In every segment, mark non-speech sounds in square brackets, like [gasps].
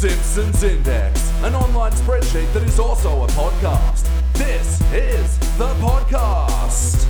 Simpsons Index, an online spreadsheet that is also a podcast. This is the podcast.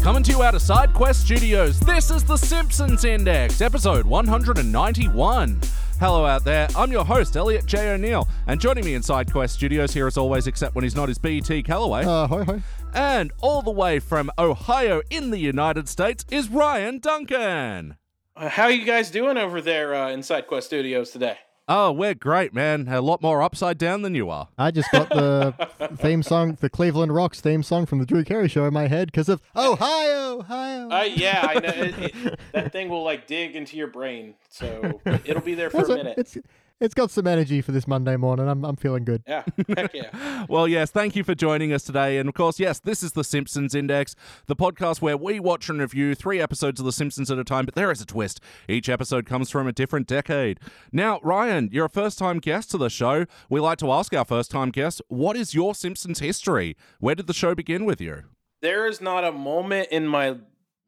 Coming to you out of SideQuest Studios, this is The Simpsons Index, episode 191. Hello out there, I'm your host, Elliot J. O'Neill, and joining me in SideQuest Studios here as always, except when he's not, is BT Calloway. Uh, hoi hoi. and all the way from Ohio in the United States is Ryan Duncan. Uh, how are you guys doing over there uh, in SideQuest Studios today? Oh, we're great, man. A lot more upside down than you are. I just got the [laughs] theme song, the Cleveland Rocks theme song from the Drew Carey show in my head because of Ohio, Ohio. Uh, yeah, I know. It, it, [laughs] that thing will like dig into your brain, so [laughs] it'll be there for That's a minute. It's it's got some energy for this Monday morning. I'm I'm feeling good. Yeah, heck yeah. [laughs] Well, yes, thank you for joining us today. And of course, yes, this is The Simpsons Index, the podcast where we watch and review three episodes of The Simpsons at a time, but there is a twist. Each episode comes from a different decade. Now, Ryan, you're a first time guest to the show. We like to ask our first time guests, what is your Simpsons history? Where did the show begin with you? There is not a moment in my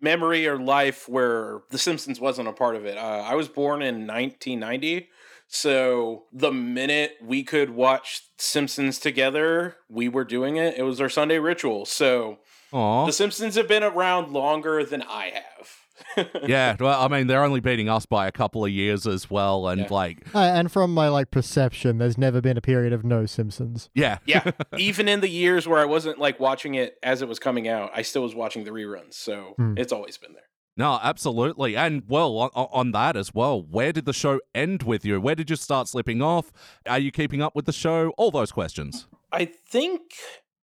memory or life where The Simpsons wasn't a part of it. Uh, I was born in 1990. So the minute we could watch Simpsons together, we were doing it. It was our Sunday ritual. So Aw. The Simpsons have been around longer than I have. [laughs] yeah, well, I mean, they're only beating us by a couple of years as well. And Yeah. like, Uh, and from my like perception, there's never been a period of no Simpsons. yeah. yeah, [laughs] even in the years where I wasn't like watching it as it was coming out, I still was watching the reruns. So Hmm. it's always been there. No, absolutely. And well, on, on that as well, where did the show end with you? Where did you start slipping off? Are you keeping up with the show? All those questions. I think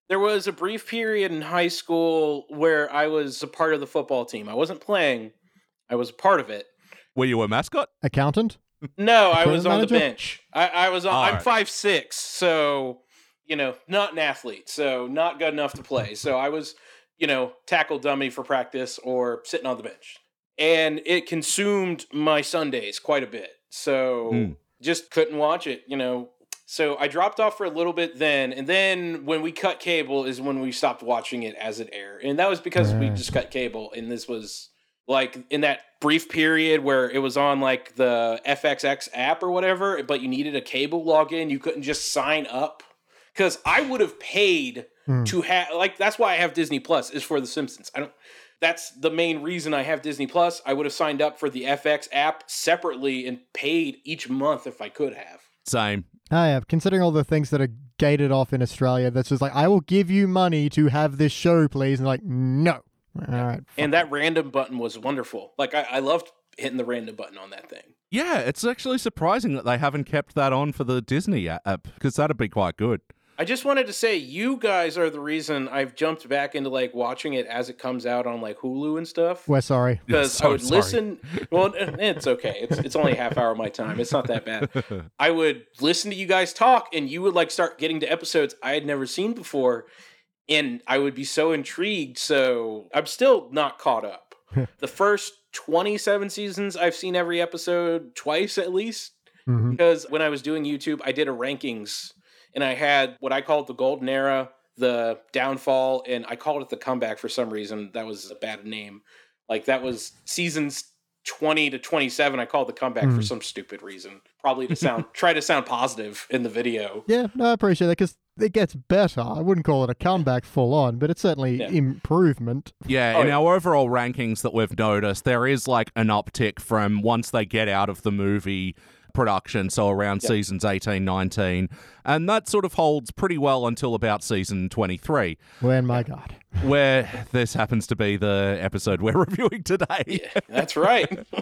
there was a brief period in high school where I was a part of the football team. I wasn't playing, I was a part of it. Were you a mascot? Accountant? No, I was on the bench. I, I was on. All I'm right. five six, so you know, not an athlete, so not good enough to play. So I was, you know, tackle dummy for practice or sitting on the bench, and it consumed my Sundays quite a bit. So Hmm. just couldn't watch it, you know. So I dropped off for a little bit then, and then when we cut cable is when we stopped watching it as it aired, and that was because we just cut cable, and this was like in that brief period where it was on like the FXX app or whatever, but you needed a cable login. You couldn't just sign up because I would have paid Hmm. to have like that's why I have Disney Plus is for The Simpsons. I don't. That's the main reason I have Disney Plus. I would have signed up for the FX app separately and paid each month if I could have. Same. I have. Considering all the things that are gated off in Australia, that's just like, I will give you money to have this show, please. And like, no. All right. And that random button was wonderful. Like I, I loved hitting the random button on that thing. Yeah, it's actually surprising that they haven't kept that on for the Disney app because that'd be quite good. I just wanted to say you guys are the reason I've jumped back into like watching it as it comes out on like Hulu and stuff. We're sorry. [laughs] Because so I would sorry. listen. Well, it's okay. It's it's only a half hour of my time. It's not that bad. [laughs] I would listen to you guys talk, and you would like start getting to episodes I had never seen before, and I would be so intrigued. So I'm still not caught up. [laughs] the first 27 seasons, I've seen every episode twice at least hmm because when I was doing YouTube, I did a rankings and I had what I called the golden era, the downfall, and I called it the comeback for some reason. That was a bad name. Like that was seasons 20 to 27. I called the comeback for Mhm. some stupid reason. Probably to sound [laughs] try to sound positive in the video. Yeah, no, I appreciate that because it gets better. I wouldn't call it a comeback full on, but it's certainly Yeah. improvement. Yeah, Oh, in yeah. our overall rankings that we've noticed, there is like an uptick from once they get out of the movie production, so around Yep. seasons 18, 19. And that sort of holds pretty well until about season 23, When, my God. where this happens to be the episode we're [laughs] reviewing today. That's right. [laughs]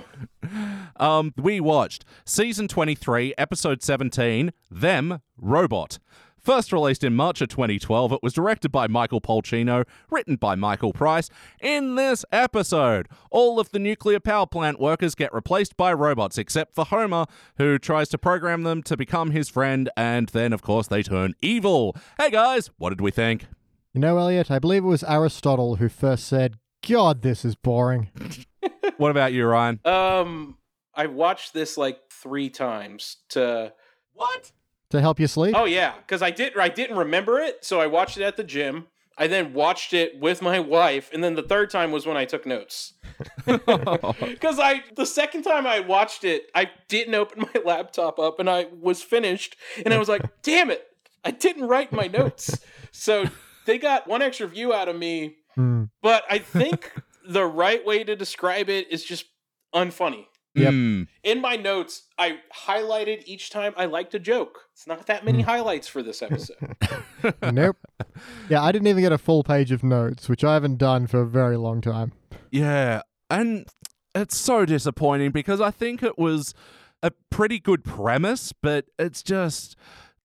Um, we watched season 23, episode 17, Them Robot. First released in March of 2012, it was directed by Michael Polcino, written by Michael Price. In this episode, all of the nuclear power plant workers get replaced by robots, except for Homer, who tries to program them to become his friend, and then, of course, they turn evil. Hey guys, what did we think? You know, Elliot, I believe it was Aristotle who first said, God, this is boring. [laughs] [laughs] What about you, Ryan? um, I watched this like three times to. What? To help you sleep? Oh yeah, because I did. I didn't remember it, so I watched it at the gym. I then watched it with my wife, and then the third time was when I took notes. [laughs] Because I, the second time I watched it, I didn't open [laughs] my laptop up, and I was finished, and I was like, [laughs] "Damn it, I didn't write my notes." So they got one extra view out of me, Hmm. but I think the right way to describe it is just unfunny. Yep. Mm. In my notes, I highlighted each time I liked a joke. It's not that many highlights for this episode. [laughs] nope. Yeah, I didn't even get a full page of notes, which I haven't done for a very long time. Yeah, and it's so disappointing because I think it was a pretty good premise, but it's just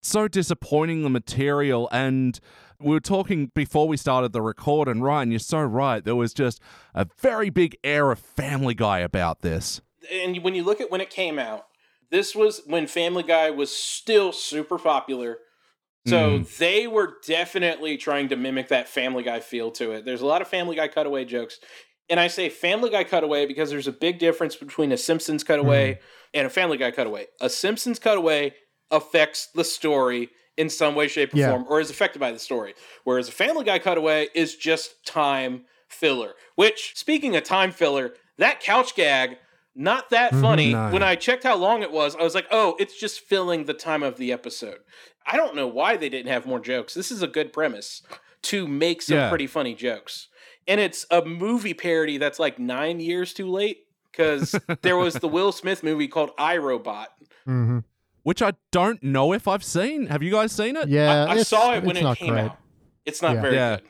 so disappointing the material and we were talking before we started the record and Ryan, you're so right. There was just a very big air of family guy about this. And when you look at when it came out, this was when Family Guy was still super popular. So mm-hmm. they were definitely trying to mimic that Family Guy feel to it. There's a lot of Family Guy cutaway jokes. And I say Family Guy cutaway because there's a big difference between a Simpsons cutaway mm-hmm. and a Family Guy cutaway. A Simpsons cutaway affects the story in some way, shape, or Yeah. form, or is affected by the story. Whereas a Family Guy cutaway is just time filler. Which, speaking of time filler, that couch gag, not that Mhm. funny. No. When I checked how long it was, I was like, oh, it's just filling the time of the episode. I don't know why they didn't have more jokes. This is a good premise to make some Yeah. pretty funny jokes. And it's a movie parody that's like nine years too late because there was the [laughs] Will Smith movie called iRobot. hmm Which I don't know if I've seen. Have you guys seen it? Yeah, I, I saw it when it came great. out. It's not Yeah. very Yeah. good.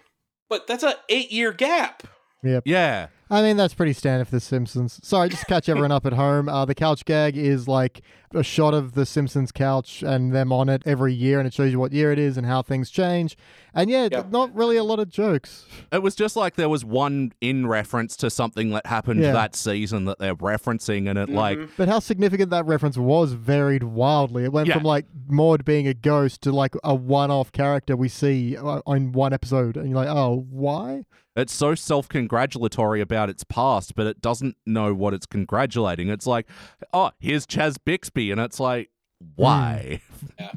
But that's a eight year gap. Yeah. Yeah. I mean, that's pretty standard for The Simpsons. Sorry, just to catch [laughs] everyone up at home. Uh, the couch gag is like a shot of The Simpsons couch and them on it every year, and it shows you what year it is and how things change. And yeah, Yeah. not really a lot of jokes. It was just like there was one in reference to something that happened Yeah. that season that they're referencing, and it like Mhm. But how significant that reference was varied wildly. It went Yeah. from like Maud being a ghost to like a one off character we see uh, in one episode. And you're like, oh, why? It's so self-congratulatory about its past, but it doesn't know what it's congratulating. It's like, oh, here's Chaz Bixby, and it's like, hmm. why? Yeah,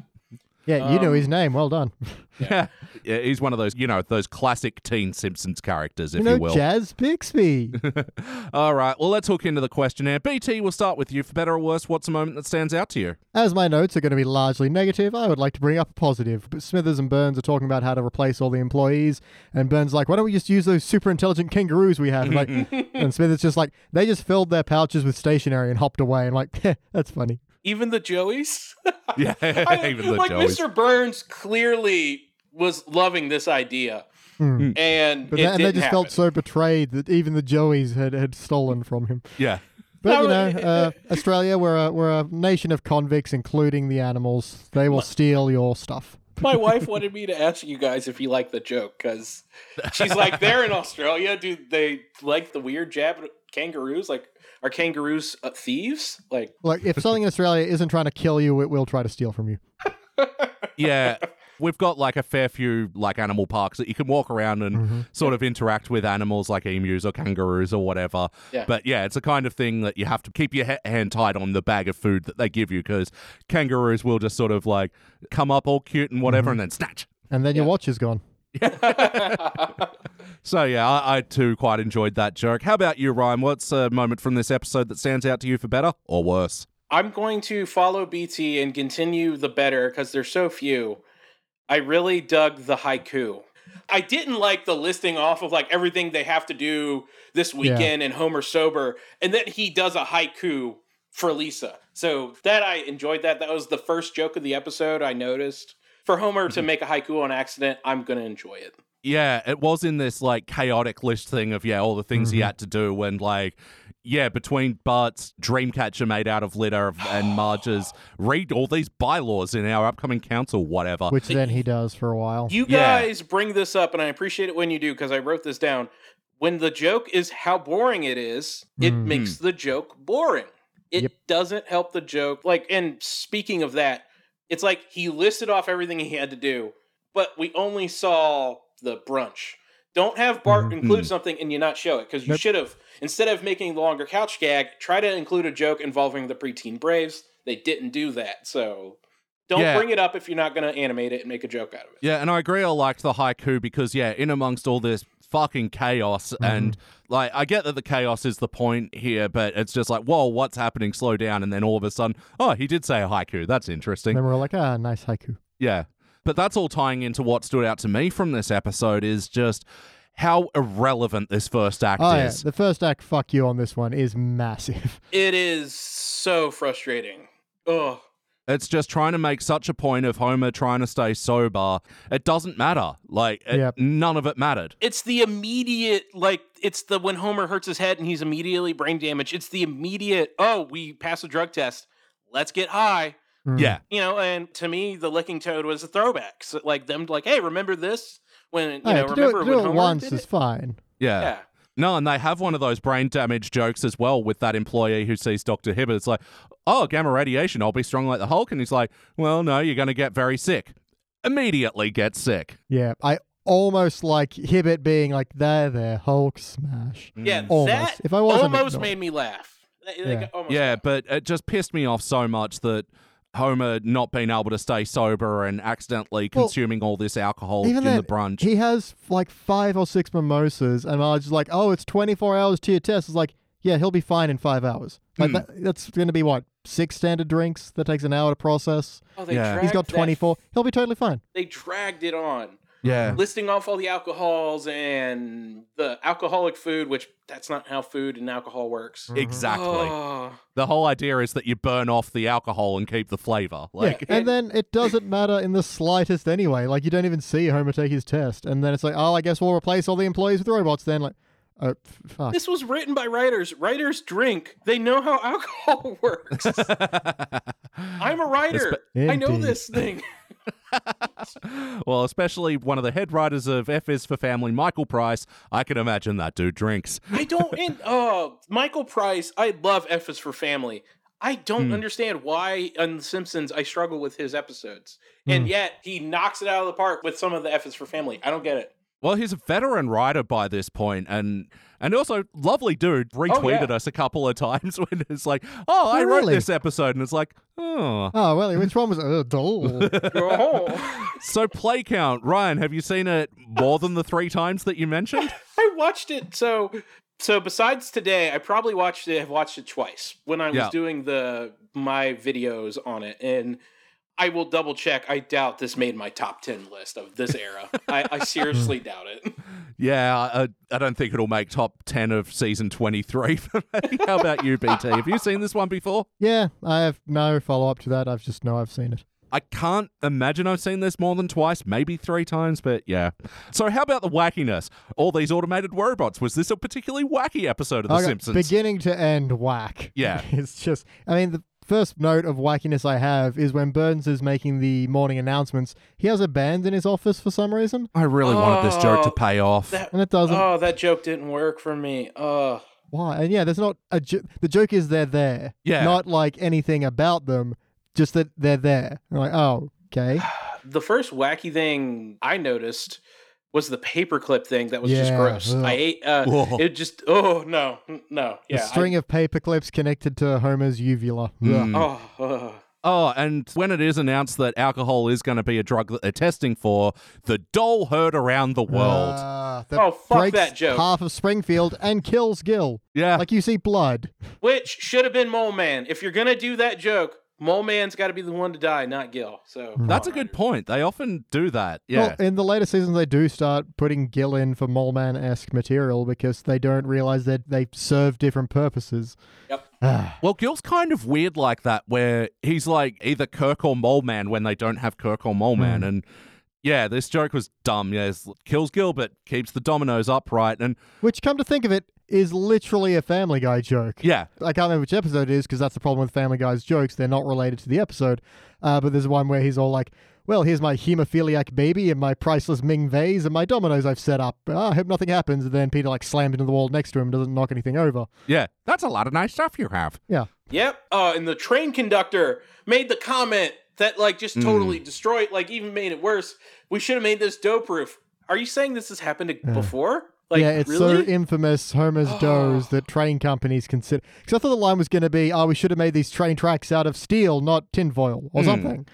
you know Um, his name. Well done. [laughs] Yeah. yeah, he's one of those, you know, those classic teen Simpsons characters, if you you, know, will. Jazz Bixby. [laughs] All right, well, let's hook into the questionnaire. BT, we'll start with you. For better or worse, what's a moment that stands out to you? As my notes are going to be largely negative, I would like to bring up a positive. Smithers and Burns are talking about how to replace all the employees, and Burns like, why don't we just use those super intelligent kangaroos we have? And, like, [laughs] and Smithers just like, they just filled their pouches with stationery and hopped away. And like, that's funny. Even the Joeys? [laughs] Yeah, [laughs] I- [laughs] even the like Joeys. Mr. Burns clearly was loving this idea. Hmm. And But it then, and they didn't just felt so betrayed that even the Joeys had, had stolen from him. Yeah. But you know, uh, Australia, we're a, we're a nation of convicts, including the animals. They will steal your stuff. My wife wanted me to ask you guys if you like the joke because she's like, they're in Australia. Do they like the weird jab kangaroos? Like, are kangaroos uh, thieves? Like, Like, if [laughs] something in Australia isn't trying to kill you, it will try to steal from you. [laughs] Yeah. We've got like a fair few like animal parks that you can walk around and Mm-hmm. sort of interact with animals like emus or kangaroos or whatever. Yeah. But yeah, it's a kind of thing that you have to keep your ha- hand tight on the bag of food that they give you because kangaroos will just sort of like come up all cute and whatever and then snatch. And then your watch is gone. [laughs] So yeah, I, I too quite enjoyed that joke. How about you, Ryan? What's a moment from this episode that stands out to you for better or worse? I'm going to follow BT and continue the better because there's so few. I really dug the haiku. I didn't like the listing off of like everything they have to do this weekend and Homer sober, and then he does a haiku for Lisa. So that I enjoyed that. That was the first joke of the episode I noticed. For Homer to make a haiku on accident, I'm gonna enjoy it. Yeah, it was in this like chaotic list thing of yeah, all the things he Mhm. had to do and like yeah, between Bart's Dreamcatcher made out of litter and [sighs] Marge's read all these bylaws in our upcoming council, whatever. Which then he does for a while. You Yeah. guys bring this up, and I appreciate it when you do because I wrote this down. When the joke is how boring it is, it Mhm. makes the joke boring. It Yep. doesn't help the joke. Like, and speaking of that, it's like he listed off everything he had to do, but we only saw the brunch. Don't have Bart Mhm. include something and you not show it because you Nope. should have instead of making the longer couch gag, try to include a joke involving the preteen Braves. They didn't do that, so Don't Yeah. bring it up if you're not going to animate it and make a joke out of it. Yeah, and I agree. I liked the haiku because yeah, in amongst all this fucking chaos, and like I get that the chaos is the point here, but it's just like, whoa, what's happening? Slow down, and then all of a sudden, oh, he did say a haiku. That's interesting. then we're like, ah, nice haiku. Yeah. But that's all tying into what stood out to me from this episode is just how irrelevant this first act Oh yeah, is. the first act fuck you on this one is massive. [laughs] It is so frustrating. Ugh. It's just trying to make such a point of Homer trying to stay sober. It doesn't matter. Like, it- Yep. none of it mattered. It's the immediate, like, it's the when Homer hurts his head and he's immediately brain damaged. It's the immediate, oh, we passed a drug test. Let's get high. Mm. Yeah. You know, and to me, the licking toad was a throwback. So, like, them, like, hey, remember this? When, you yeah, know, to do remember it, to when do it Homer once did is it? fine. Yeah. Yeah. No, and they have one of those brain damage jokes as well with that employee who sees Dr. Hibbert. It's like, oh, gamma radiation, I'll be strong like the Hulk. And he's like, well, no, you're going to get very sick. Immediately get sick. Yeah, I almost like Hibbert being like, there, there, Hulk smash. Mm. Yeah, Almost. that If I wasn't almost ignored. made me laugh. That- that Yeah. almost Yeah, laughed. but it just pissed me off so much that Homer not being able to stay sober and accidentally Well, consuming all this alcohol Even in then, the brunch. he has like five or six mimosas, and I was just like, oh, it's 24 hours to your test. It's like, yeah, he'll be fine in five hours. Like Hmm. that, that's going to be what six standard drinks that takes an hour to process. Oh, they Yeah. He's got dragged that- 24. He'll be totally fine. They dragged it on. Yeah. listing off all the alcohols and the alcoholic food, which that's not how food and alcohol works. Mm-hmm. Exactly. Oh. The whole idea is that you burn off the alcohol and keep the flavor. Like, yeah, and then it doesn't matter in the slightest anyway. Like you don't even see Homer take his test, and then it's like, oh, I guess we'll replace all the employees with robots. Then like, oh, fuck. This was written by writers. Writers drink. They know how [laughs] alcohol works. [laughs] I'm a writer. I know this thing. [laughs] [laughs] well, especially one of the head writers of F is for Family, Michael Price. I can imagine that dude drinks. I don't. [laughs] And oh, Michael Price. I love F is for Family. I don't Hmm. understand why on The Simpsons I struggle with his episodes, and yet he knocks it out of the park with some of the F is for Family. I don't get it. Well, he's a veteran writer by this point, and and also lovely dude. Retweeted yeah. us a couple of [laughs] times when it's like, "Oh, I Oh, wrote really? this episode," and it's like, "Oh." Oh well, which one was uh, dull? [laughs] Oh. So play count, Ryan. Have you seen it more than the three times that you mentioned? [laughs] I watched it. So, so besides today, I probably watched it. Have watched it twice when I was Yeah. doing the my videos on it, and I will double check. I doubt this made my top ten list of this era. I, I seriously [laughs] doubt it. Yeah, I, I don't think it'll make top ten of season twenty-three. [laughs] How about you, BT? Have you seen this one before? yeah, I have no follow up to that. I've just know I've seen it. I can't imagine I've seen this more than twice, maybe three times, but yeah. So, how about the wackiness? All these automated robots. Was this a particularly wacky episode of The Okay, Simpsons? beginning to end whack. Yeah. [laughs] it's just. I mean, the first note of wackiness I have is when Burns is making the morning announcements. He has a band in his office for some reason, I really wanted this joke to Oh, pay off. That, and it doesn't. oh, that joke didn't work for me. Oh, Why? And yeah, there's not a. Jo- the joke is they're there. Yeah. Not like anything about them. Just that they're there. I'm like, oh, okay. [sighs] the first wacky thing I noticed was the paperclip thing. That was just gross. ugh. I ate. Uh, Whoa. it just. Oh no, no. a Yeah. I- string of paperclips connected to Homer's uvula. Mm. Ugh. oh, ugh. Oh, and when it is announced that alcohol is going to be a drug that they're testing for, the doll heard around the world. Ah, Oh, fuck that joke. Half of Springfield and kills Gil. yeah. Like you see blood. Which should have been Mole Man. If you're gonna do that joke, Mole Man's got to be the one to die, not Gil. So That's a good point. They often do that. Yeah. Well, in the later seasons, they do start putting Gil in for Mole Man esque material because they don't realize that they serve different purposes. Yep. [sighs] Well, Gil's kind of weird like that, where he's like either Kirk or Mole Man when they don't have Kirk or Mole Man. Hmm. And yeah, this joke was dumb. Yeah, kills Gilbert, keeps the dominoes upright. And Which, come to think of it, is literally a Family Guy joke. yeah, I can't remember which episode it is because that's the problem with Family Guy's jokes. They're not related to the episode. Uh, but there's one where he's all like, well, here's my hemophiliac baby and my priceless Ming vase and my dominoes I've set up. Ah, I hope nothing happens. And then Peter like slammed into the wall next to him and doesn't knock anything over. yeah, that's a lot of nice stuff you have. Yeah. Yep. Uh, and the train conductor made the comment that like just totally mm. destroyed, like even made it worse. We should have made this d'oh proof. Are you saying this has happened before? Like yeah, it's really? so infamous, Homer's [gasps] d'ohs, that train companies consider. Because I thought the line was going to be, oh, we should have made these train tracks out of steel, not tinfoil or hmm. something.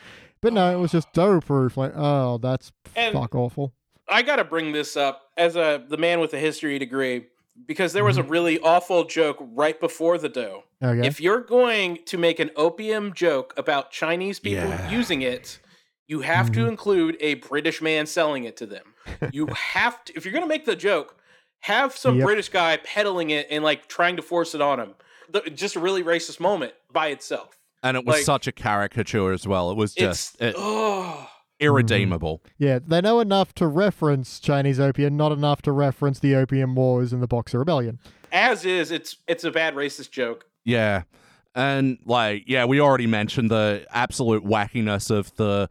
But no, it was just d'oh proof. Like, oh, that's And- fuck awful. I got to bring this up as a the man with a history degree because there was Mm-hmm. a really awful joke right before the dough. Okay. If you're going to make an opium joke about Chinese people Yeah. using it, you have to Mhm. include a British man selling it to them. You [laughs] have to if you're going to make the joke, have some Yep. British guy peddling it and like trying to force it on him. The, just a really racist moment by itself. And it was Like- such a caricature as well. It was It's just it, oh irredeemable. Mm-hmm. yeah, they know enough to reference Chinese opium, not enough to reference the Opium Wars and the Boxer Rebellion. as is it's it's a bad racist joke. Yeah. And like, yeah, we already mentioned the absolute wackiness of the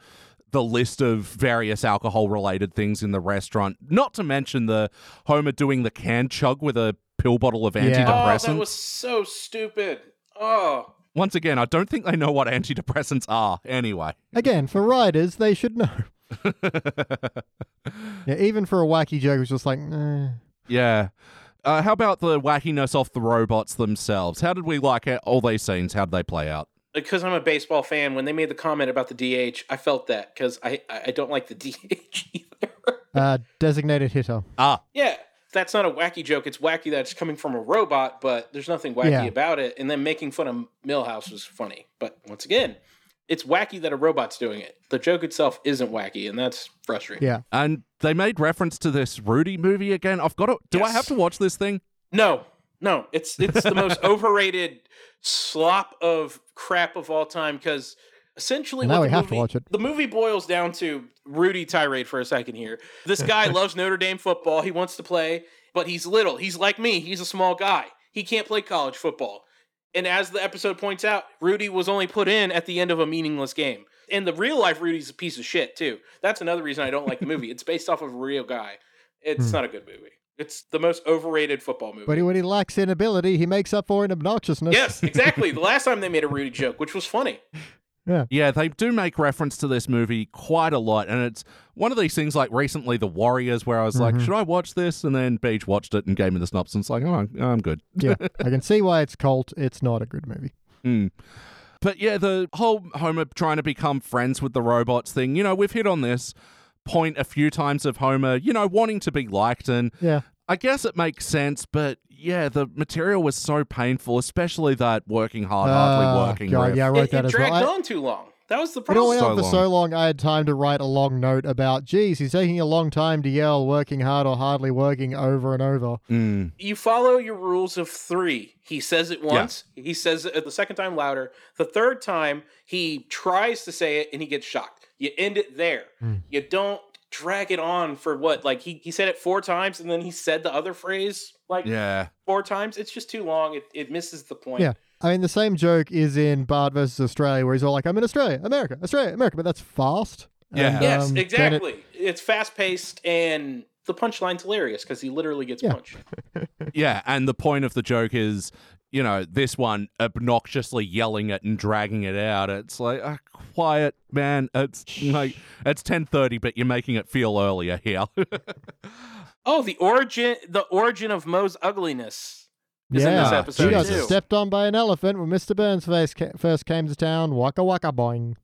the list of various alcohol related things in the restaurant. Not to mention the Homer doing the can chug with a pill bottle of Yeah. Oh, that was so stupid. Oh. Once again, I don't think they know what antidepressants are anyway. Again, for writers, they should know. [laughs] Yeah, even for a wacky joke, it's just like, eh. Yeah. Uh, how about the wackiness off the robots themselves? How did we like it? all these scenes? How did they play out? because I'm a baseball fan, when they made the comment about the DH, I felt that because I I don't like the DH [laughs] either. uh, designated hitter. Ah, yeah, that's not a wacky joke. It's wacky that it's coming from a robot, but there's nothing wacky Yeah. about it. And then making fun of Milhouse was funny, but once again, it's wacky that a robot's doing it. The joke itself isn't wacky, and that's frustrating. Yeah. and they made reference to this Rudy movie again. I've got to. Do I have to watch this thing? No, no, it's it's the most [laughs] overrated slop of crap of all time because essentially Now we have movie, to watch it. The movie boils down to Rudy tirade for a second here. This guy [laughs] loves Notre Dame football. He wants to play, but he's little. He's like me. He's a small guy. He can't play college football. And as the episode points out, Rudy was only put in at the end of a meaningless game. And the real life Rudy's a piece of shit too. That's another reason I don't like the movie. It's based off of a real guy. It's Hmm. not a good movie. It's the most overrated football movie. But he- when he lacks in ability, he makes up for it in obnoxiousness. Yes, exactly. [laughs] the last time they made a Rudy joke, which was funny. Yeah, Yeah, they do make reference to this movie quite a lot, and it's one of these things like recently The Warriors, where I was like, Mhm. should I watch this? And then Beach watched it and gave me the synopsis. and It's like, oh, I'm, I'm good. yeah. [laughs] I can see why it's cult. It's not a good movie. Mm. But yeah, the whole Homer trying to become friends with the robots thing, you know, we've hit on this point a few times of Homer, you know, wanting to be liked. And Yeah. I guess it makes sense, but yeah, the material was so painful, especially that working hard, hardly Oh, working. God, riff. yeah, I wrote It, that it as well. dragged I- on too long. That was the It all problem. So for long. so long, I had time to write a long note about, geez, he's taking a long time to yell, working hard or hardly working over and over. Mm. you follow your rules of three. He says it once. He says it the second time louder. The third time, he tries to say it and he gets shocked. You end it there. Hmm. You don't drag it on for what? Like he, he said it four times and then he said the other phrase like Yeah. four times. It's just too long. It, it misses the point. Yeah. I mean, the same joke is in Bart versus Australia, where he's all like, I'm in Australia, America, Australia, America, but that's fast. Yeah. And, Yes, um, then it- exactly. it's fast paced and the punchline's hilarious because he literally gets Yeah. punched. [laughs] Yeah, and the point of the joke is, you know, this one obnoxiously yelling it and dragging it out. It's like, uh, quiet, man. It's like it's ten thirty, but you're making it feel earlier here. [laughs] Oh, the origin the origin of Moe's ugliness is in this episode he got too. stepped on by an elephant when Mr. Burns face ca- first came to town. Waka waka boing.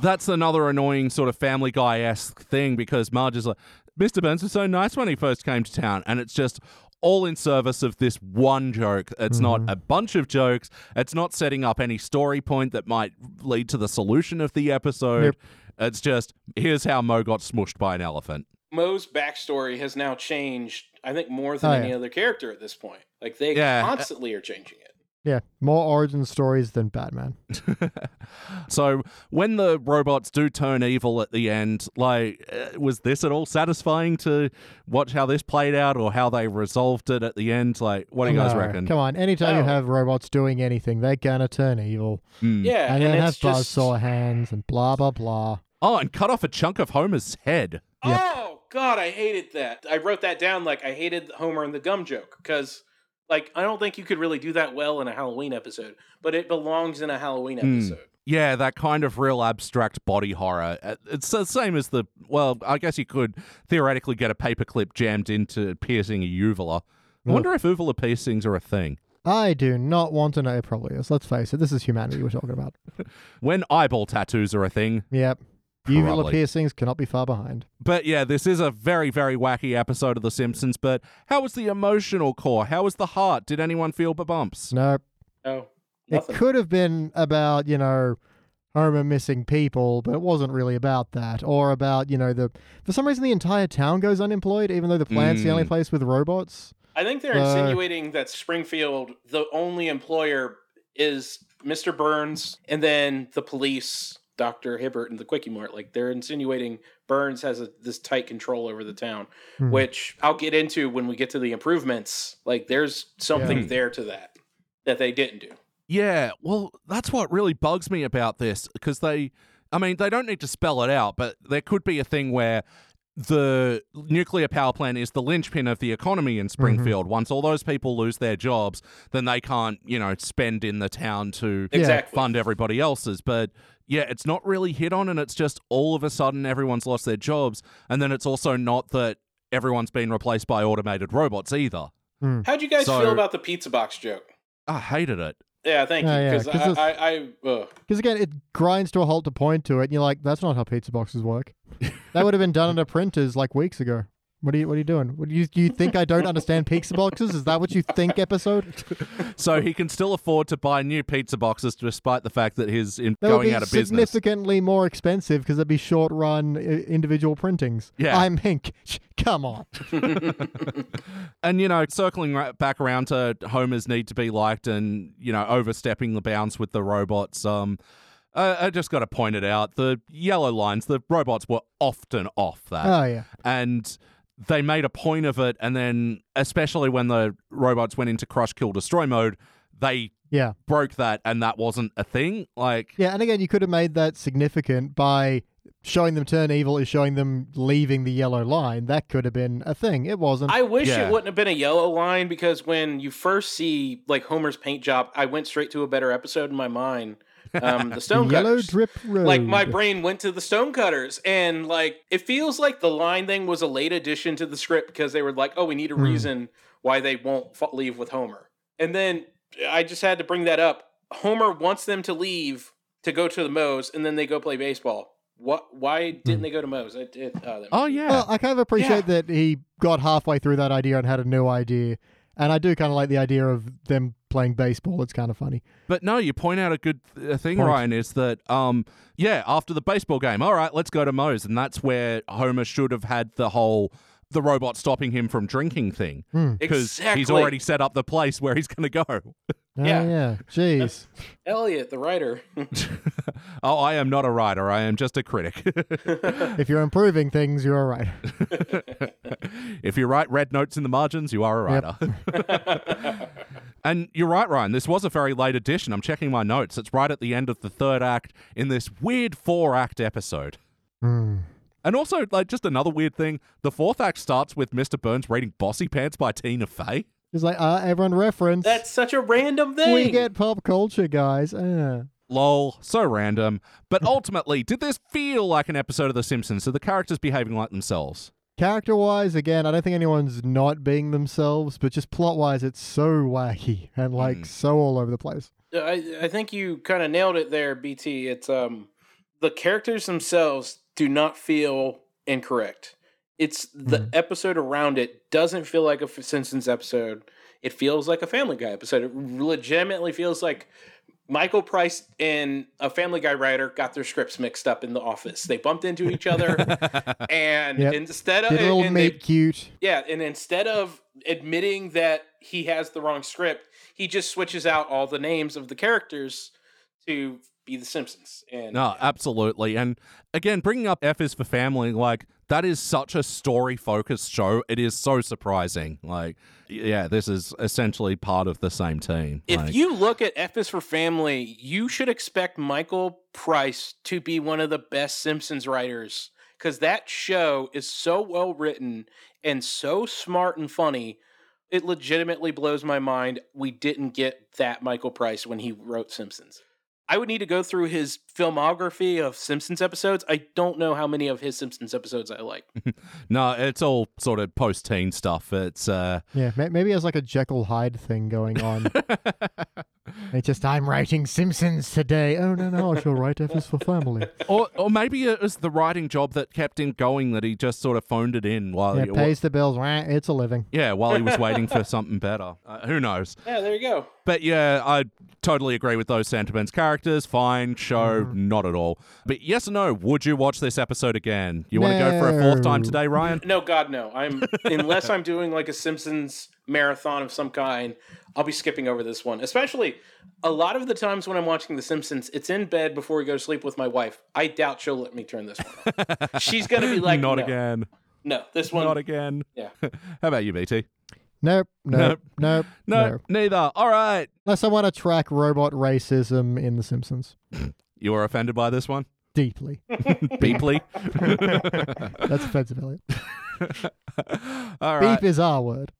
That's another annoying sort of Family Guy esque thing because Marge is like, Mr. Burns was so nice when he first came to town, and it's just all in service of this one joke. It's not mm-hmm. a bunch of jokes. It's not setting up any story point that might lead to the solution of the episode. Yep. It's just here's how Moe got smushed by an elephant. Moe's backstory has now changed, I think, more than Oh, any yeah. other character at this point. Like they Yeah. constantly are changing it. Yeah, more origin stories than Batman. [laughs] so when the robots do turn evil at the end, like, uh, was this at all satisfying to watch how this played out or how they resolved it at the end? Like, what do you guys No, reckon? Come on, anytime you have robots doing anything, they're gonna turn evil. Mm. Yeah, and and, then have it's just buzzsaw hands and blah blah blah. Oh, and cut off a chunk of Homer's head. Yep. Oh God, I hated that. I wrote that down. Like I hated Homer and the gum joke because, like, I don't think you could really do that well in a Halloween episode, but it belongs in a Halloween Hmm. episode. Yeah, that kind of real abstract body horror. Uh, It's the same as the. Well, I guess you could theoretically get a paperclip jammed into piercing a uvula. I wonder if uvula piercings are a thing. I do not want to know. It probably is. Let's face it. This is humanity we're talking about. [laughs] When eyeball tattoos are a thing, Yep. Uvula Probably. piercings cannot be far behind. But yeah, this is a very, very wacky episode of The Simpsons. But how was the emotional core? How was the heart? Did anyone feel the bumps? No, Oh, it nothing. could have been about you know Homer missing people, but it wasn't really about that, or about you know the for some reason the entire town goes unemployed, even though the plant's the only Mm. place with robots. I think they're Uh, insinuating that Springfield, the only employer, is Mr. Burns, and then the police, Doctor Hibbert, and the Kwik-E-Mart. Like they're insinuating Burns has a, this tight control over the town, Hmm. which I'll get into when we get to the improvements. Like there's something Yeah. there to that that they didn't do. Yeah, well, that's what really bugs me about this because they, I mean, they don't need to spell it out, but there could be a thing where the nuclear power plant is the linchpin of the economy in Springfield. Once all those people lose their jobs, then they can't, you know, spend in the town to Exactly. fund everybody else's. But yeah, it's not really hit on, and it's just all of a sudden everyone's lost their jobs. And then it's also not that everyone's been replaced by automated robots either. Hmm. How'd you guys So- feel about the pizza box joke? I hated it. Yeah, thank you. Yeah, yeah, Because 'cause it's- I, I, I ugh. Because again, it grinds to a halt to point to it, and you're like, "That's not how pizza boxes work." [laughs] that would have been done on a printers like weeks ago. What are you What are you doing? What do you Do you think I don't understand pizza boxes? Is that what you think? Episode [laughs] So he can still afford to buy new pizza boxes despite the fact that he's in, that would going be out of business. significantly more expensive because they'd be short run individual printings. Yeah. I'm Hink. Come on. [laughs] [laughs] And, you know, circling right back around to Homer's need to be liked and, you know, overstepping the bounds with the robots. Um, I, I just got to point it out. The yellow lines, the robots were often off that. Oh yeah. and they made a point of it. And then, especially when the robots went into crush, kill, destroy mode, they Yeah. broke that and that wasn't a thing. Like, Yeah, and again, you could have made that significant by showing them turn evil is showing them leaving the yellow line. That could have been a thing. It wasn't. I wish Yeah. it wouldn't have been a yellow line because when you first see like Homer's paint job, I went straight to a better episode in my mind. Um, the [laughs] the stone yellow cutters. drip road. Like my brain went to the stone cutters, and like it feels like the line thing was a late addition to the script because they were like, "Oh, we need a Hmm. reason why they won't f- leave with Homer." And then I just had to bring that up. Homer wants them to leave to go to the Moe's, and then they go play baseball. What? Why didn't they go to Moe's? It, it, oh, oh, yeah. Well, I kind of appreciate that he got halfway through that idea and had a new idea. And I do kind of like the idea of them playing baseball. It's kind of funny. But no, you point out a good th- thing, Point. Ryan, is that um yeah, after the baseball game, all right, let's go to Moe's, and that's where Homer should have had the whole the robot stopping him from drinking thing because exactly. he's already set up the place where he's going to go. Oh, Yeah. yeah. Jeez. Elliot, the writer. [laughs] [laughs] oh, I am not a writer; I am just a critic. if you're improving things, you're all right. [laughs] if you write red notes in the margins, you are a writer. And you're right, Ryan. This was a very late edition. I'm checking my notes. It's right at the end of the third act in this weird four act episode. Hmm. And also, like, just another weird thing the fourth act starts with Mr. Burns reading Bossypants by Tina Fey. It's like, uh, everyone reference. That's such a random thing. we get pop culture, guys. Uh. Lol, so random. But ultimately, did this feel like an episode of The Simpsons? Are the characters behaving like themselves? Character wise, again, I don't think anyone's not being themselves, but just plot wise, it's so wacky and like Mm. so all over the place. I, I think you kind of nailed it there, BT. It's um the characters themselves do not feel incorrect. It's the Mhm. episode around it doesn't feel like a Simpsons episode. It feels like a Family Guy episode. It legitimately feels like Michael Price and a Family Guy writer got their scripts mixed up in the office. They bumped into each other, [laughs] and Yep. instead of Did a little and they- cute. yeah, and instead of admitting that he has the wrong script, he just switches out all the names of the characters to be the Simpsons. And No, absolutely. And again, bringing up F is for Family, like, that is such a story focused show. It is so surprising. Like, yeah, this is essentially part of the same team. if Like, you look at F is for Family, you should expect Michael Price to be one of the best Simpsons writers because that show is so well written and so smart and funny. It legitimately blows my mind we didn't get that Michael Price when he wrote Simpsons. I would need to go through his filmography of Simpsons episodes. I don't know how many of his Simpsons episodes I like. [laughs] no, it's all sort of post teen stuff. It's, uh, Yeah, may- maybe he has like a Jekyll Hyde thing going on. [laughs] It's just I'm writing Simpsons today. Oh no no, I shall write F is for family. [laughs] or, or maybe it was the writing job that kept him going that he just sort of phoned it in while Yeah, he, pays the bills. Wah, It's a living. yeah, while he was waiting for something better. Uh, who knows? Yeah, there you go. But yeah, I totally agree with those sentiments. Characters, fine. Show, mm-hmm. not at all. But yes or no, would you watch this episode again? You want to go for a fourth time today, Ryan? No, God, no. I'm unless I'm doing like a Simpsons marathon of some kind. I'll be skipping over this one. Especially a lot of the times when I'm watching The Simpsons, it's in bed before we go to sleep with my wife. I doubt she'll let me turn this one off. She's gonna be [laughs] like, not no, again. No, this one. Not again. Yeah. [laughs] How about you, BT? Nope, nope, nope, No, no. neither. All right. Unless I want to track robot racism in The Simpsons [clears throat] You were offended by this one? deeply. [laughs] Deeply? [laughs] That's offensive, Elliot. [laughs] All right. Beep is our word.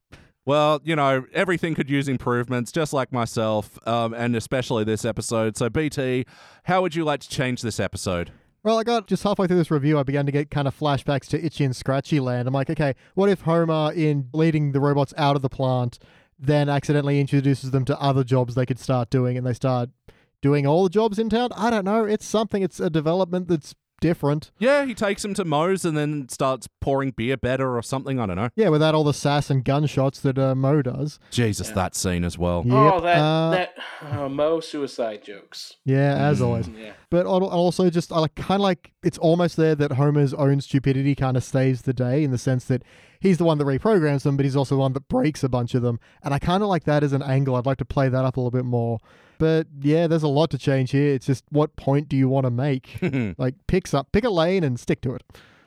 Well, you know, everything could use improvements, just like myself, um, and especially this episode. So, BT, how would you like to change this episode? Well, I got just halfway through this review, I began to get kind of flashbacks to Itchy and Scratchy Land. I'm like, okay, what if Homer, in leading the robots out of the plant, then accidentally introduces them to other jobs they could start doing and they start doing all the jobs in town? I don't know. It's something, it's a development that's different. Yeah, he takes him to Moe's and then starts pouring beer better or something. I don't know. Yeah, without all the sass and gunshots that uh, Moe does. Jesus, that scene as well. Oh, that uh, that uh, Moe suicide jokes. Yeah, as always. Yeah. But al- also, just I like kind of like it's almost there that Homer's own stupidity kind of saves the day in the sense that he's the one that reprograms them, but he's also the one that breaks a bunch of them. And I kind of like that as an angle. I'd like to play that up a little bit more. But yeah, there's a lot to change here. It's just what point do you want to make? [laughs] like pick up, pick a lane and stick to it.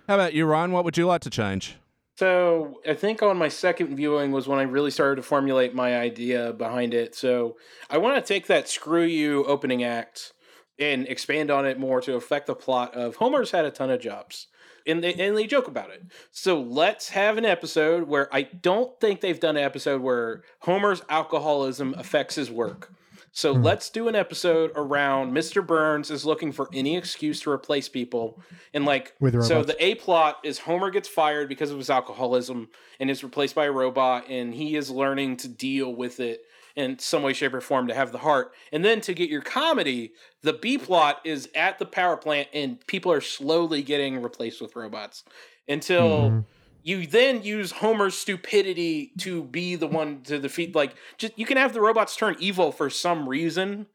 How about you, Ryan? What would you like to change? So I think on my second viewing was when I really started to formulate my idea behind it. So I want to take that screw you opening act and expand on it more to affect the plot of Homer's had a ton of jobs. And they, and they joke about it. So let's have an episode where I don't think they've done an episode where Homer's alcoholism affects his work. So let's do an episode around Mr. Burns is looking for any excuse to replace people. And like, With so robots. the A plot is Homer gets fired because of his alcoholism and is replaced by a robot, and he is learning to deal with it in some way, shape, or form to have the heart. And then to get your comedy, the B plot is at the power plant, and people are slowly getting replaced with robots until Mhm. You then use Homer's stupidity to be the one to defeat. Like, just you can have the robots turn evil for some reason,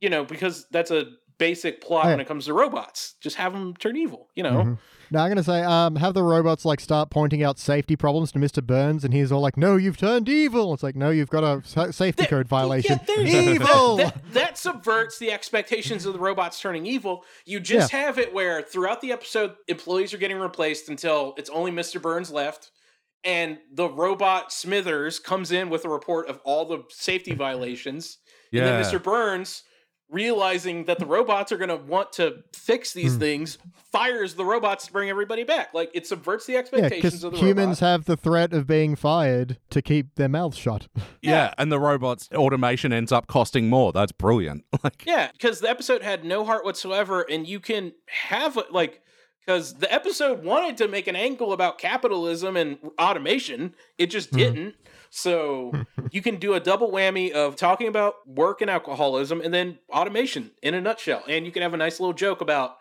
you know, because that's a basic plot yeah. when it comes to robots. Just have them turn evil, you know. Mhm. Now I'm gonna say, um, have the robots like start pointing out safety problems to Mr. Burns, and he's all like, "No, you've turned evil." It's like, "No, you've got a sa- safety code violation." Yeah, there's- evil. That, that, that subverts the expectations of the robots turning evil. You just have it where throughout the episode, employees are getting replaced until it's only Mr. Burns left. And the robot Smithers comes in with a report of all the safety violations. And then Mr. Burns, realizing that the robots are going to want to fix these Hmm. things, fires the robots to bring everybody back. Like it subverts the expectations because of the humans robots. have the threat of being fired to keep their mouths shut. [laughs] Yeah, and the robot's automation ends up costing more. That's brilliant. [laughs] Like, Yeah, because the episode had no heart whatsoever, and you can have like because the episode wanted to make an angle about capitalism and automation, it just hmm. didn't. So [laughs] you can do a double whammy of talking about work and alcoholism, and then automation in a nutshell, and you can have a nice little joke about.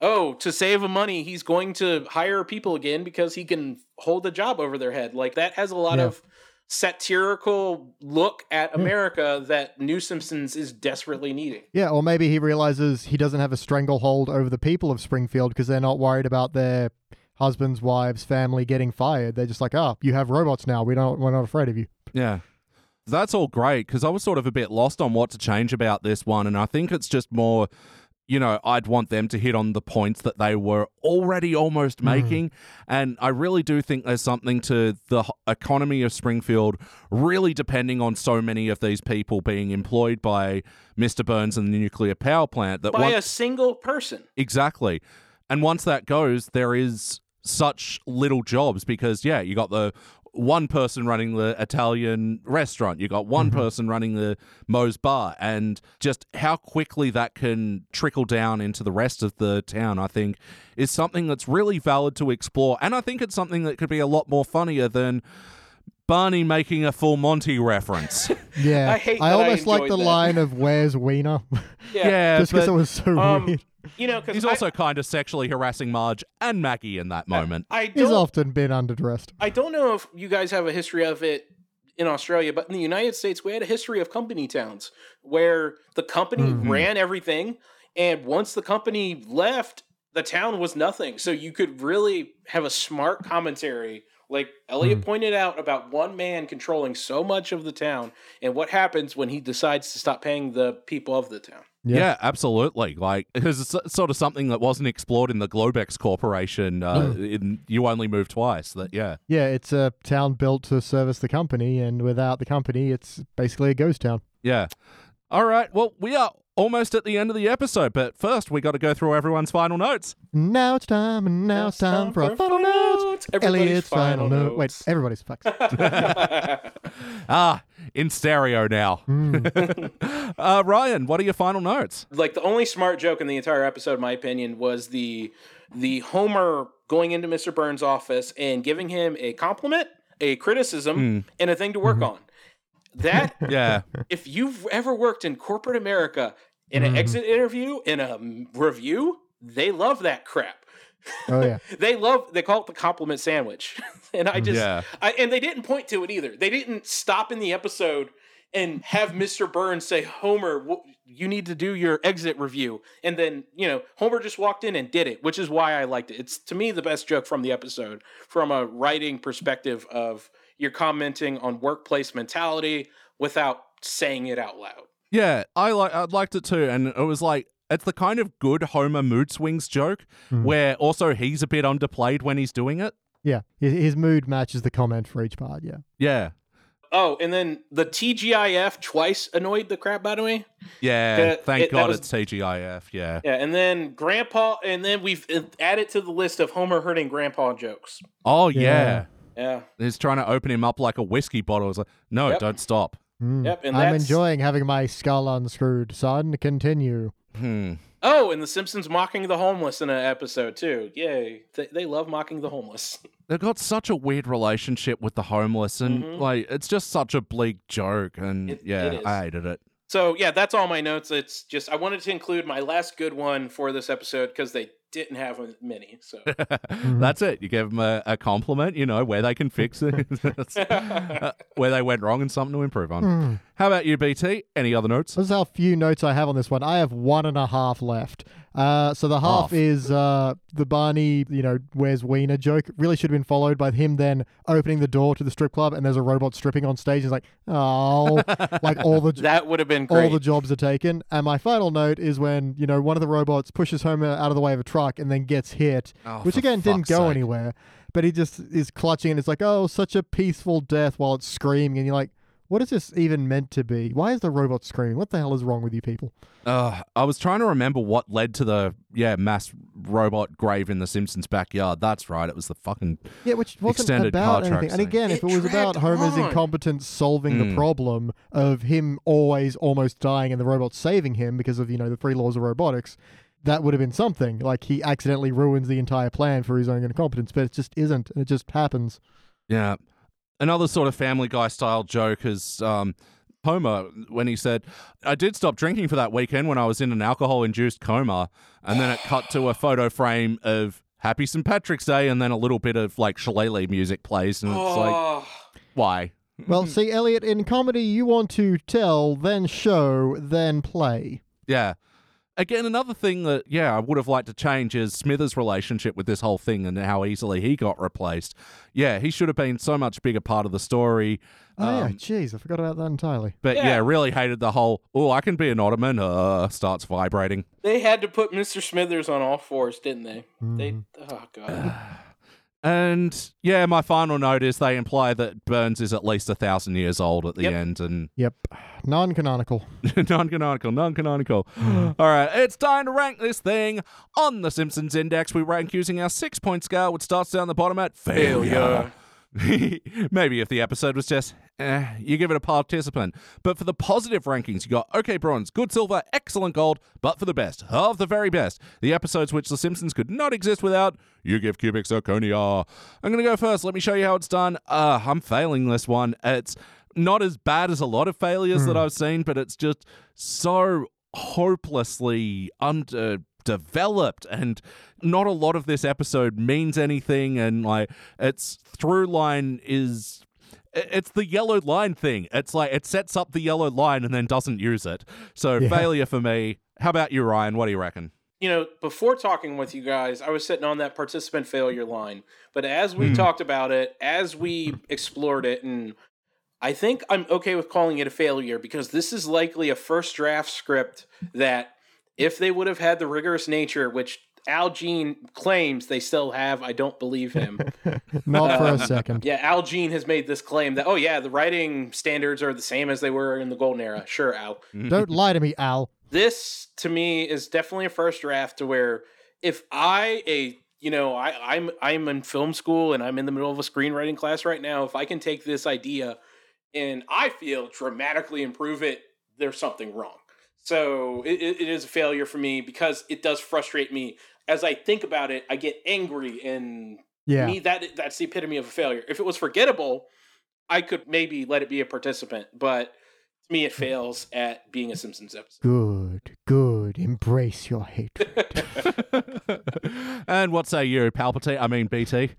Oh, to save money, he's going to hire people again because he can hold a job over their head. Like that has a lot Yeah. of satirical look at hmm. America that New Simpsons is desperately needing. yeah, or maybe he realizes he doesn't have a stranglehold over the people of Springfield because they're not worried about their husbands, wives, family getting fired. They're just like, "Oh, you have robots now. We don't. We're not afraid of you." Yeah. That's all great because I was sort of a bit lost on what to change about this one. And I think it's just more, you know, I'd want them to hit on the points that they were already almost hmm. making. And I really do think there's something to the economy of Springfield really depending on so many of these people being employed by Mr. Burns and the nuclear power plant that By once- a single person. Exactly. And once that goes, there is such little jobs because, yeah, you got the one person running the Italian restaurant, you got one person running the Moe's bar, and just how quickly that can trickle down into the rest of the town, I think, is something that's really valid to explore. And I think it's something that could be a lot more funnier than Barney making a full Monty reference. [laughs] Yeah, I hate I that I almost like the that. line of "Where's Wiener," yeah, [laughs] just because it was so Um, weird. You know, because he's also kind of sexually harassing Marge and Maggie in that moment. I He's often been underdressed. I don't know if you guys have a history of it in Australia, but in the United States, we had a history of company towns where the company Mhm. ran everything, and once the company left, the town was nothing. So you could really have a smart commentary, like Elliot pointed out, about one man controlling so much of the town, and what happens when he decides to stop paying the people of the town. Yeah. Yeah, absolutely. Like, because it's sort of something that wasn't explored in the Globex Corporation. Uh, in You Only Move Twice. That yeah, Yeah, it's a town built to service the company, and without the company, it's basically a ghost town. yeah. All right. Well, we are almost at the end of the episode, but first we got to go through everyone's final notes. Now it's time, and now, it's time, for our final notes. Everybody's Elliot's final, note. Wait, everybody's fucked. [laughs] [laughs] Ah, in stereo now. Hmm. [laughs] uh, Ryan, what are your final notes? like the only smart joke in the entire episode, in my opinion, was the the Homer going into Mr. Burns' office and giving him a compliment, a criticism, and a thing to work on. That [laughs] Yeah. if you've ever worked in corporate America in an exit interview, in a mm, review, they love that crap. Oh yeah, [laughs] They love they call it the compliment sandwich. [laughs] and I just Yeah. I, and they didn't point to it either. They didn't stop in the episode and have Mr. Burns say, "Homer, wh- you need to do your exit review." And then, you know, Homer just walked in and did it, which is why I liked it. It's to me the best joke from the episode from a writing perspective of you're commenting on workplace mentality without saying it out loud. Yeah, I like I liked it too, and it was like it's the kind of good Homer mood swings joke Hmm. where also he's a bit underplayed when he's doing it. yeah. His, his mood matches the comment for each part. Yeah. Yeah, Oh, and then the TGIF twice annoyed the crap out of me. yeah. Uh, thank it- God was- it's TGIF. Yeah. Yeah, and then Grandpa, and then we've uh, added to the list of Homer hurting Grandpa jokes. Oh yeah. Yeah. Yeah. He's trying to open him up like a whiskey bottle. It's like, no, Yep. don't stop. Mm. Yep, and I'm that's- enjoying having my skull unscrewed. Son, continue. Hmm. Oh, and The Simpsons mocking the homeless in an episode too. Yay! They, they love mocking the homeless. [laughs] They've got such a weird relationship with the homeless, and Mhm. like it's just such a bleak joke. And It- yeah, it. I hated it. So yeah, that's all my notes. It's just I wanted to include my last good one for this episode because they didn't have many. So [laughs] That's it. You give them a, a compliment, you know, where they can fix it, That's- [laughs] [laughs] uh, where they went wrong and something to improve on. Hmm. How about you, BT? Any other notes? This is how few notes I have on this one. I have one and a half left. Uh, so the half Half. is uh, the Barney, you know, where's Wiener joke. Really should have been followed by him then opening the door to the strip club and there's a robot stripping on stage. He's like, oh, like all the that would have been all the jobs are taken. And my final note is when you know one of the robots pushes Homer out of the way of a truck and then gets hit, Oh, which again didn't go sake. anywhere. But he just is clutching and it's like, oh, such a peaceful death while it's screaming, and you're like, what is this even meant to be? Why is the robot screaming? What the hell is wrong with you people? Uh, I was trying to remember what led to the yeah mass robot grave in the Simpsons backyard. That's right. It was the fucking Yeah, which wasn't Extended car about truck anything. And scene. again, if It it was about Homer's on. incompetence solving the Mm. problem of him always almost dying and the robot saving him because of, you know, the three laws of robotics, that would have been something. Like he accidentally ruins the entire plan for his own incompetence, but it just isn't, and it just happens. Yeah. Another sort of Family Guy style joke is um, Homer when he said, I did stop drinking for that weekend when I was in an alcohol induced coma. And then it cut to a photo frame of Happy St. Patrick's Day and then a little bit of like shillelagh music plays. And it's like, Oh, why? Well, see, Elliot, in comedy, you want to tell, then show, then play. Yeah. Again, another thing that, yeah, I would have liked to change is Smithers' relationship with this whole thing and how easily he got replaced. Yeah, he should have been so much bigger part of the story. Oh, yeah, Um, jeez, I forgot about that entirely. But yeah. Yeah. really hated the whole, oh, I can be an ottoman, uh, starts vibrating. they had to put Mr. Smithers on all fours, didn't they? They. Mm-hmm. Oh god. [sighs] [sighs] [sighs] And yeah, my final note is they imply that Burns is at least a thousand years old at the Yep. end and Yep. Non [laughs] canonical. non canonical, non [gasps] canonical. All right, it's time to rank this thing. On the Simpsons Index, we rank using our six point scale, which starts down the bottom at failure. Failure. [laughs] Maybe if the episode was just, eh, you give it a participant. But for the positive rankings, you got okay bronze, good silver, excellent gold, but for the best, of the very best, the episodes which The Simpsons could not exist without, you give cubic zirconia. I'm going to go first. Let me show you how it's done. Uh, I'm failing this one. It's not as bad as a lot of failures that I've seen, but it's just so hopelessly underdeveloped and not a lot of this episode means anything and like its through line is it's the yellow line thing. It's like it sets up the yellow line and then doesn't use it. So Yeah. failure for me. How about you ryan? What do you reckon? You know, before talking with you guys, I was sitting on that participant failure line. But as we hmm. talked about it, as we explored it, and I think I'm okay with calling it a failure because this is likely a first draft script that, if they would have had the rigorous nature, which Al Jean claims they still have, I don't believe him. [laughs] Not for a um, second. yeah, Al Jean has made this claim that, oh, yeah, the writing standards are the same as they were in the Golden Era. Sure, Al [laughs] Don't lie to me, Al. this to me is definitely a first draft to where if I a you know I I'm I'm in film school and I'm in the middle of a screenwriting class right now if I can take this idea and I feel dramatically improve it there's something wrong so it, it is a failure for me because it does frustrate me. As I think about it I get angry and Yeah. me that that's the epitome of a failure. If it was forgettable I could maybe let it be a participant but to me it fails at being a Simpsons episode. Good, Embrace your hatred. [laughs] and what say you palpatine i mean bt [laughs]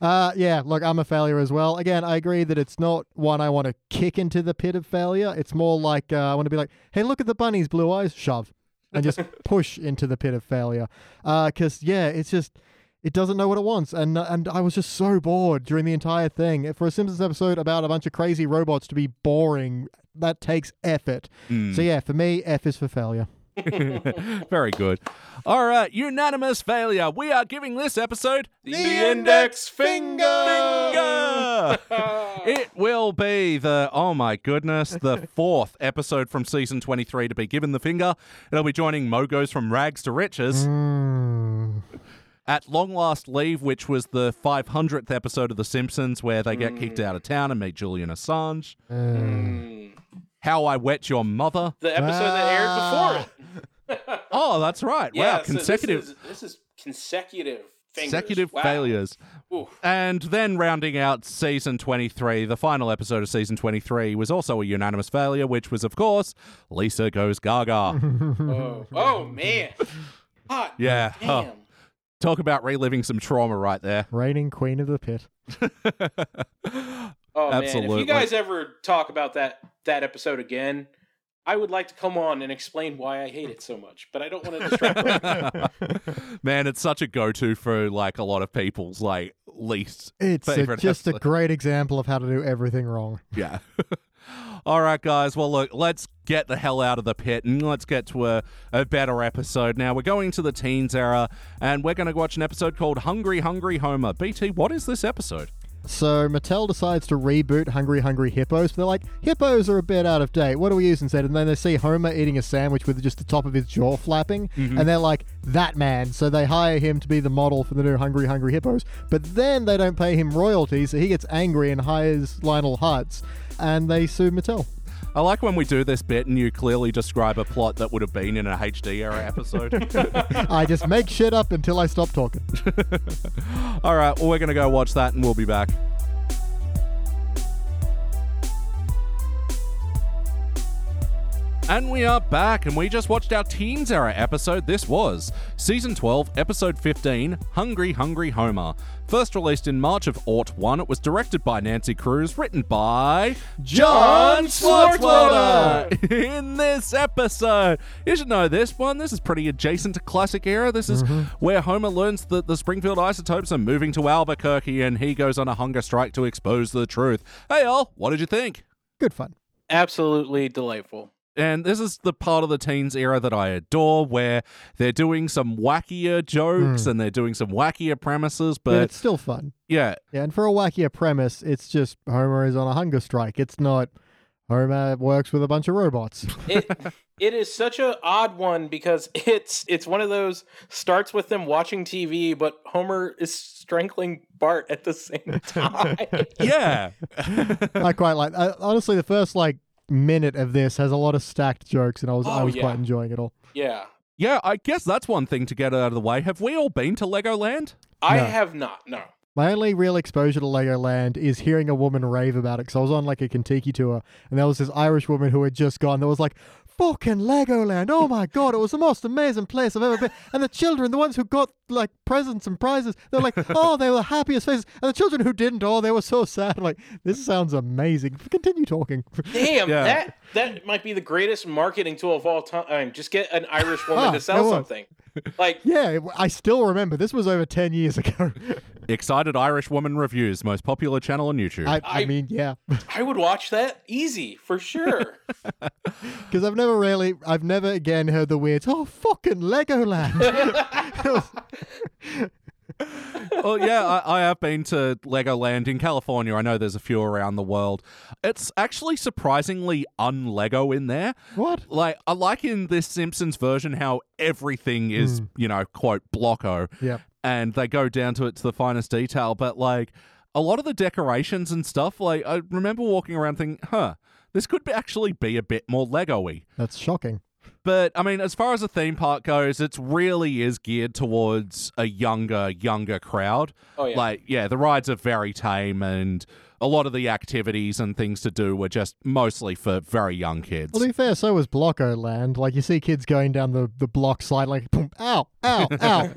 Uh, yeah, look, I'm a failure as well. Again, I agree that it's not one I want to kick into the pit of failure. It's more like uh, I want to be like, hey, look at the bunny's blue eyes, shove, and just [laughs] push into the pit of failure. Because yeah, it's just it doesn't know what it wants, and uh, and I was just so bored during the entire thing. For a Simpsons episode about a bunch of crazy robots to be boring, that takes effort. So yeah, for me, F is for failure. [laughs] very good all right unanimous failure we are giving this episode The index finger. finger. [laughs] it will be the oh my goodness the [laughs] fourth episode from season 23 to be given the finger it'll be joining Moe Goes from rags to riches Mm. at long last leave which was the 500th episode of the simpsons where they get kicked out of town and meet julian assange Mm. How i wet your mother The episode that aired before it. Ah. oh that's right [laughs] Yeah, wow so consecutive This is, this is consecutive fingers. consecutive Wow. failures Oof. And then rounding out season 23, the final episode of season 23 was also a unanimous failure, which was, of course, Lisa Goes Gaga. [laughs] Oh, oh man. Hot yeah. huh. damn. Talk about reliving some trauma right there. reigning queen of the pit. [laughs] Oh man. If you guys ever talk about that that episode again, I would like to come on and explain why I hate it so much, but I don't want to distract. [laughs] Man, it's such a go to for like a lot of people's like least It's a, favorite just a great example of how to do everything wrong. Yeah. [laughs] All right, guys. Well, look, let's get the hell out of the pit and let's get to a, a better episode. Now, we're going to the teens era and we're going to watch an episode called Hungry, Hungry Homer. BT, what is this episode? So Mattel decides to reboot Hungry Hungry Hippos. But they're like, hippos are a bit out of date. What do we use instead? And then they see Homer eating a sandwich with just the top of his jaw flapping, mm-hmm. and they're like, that man. So they hire him to be the model for the new Hungry Hungry Hippos. But then they don't pay him royalties, so he gets angry and hires Lionel Hutz, and they sue Mattel. I like when we do this bit and you clearly describe a plot that would have been in a HD era episode. [laughs] I just make shit up until I stop talking. [laughs] All right, well, we're going to go watch that and we'll be back. And we are back, and we just watched our Teens Era episode. This was Season 12, Episode 15 Hungry Hungry Homer. First released in March of Ort 1, it was directed by Nancy Kruse, written by John Swartzwelder. [laughs] In this episode, you should know this one. This is pretty adjacent to classic era. This is mm-hmm. where Homer learns that the Springfield Isotopes are moving to Albuquerque, and he goes on a hunger strike to expose the truth. Hey, all, what did you think? Good fun. Absolutely delightful. And this is the part of the teens era that I adore, where they're doing some wackier jokes hmm. and they're doing some wackier premises. But But it's still fun. yeah, Yeah, and for a wackier premise, it's just Homer is on a hunger strike. It's not Homer works with a bunch of robots. [laughs] it it is such a odd one because [laughs] it's it's one of those starts with them watching TV, but Homer is strangling Bart at the same [laughs] time. Yeah. I quite like. I, honestly, the first like minute of this has a lot of stacked jokes, and I was I Oh, was yeah. quite enjoying it all. yeah, yeah, I guess that's one thing to get out of the way. Have we all been to Legoland? I No. have not. No. My only real exposure to Legoland is hearing a woman rave about it because I was on like a Kentucky tour and there was this Irish woman who had just gone that was like, fucking Legoland. Oh my God, it was the most amazing place I've ever been. And the children, the ones who got like presents and prizes, they're like, [laughs] oh, they were the happiest faces. And the children who didn't, oh, they were so sad. I'm like, this sounds amazing. Continue talking. Damn, Yeah. that that might be the greatest marketing tool of all time. Just get an Irish woman Ah, to it sell was. Something. Like [laughs] yeah, I still remember. This was over 10 years ago. [laughs] Excited Irish Woman Reviews, most popular channel on YouTube. I, I I- mean, yeah. [laughs] I would watch that easy for sure. Because I've never really, I've never again heard the words, oh, fucking Legoland. Well, yeah, I, I have been to Legoland in California. I know there's a few around the world. It's actually surprisingly un-Lego in there. what? Like, I like in this Simpsons version how everything is, hmm. you know, quote, blocko. Yeah. and they go down to it to the finest detail. But like a lot of the decorations and stuff, like I remember walking around thinking, huh, this could be actually be a bit more Lego-y. That's shocking. But I mean, as far as the theme park goes, it really is geared towards a younger, younger crowd. Oh yeah. Like, yeah, the rides are very tame and a lot of the activities and things to do were just mostly for very young kids. Well, to be fair, so was Blocko Land. Like, you see kids going down the, the block slide, like, boom, ow, ow, [laughs] ow.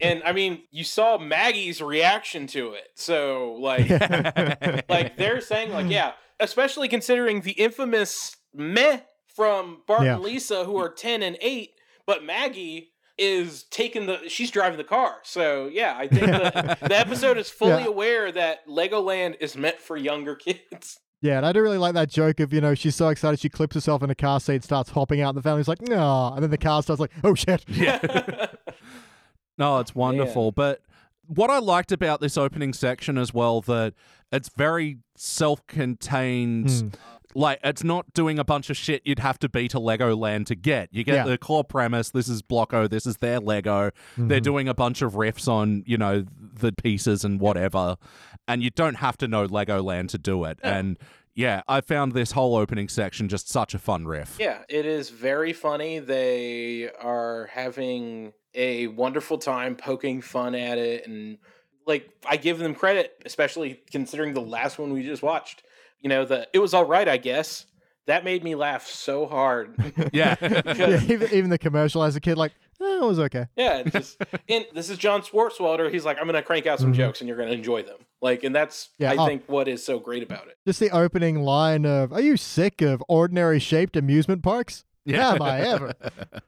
and I mean, you saw Maggie's reaction to it. So like [laughs] like they're saying like yeah, especially considering the infamous meh from Bart Yeah. and Lisa who are 10 and 8, but Maggie is taking the she's driving the car. So yeah, I think the, [laughs] the episode is fully Yeah. aware that Legoland is meant for younger kids. Yeah, and I do really like that joke of, you know, she's so excited she clips herself in a car seat, starts hopping out, and the family's like, no. And then the car starts like, oh shit. [laughs] Yeah. No, it's wonderful. But what I liked about this opening section as well that it's very self-contained. Hmm. Like it's not doing a bunch of shit you'd have to be to Legoland to get. You get Yeah. the core premise. This is Blocko. This is their Lego. They're Mm-hmm. doing a bunch of riffs on you know the pieces and whatever, and you don't have to know Legoland to do it. And yeah, I found this whole opening section just such a fun riff. Yeah, it is very funny. They are having a wonderful time poking fun at it and like I give them credit, especially considering the last one we just watched. You know, the it was all right, I guess. That made me laugh so hard. [laughs] Yeah. [laughs] Yeah, even, even the commercial as a kid, like, eh, it was okay. yeah, just and this is John Swartzwelder. He's like, I'm gonna crank out some Mhm. jokes and you're gonna enjoy them. Like, and that's Yeah, I oh. think what is so great about it. Just the opening line of, are you sick of ordinary shaped amusement parks? Yeah. Am I ever?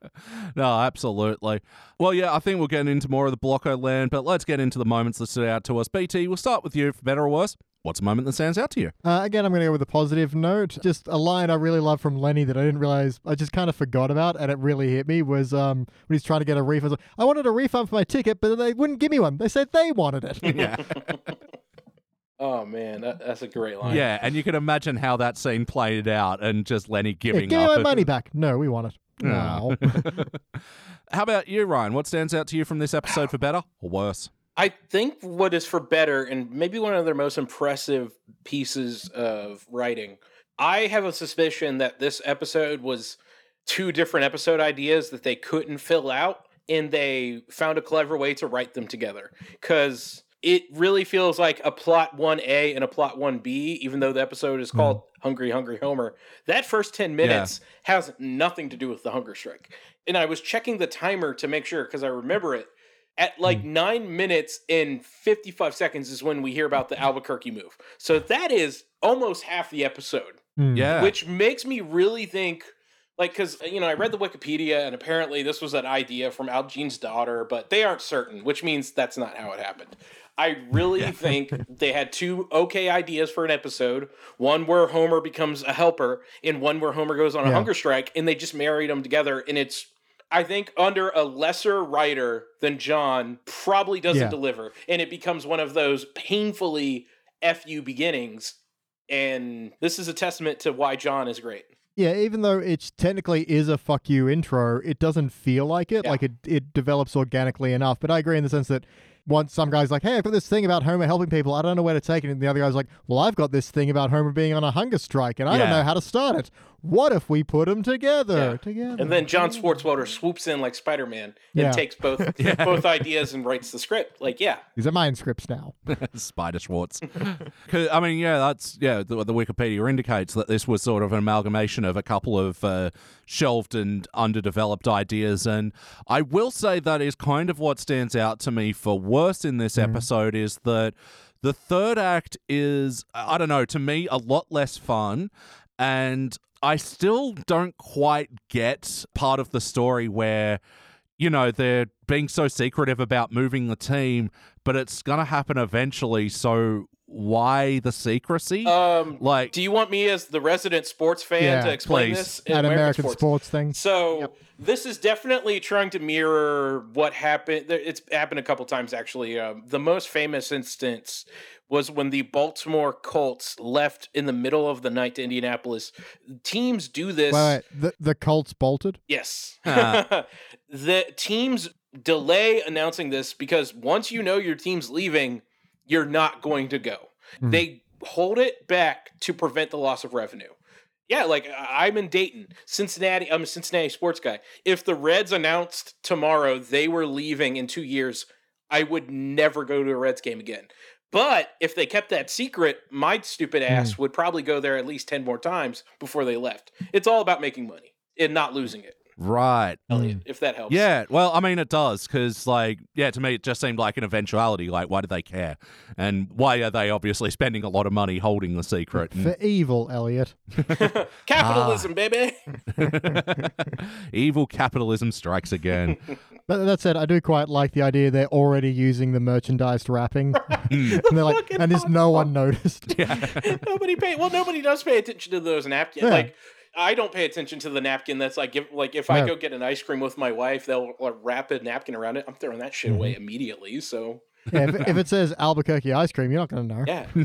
[laughs] no, absolutely. Well, yeah, I think we'll get into more of the Blocko land, but let's get into the moments that stood out to us. BT, we'll start with you for better or worse. What's a moment that stands out to you? Uh, again, I'm going to go with a positive note. Just a line I really love from Lenny that I didn't realize I just kind of forgot about, and it really hit me was um, when he's trying to get a refund. He's like, I wanted a refund for my ticket, but they wouldn't give me one. They said they wanted it. Yeah. [laughs] [laughs] Oh man, that, that's a great line. yeah, and you can imagine how that scene played out and just Lenny Yeah, giving give me up. my money back. No, we want it. No. [laughs] how about you, Ryan? What stands out to you from this episode for better or worse? I think what is for better, and maybe one of their most impressive pieces of writing. I have a suspicion that this episode was two different episode ideas that they couldn't fill out, and they found a clever way to write them together. Because it really feels like a plot 1A and a plot 1B, even though the episode is mm-hmm. called Hungry, Hungry Homer. That first 10 minutes has nothing to do with the hunger strike. And I was checking the timer to make sure, because I remember it at like nine minutes and 55 seconds is when we hear about the Albuquerque move. So that is almost half the episode, Hmm. Yeah. which makes me really think. Like, because, you know, I read the Wikipedia and apparently this was an idea from Al Jean's daughter, but they aren't certain, which means that's not how it happened. I really think [laughs] they had two okay ideas for an episode one where Homer becomes a helper, and one where Homer goes on a Yeah. hunger strike, and they just married them together. And it's I think under a lesser writer than John probably doesn't Yeah. deliver, and it becomes one of those painfully fu beginnings. And this is a testament to why John is great. Yeah, even though it technically is a fuck you intro, it doesn't feel like it. Yeah. Like it, it develops organically enough. But I agree in the sense that once some guy's like, hey, I've got this thing about Homer helping people. I don't know where to take it. And the other guy's like, well, I've got this thing about Homer being on a hunger strike and I don't know how to start it. What if we put them together? Yeah. Together. And then John Swartzwelder swoops in like Spider Man and Yeah. takes both [laughs] both ideas and writes the script. Like, yeah, These are mine scripts now. [laughs] Spider Schwartz. [laughs] 'Cause, I mean, yeah, that's yeah. The, the Wikipedia indicates that this was sort of an amalgamation of a couple of uh, shelved and underdeveloped ideas, and I will say that is kind of what stands out to me for worse in this episode is that the third act is I don't know to me a lot less fun, and I still don't quite get part of the story where you know, they're being so secretive about moving the team, but it's going to happen eventually. So why the secrecy? Um, like, do you want me as the resident sports fan Yeah, to explain please. this? in An American sports thing. So this is definitely trying to mirror what happened. It's happened a couple times actually. Um, the most famous instance was when the Baltimore Colts left in the middle of the night to Indianapolis. Teams do this. Wait, wait. The, the Colts bolted? Yes. Ah. [laughs] the teams delay announcing this because once you know your team's leaving, you're not going to go. Mhm. They hold it back to prevent the loss of revenue. Yeah, like I'm in Dayton, Cincinnati. I'm a Cincinnati sports guy. If the Reds announced tomorrow they were leaving in two years, I would never go to a Reds game again. But if they kept that secret, my stupid hmm. ass would probably go there at least 10 more times before they left. It's all about making money and not losing it, right. Elliot, if that helps. Yeah, well, I mean, it does because, like, yeah, to me, it just seemed like an eventuality. Like, why do they care? And why are they obviously spending a lot of money holding the secret? And- For evil, Elliot. [laughs] Capitalism, Ah. baby. [laughs] Evil capitalism strikes again. [laughs] But that said, I do quite like the idea they're already using the merchandised wrapping. and they're like, and is no one noticed? nobody pay. Well, nobody does pay attention to those napkins. Yeah. Like I don't pay attention to the napkin. That's like if like if I go get an ice cream with my wife, they'll uh, wrap a napkin around it. I'm throwing that shit Mm-hmm. away immediately. So Yeah, if, if it says Albuquerque ice cream, you're not going to know. yeah, [laughs]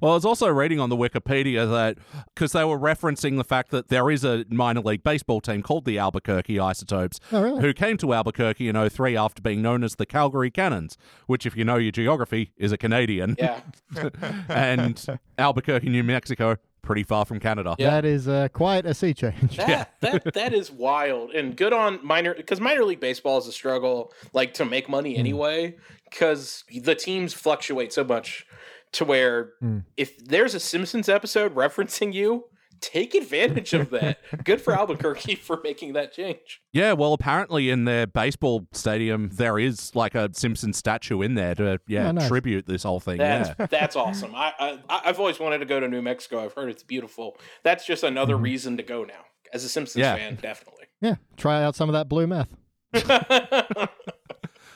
Well, I was also reading on the Wikipedia that because they were referencing the fact that there is a minor league baseball team called the Albuquerque Isotopes Oh, really? who came to Albuquerque in 03 after being known as the Calgary Cannons, which, if you know your geography, is a Canadian. yeah. [laughs] and Albuquerque, New Mexico, pretty far from Canada. Yeah. That is uh, quite a sea change. That [laughs] that that is wild and good on minor because minor league baseball is a struggle like to make money anyway because the teams fluctuate so much to where Hmm. if there's a Simpsons episode referencing you, take advantage of that. good for Albuquerque [laughs] for making that change. Yeah, well, apparently in their baseball stadium, there is like a Simpson statue in there to, yeah, Oh, nice. tribute this whole thing. That's yeah. that's [laughs] awesome. I, I I've always wanted to go to New Mexico. I've heard it's beautiful. That's just another mm-hmm. reason to go now. As a Simpsons Yeah. fan, definitely. Yeah, try out some of that blue meth. [laughs]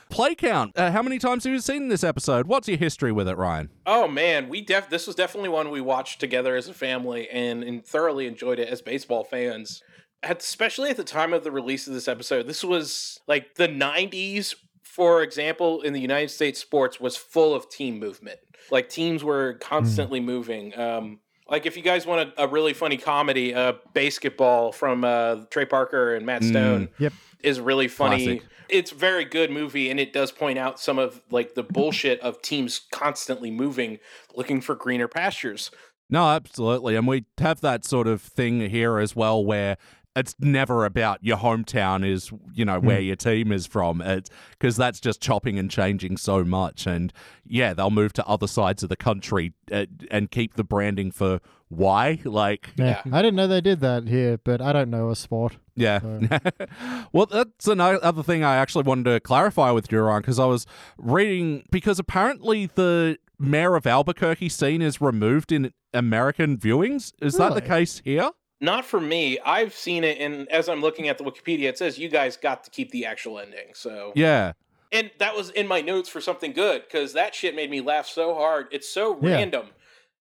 Play count. Uh, how many times have you seen this episode? What's your history with it, Ryan? Oh man, we def this was definitely one we watched together as a family and, and thoroughly enjoyed it as baseball fans. At, especially at the time of the release of this episode, this was like the '90s. For example, in the United States, sports was full of team movement. Like teams were constantly moving. Um, like if you guys want a, a really funny comedy, uh, BASEketball from uh, Trey Parker and Matt Stone Yep. is really funny. Classic. It's a very good movie, and it does point out some of like the bullshit of teams constantly moving, looking for greener pastures. No, absolutely. And we have that sort of thing here as well where it's never about your hometown is, you know, where your team is from. It's because that's just chopping and changing so much. And yeah, they'll move to other sides of the country uh, and keep the branding for why. Like, Yeah. I didn't know they did that here, but I don't know a sport. Yeah. [laughs] well, that's another thing I actually wanted to clarify with you, Ryan, because I was reading, because apparently the mayor of Albuquerque scene is removed in American viewings. Is that the case here? Not for me. I've seen it, and as I'm looking at the Wikipedia, it says you guys got to keep the actual ending. So, Yeah. and that was in my notes for something good because that shit made me laugh so hard. It's so Yeah. random.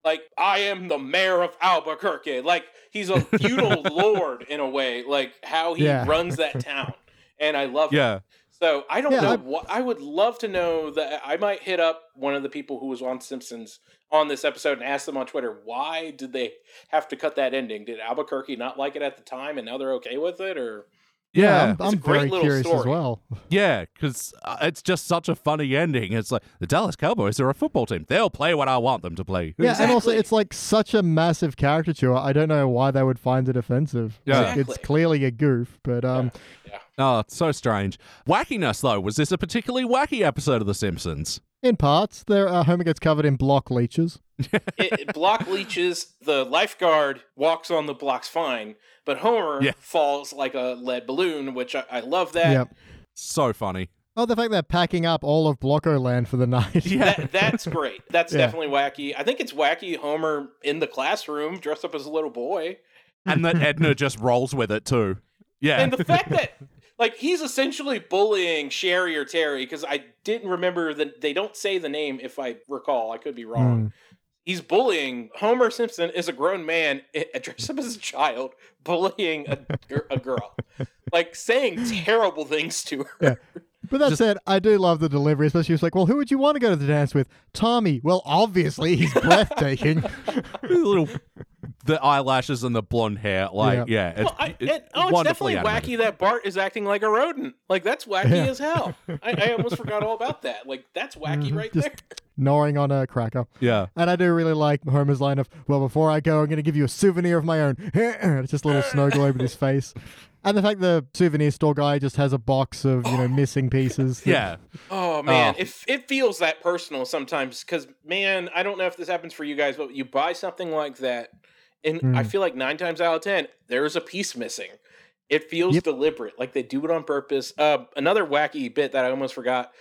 Like I am the mayor of Albuquerque. Like he's a feudal [laughs] lord in a way. Like how he Yeah. runs that town, and I love it. Yeah. So I don't Yeah, know I- what I would love to know that I might hit up one of the people who was on Simpsons on this episode and ask them on Twitter why did they have to cut that ending? Did Albuquerque not like it at the time and now they're okay with it or Yeah, I'm, It's a I'm great very little curious as well. [laughs] yeah, because it's just such a funny ending. It's like the Dallas Cowboys are a football team; they'll play what I want them to play. Yeah, and also it's like such a massive caricature. I don't know why they would find it offensive. Yeah. Like, it's clearly a goof, but um, Oh, it's so strange. Wackiness, though, was this a particularly wacky episode of The Simpsons? in parts, there uh, Homer gets covered in block leeches. it, it block leeches, the lifeguard walks on the blocks fine, but Homer Yeah. falls like a lead balloon, which I, I love that. Yep. So funny. Oh, the fact they're packing up all of Blocko land for the night. Yeah. That, that's great. That's [laughs] Yeah. definitely wacky. I think it's wacky Homer in the classroom dressed up as a little boy. and that Edna just rolls with it, too. Yeah. And the fact that like he's essentially bullying Sherry or Terry because I didn't remember that they don't say the name if I recall. I could be wrong. Mm. He's bullying Homer Simpson is a grown man [laughs] eh, dressed up as a child bullying a, a girl, [laughs] like saying terrible things to her. Yeah. But that Just- said, I do love the delivery, especially it's like, well, who would you want to go to the dance with? Tommy. Well, obviously he's [laughs] breathtaking. little the eyelashes and the blonde hair like yeah, it's, Well, I, it's it, oh, it's definitely animated. wacky that Bart is acting like a rodent. Like that's wacky Yeah. as hell. I, I almost forgot all about that. Like that's wacky Mhm. right Just- there. [laughs] gnawing on a cracker. yeah And I do really like Homer's line of, well, before I go, I'm going to give you a souvenir of my own. [laughs] it's just a little snow globe in his face. And the fact the souvenir store guy just has a box of, you know, missing pieces. [laughs] yeah Oh man, Oh. it it feels that personal sometimes because man, I don't know if this happens for you guys, but you buy something like that, and I Mm. feel like nine times out of ten there's a piece missing. It feels Yep. deliberate, like they do it on purpose. Uh, another wacky bit that I almost forgot: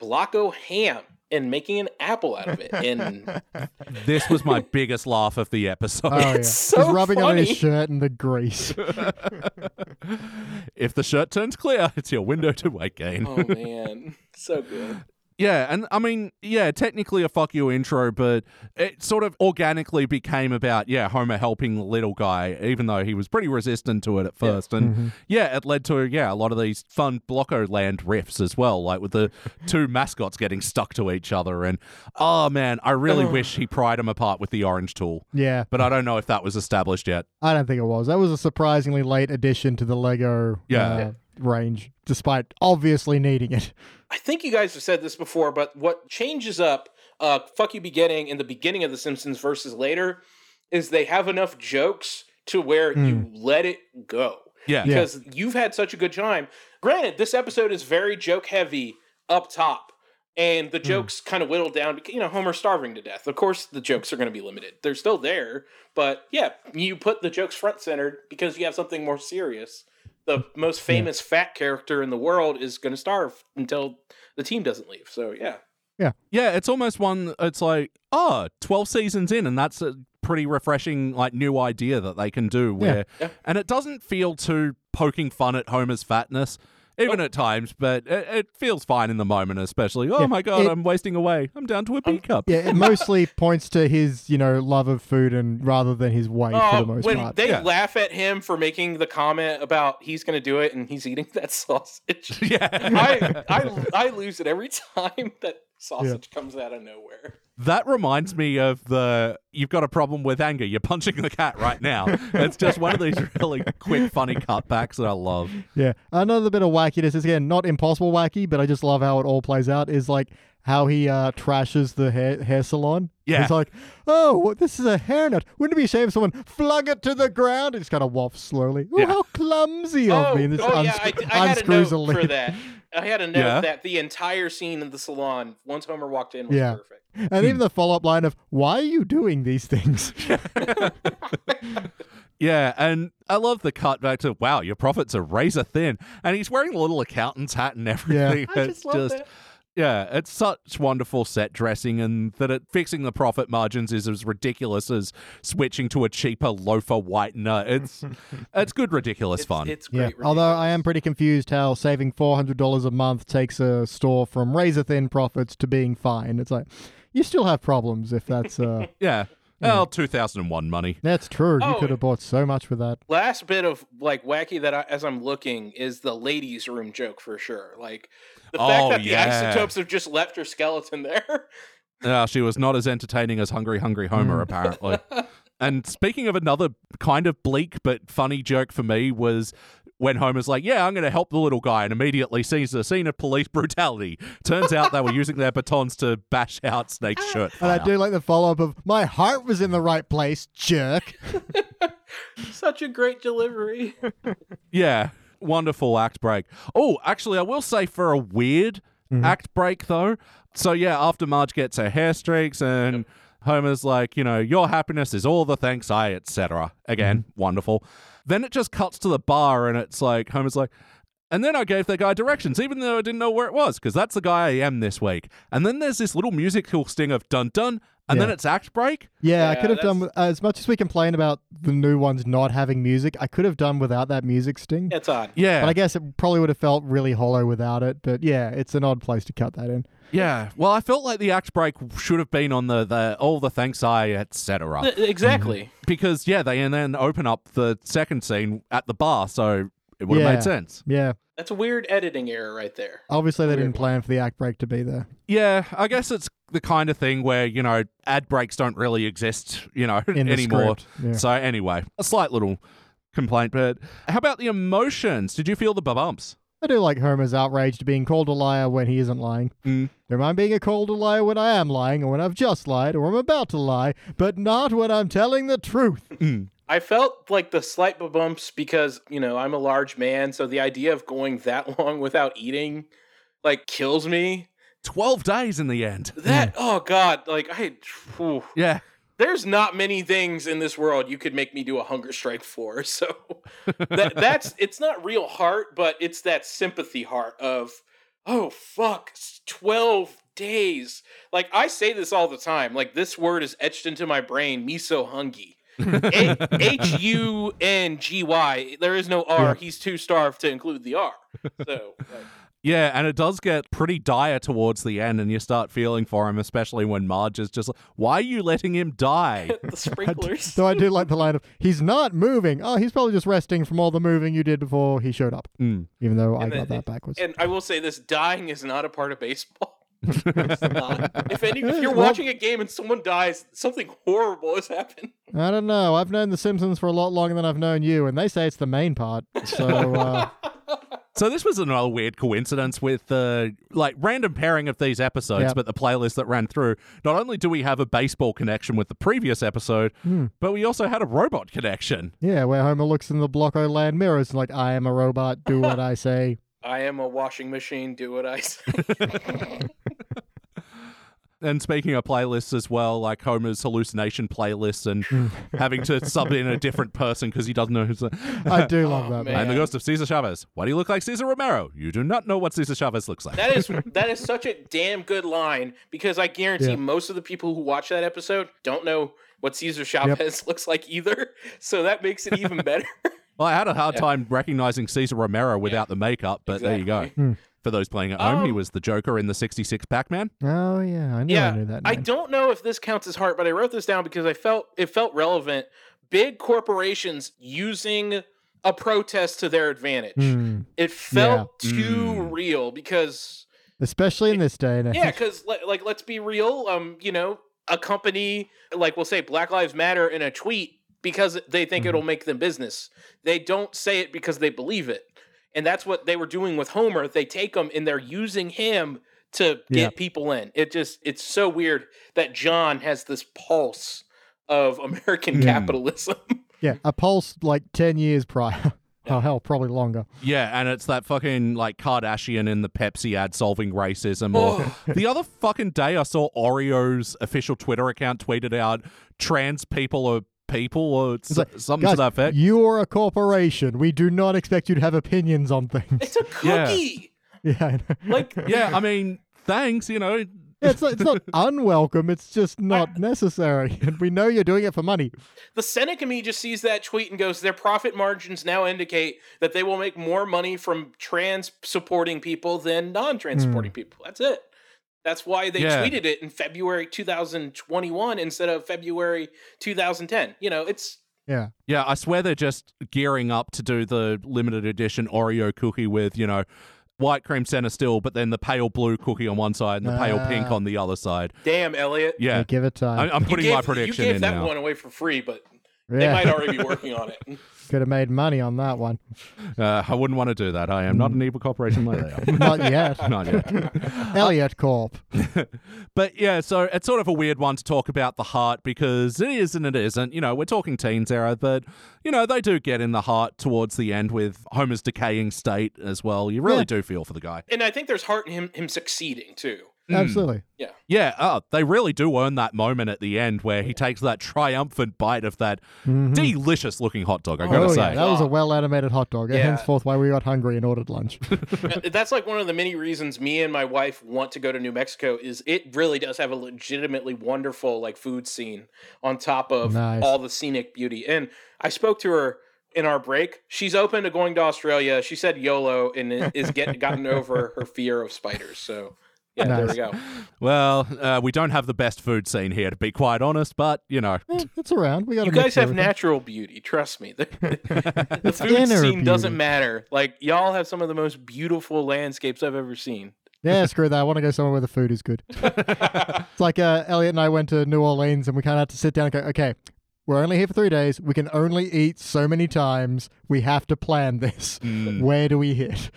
Blocko ham and making an apple out of it. And [laughs] this was my biggest laugh of the episode Oh, [laughs] yeah. It's so Just rubbing it on his shirt and the grease. [laughs] if the shirt turns clear it's your window to weight gain oh man, so good. Yeah, and I mean, yeah, technically a fuck you intro, but it sort of organically became about, yeah, Homer helping the little guy, even though he was pretty resistant to it at first. And Mm-hmm. yeah, it led to, yeah, a lot of these fun Blocko Land riffs as well, like with the [laughs] two mascots getting stuck to each other. And oh man, I really wish he pried them apart with the orange tool, Yeah. but I don't know if that was established yet. I don't think it was. That was a surprisingly late addition to the Lego Yeah. uh, range, despite obviously needing it. I think you guys have said this before, but what changes up uh fuck you beginning in the beginning of the Simpsons versus later is they have enough jokes to where you let it go. Yeah. Hmm. Yeah. Because you've had such a good time. Granted, this episode is very joke heavy up top. And Hmm. the jokes kind of whittled down. You know, Homer starving to death. Of course, the jokes are going to be limited. They're still there, but yeah, you put the jokes front centered because you have something more serious. The most famous fat character in the world is going to starve until the team doesn't leave. So yeah, Yeah, Yeah, it's almost one. It's like, oh, 12 seasons in, and that's a pretty refreshing, like, new idea that they can do. Where, Yeah. and it doesn't feel too poking fun at Homer's fatness, even oh. at times, but it, it feels fine in the moment, especially. Oh Yeah, my god, it- I'm wasting away. I'm down to a um, B cup. Yeah, it mostly [laughs] points to his, you know, love of food and rather than his weight for Oh, the most when part. they Yeah. laugh at him for making the comment about he's going to do it and he's eating [laughs] that sausage. Yeah. I, I [laughs] I lose it every time that sausage comes out of nowhere. That reminds me of the you've got a problem with anger. You're punching the cat right now. it's just one of these [laughs] really quick, funny cutbacks that I love. Yeah. Another bit of wackiness is again not impossible wacky, but I just love how it all plays out. Is like how he uh, trashes the hair hair salon. Yeah. He's like, oh, what, this is a hairnet. Wouldn't it be a shame if someone flung it to the ground? It just kind of wafts slowly. Oh, Yeah. how clumsy of oh, me! And this oh yeah, I, unscrew- I had a unscrews note a for lid. that. I had a note Yeah? that the entire scene in the salon, once Homer walked in, was Yeah. perfect. And even the follow up line of, why are you doing these things? [laughs] [laughs] Yeah, and I love the cut back to wow, your profits are razor thin, and he's wearing a little accountant's hat and everything. I just love that. Yeah, it's such wonderful set dressing, and that it fixing the profit margins is as ridiculous as switching to a cheaper loafer whitener. It's [laughs] it's good, ridiculous It's, fun. it's Yeah. great. Although I am pretty confused how saving four hundred dollars a month takes a store from razor thin profits to being fine. It's like you still have problems if that's uh [laughs] yeah. Well, 2001 money. That's true. You Oh. could have bought so much with that. Last bit of like wacky that I, as I'm looking is the ladies' room joke for sure. Like the fact Oh, that yeah. the isotopes have just left her skeleton there. Uh, [laughs] she was not as entertaining as Hungry Hungry Homer, Mm. apparently. [laughs] And speaking of another kind of bleak but funny joke for me was when Homer's like, "Yeah, I'm going to help the little guy," and immediately sees a scene of police [laughs] brutality. Turns out they were using their batons to bash out Snake's uh, shirt. And I do like the follow up of my heart was in the right place, jerk. [laughs] Such a great delivery. [laughs] Yeah, wonderful act break. Oh, actually, I will say for a weird mm-hmm. act break though. So yeah, after Marge gets her hair streaks and Homer's like, you know, your happiness is all the thanks I, etc. Again, mm-hmm. wonderful. Then it just cuts to the bar and it's like Homer's like. And then I gave that guy directions, even though I didn't know where it was, because that's the guy I am this week. And then there's this little musical sting of dun dun, and then it's act break. Yeah, I could have done that's- with, as much as we complain about the new ones not having music. I could have done without that music sting. It's odd. Yeah. But I guess it probably would have felt really hollow without it. But yeah, it's an odd place to cut that in. Yeah. Well, I felt like the act break should have been on the, the all the thanks I, etc. Th- Exactly. Mm-hmm. because yeah, they and then open up the second scene at the bar, so it would have Yeah. made sense. Yeah, That's a weird editing error right there. obviously they didn't plan for the act break to be there. Yeah, I guess it's the kind of thing where you know ad breaks don't really exist, you know, In the anymore. script, yeah. So anyway, a slight little complaint, but how about the emotions? Did you feel the bumps? I do like Homer's outraged to being called a liar when he isn't lying. Mm. Don't mind being a called a liar when I am lying, or when I've just lied, or I'm about to lie, but not when I'm telling the truth. I felt like the slight bumps because, you know, I'm a large man, so the idea of going that [laughs] long without eating like kills me. Twelve days in the end. That oh god, like I whew. Yeah. There's not many things in this world you could make me do a hunger strike for. [laughs] So that that's [laughs] it's not real heart, but it's that sympathy heart of oh fuck, 12 days. Like I say this all the time. Like this word is etched into my brain, me so hungry. H U N G Y. There is no R. He's too starved to include the R. So like, Yeah, and it does get pretty dire towards the end, and you start feeling for him, especially when Marge is just like, "Why are you letting him die?" [laughs] the [laughs] sprinklers. So I do like the line of, he's not moving. Oh, he's probably just resting from all the moving you did before he showed up. Mm. Even though I And got that backwards. And I will say this: dying is not a part of baseball. [laughs] If any, if you're Well- watching a game and someone dies, something horrible has happened. I don't know. I've known The Simpsons for a lot longer than I've known you, and they say it's the main part. So, uh, So this was another weird coincidence with the like random pairing of these episodes, Yep. but the playlist that ran through. Not only do we have a baseball connection with the previous episode, Hmm. but we also had a robot connection. yeah, where Homer looks in the Blocko land mirrors and like, I am a robot, do what [laughs] I say. I am a washing machine. Do what I say. [laughs] And speaking of playlists as well, like Homer's hallucination playlists and having to sub in a different person because he doesn't know who's. I do love Oh, that. man. man. I'm the ghost of Cesar Chavez. Why do you look like Cesar Romero? You do not know what Cesar Chavez looks like. That is [laughs] that is such a damn good line because I guarantee Yeah. most of the people who watch that episode don't know what Cesar Chavez [laughs] looks like either. So that makes it even [laughs] better. Well, I had a hard time recognizing Cesar Romero without the makeup, but there you go. Exactly. Hmm. For those playing at home, he Um, was the Joker in the 66 Batman. Oh, yeah. I knew yeah, I knew that. I don't know if this counts as heart, but I wrote this down because I felt it felt relevant. Big corporations using a protest to their advantage. Hmm. It felt Yeah. too Mm. real because Especially in this day and age. yeah, because like let's be real. Um, you know, a company like we'll say Black Lives Matter in a tweet because they think Mhm. it'll make them business. They don't say it because they believe it, and that's what they were doing with Homer. They take him and they're using him to get Yeah. people in. It just it's so weird that John has this pulse of American Yeah. capitalism. [laughs] Yeah, a pulse like 10 years prior. [laughs] oh, hell, probably longer. Yeah, and it's that fucking like Kardashian in the Pepsi ad solving racism. Or [laughs] the other fucking day, I saw Oreo's official Twitter account tweeted out trans people are people or s- like, something Guys, to that effect. you are a corporation. We do not expect you to have opinions on things. it's a cookie. yeah, I know. Like [laughs] yeah, I mean, thanks, you know. it's, not, it's not [laughs] unwelcome. It's just not necessary. [laughs] And we know you're doing it for money. The cynic in me just sees that tweet and goes, their profit margins now indicate that they will make more money from trans supporting people than non trans supporting hmm. people. That's it. That's why they Yeah. tweeted it in February 2021 instead of February 2010. You know, it's Yeah. Yeah, I swear they're just gearing up to do the limited edition Oreo cookie with, you know, white cream center still, but then the pale blue cookie on one side and the pale pink Ah. on the other side. damn, Elliot. Yeah. Hey, give it time. I- I'm putting gave, my prediction you gave in that now. one away for free, but they might already be [laughs] working on it. Could have made money on that one. Uh, I wouldn't want to do that. I am not an evil corporation like they are. [laughs] Not yet. [laughs] not yet. [laughs] Elliot Corp. But yeah, so it's sort of a weird one to talk about the heart because it is and it isn't. You know, we're talking teens era, but you know, they do get in the heart towards the end with Homer's decaying state as well. You really Yeah. do feel for the guy. And I think there's heart in him him succeeding too. Mm. Absolutely. Yeah. Yeah, oh, they really do earn that moment at the end where he takes that triumphant bite of that mm-hmm. delicious looking hot dog, I oh, gotta Oh, say. yeah. That was a oh. well animated hot dog. Yeah. Henceforth, why we got hungry and ordered lunch. [laughs] [laughs] That's like one of the many reasons me and my wife want to go to New Mexico is it really does have a legitimately wonderful like food scene on top of Nice. all the scenic beauty. And I spoke to her in our break. She's open to going to Australia. She said YOLO and is get gotten over her fear of spiders. So yeah, there we go. Well, uh, we don't have the best food scene here, to be quite honest, but you know. Eh, it's around. We got You guys have natural beauty. Trust me. [laughs] The, [laughs] the food inner scene doesn't matter. Like y'all have some of the most beautiful landscapes I've ever seen. Yeah, screw that. I want to go somewhere where the food is good. [laughs] it's like uh, Elliot and I went to New Orleans and we kind of had to sit down and go, okay, we're only here for three days. We can only eat so many times. We have to plan this. Mm. Where do we hit?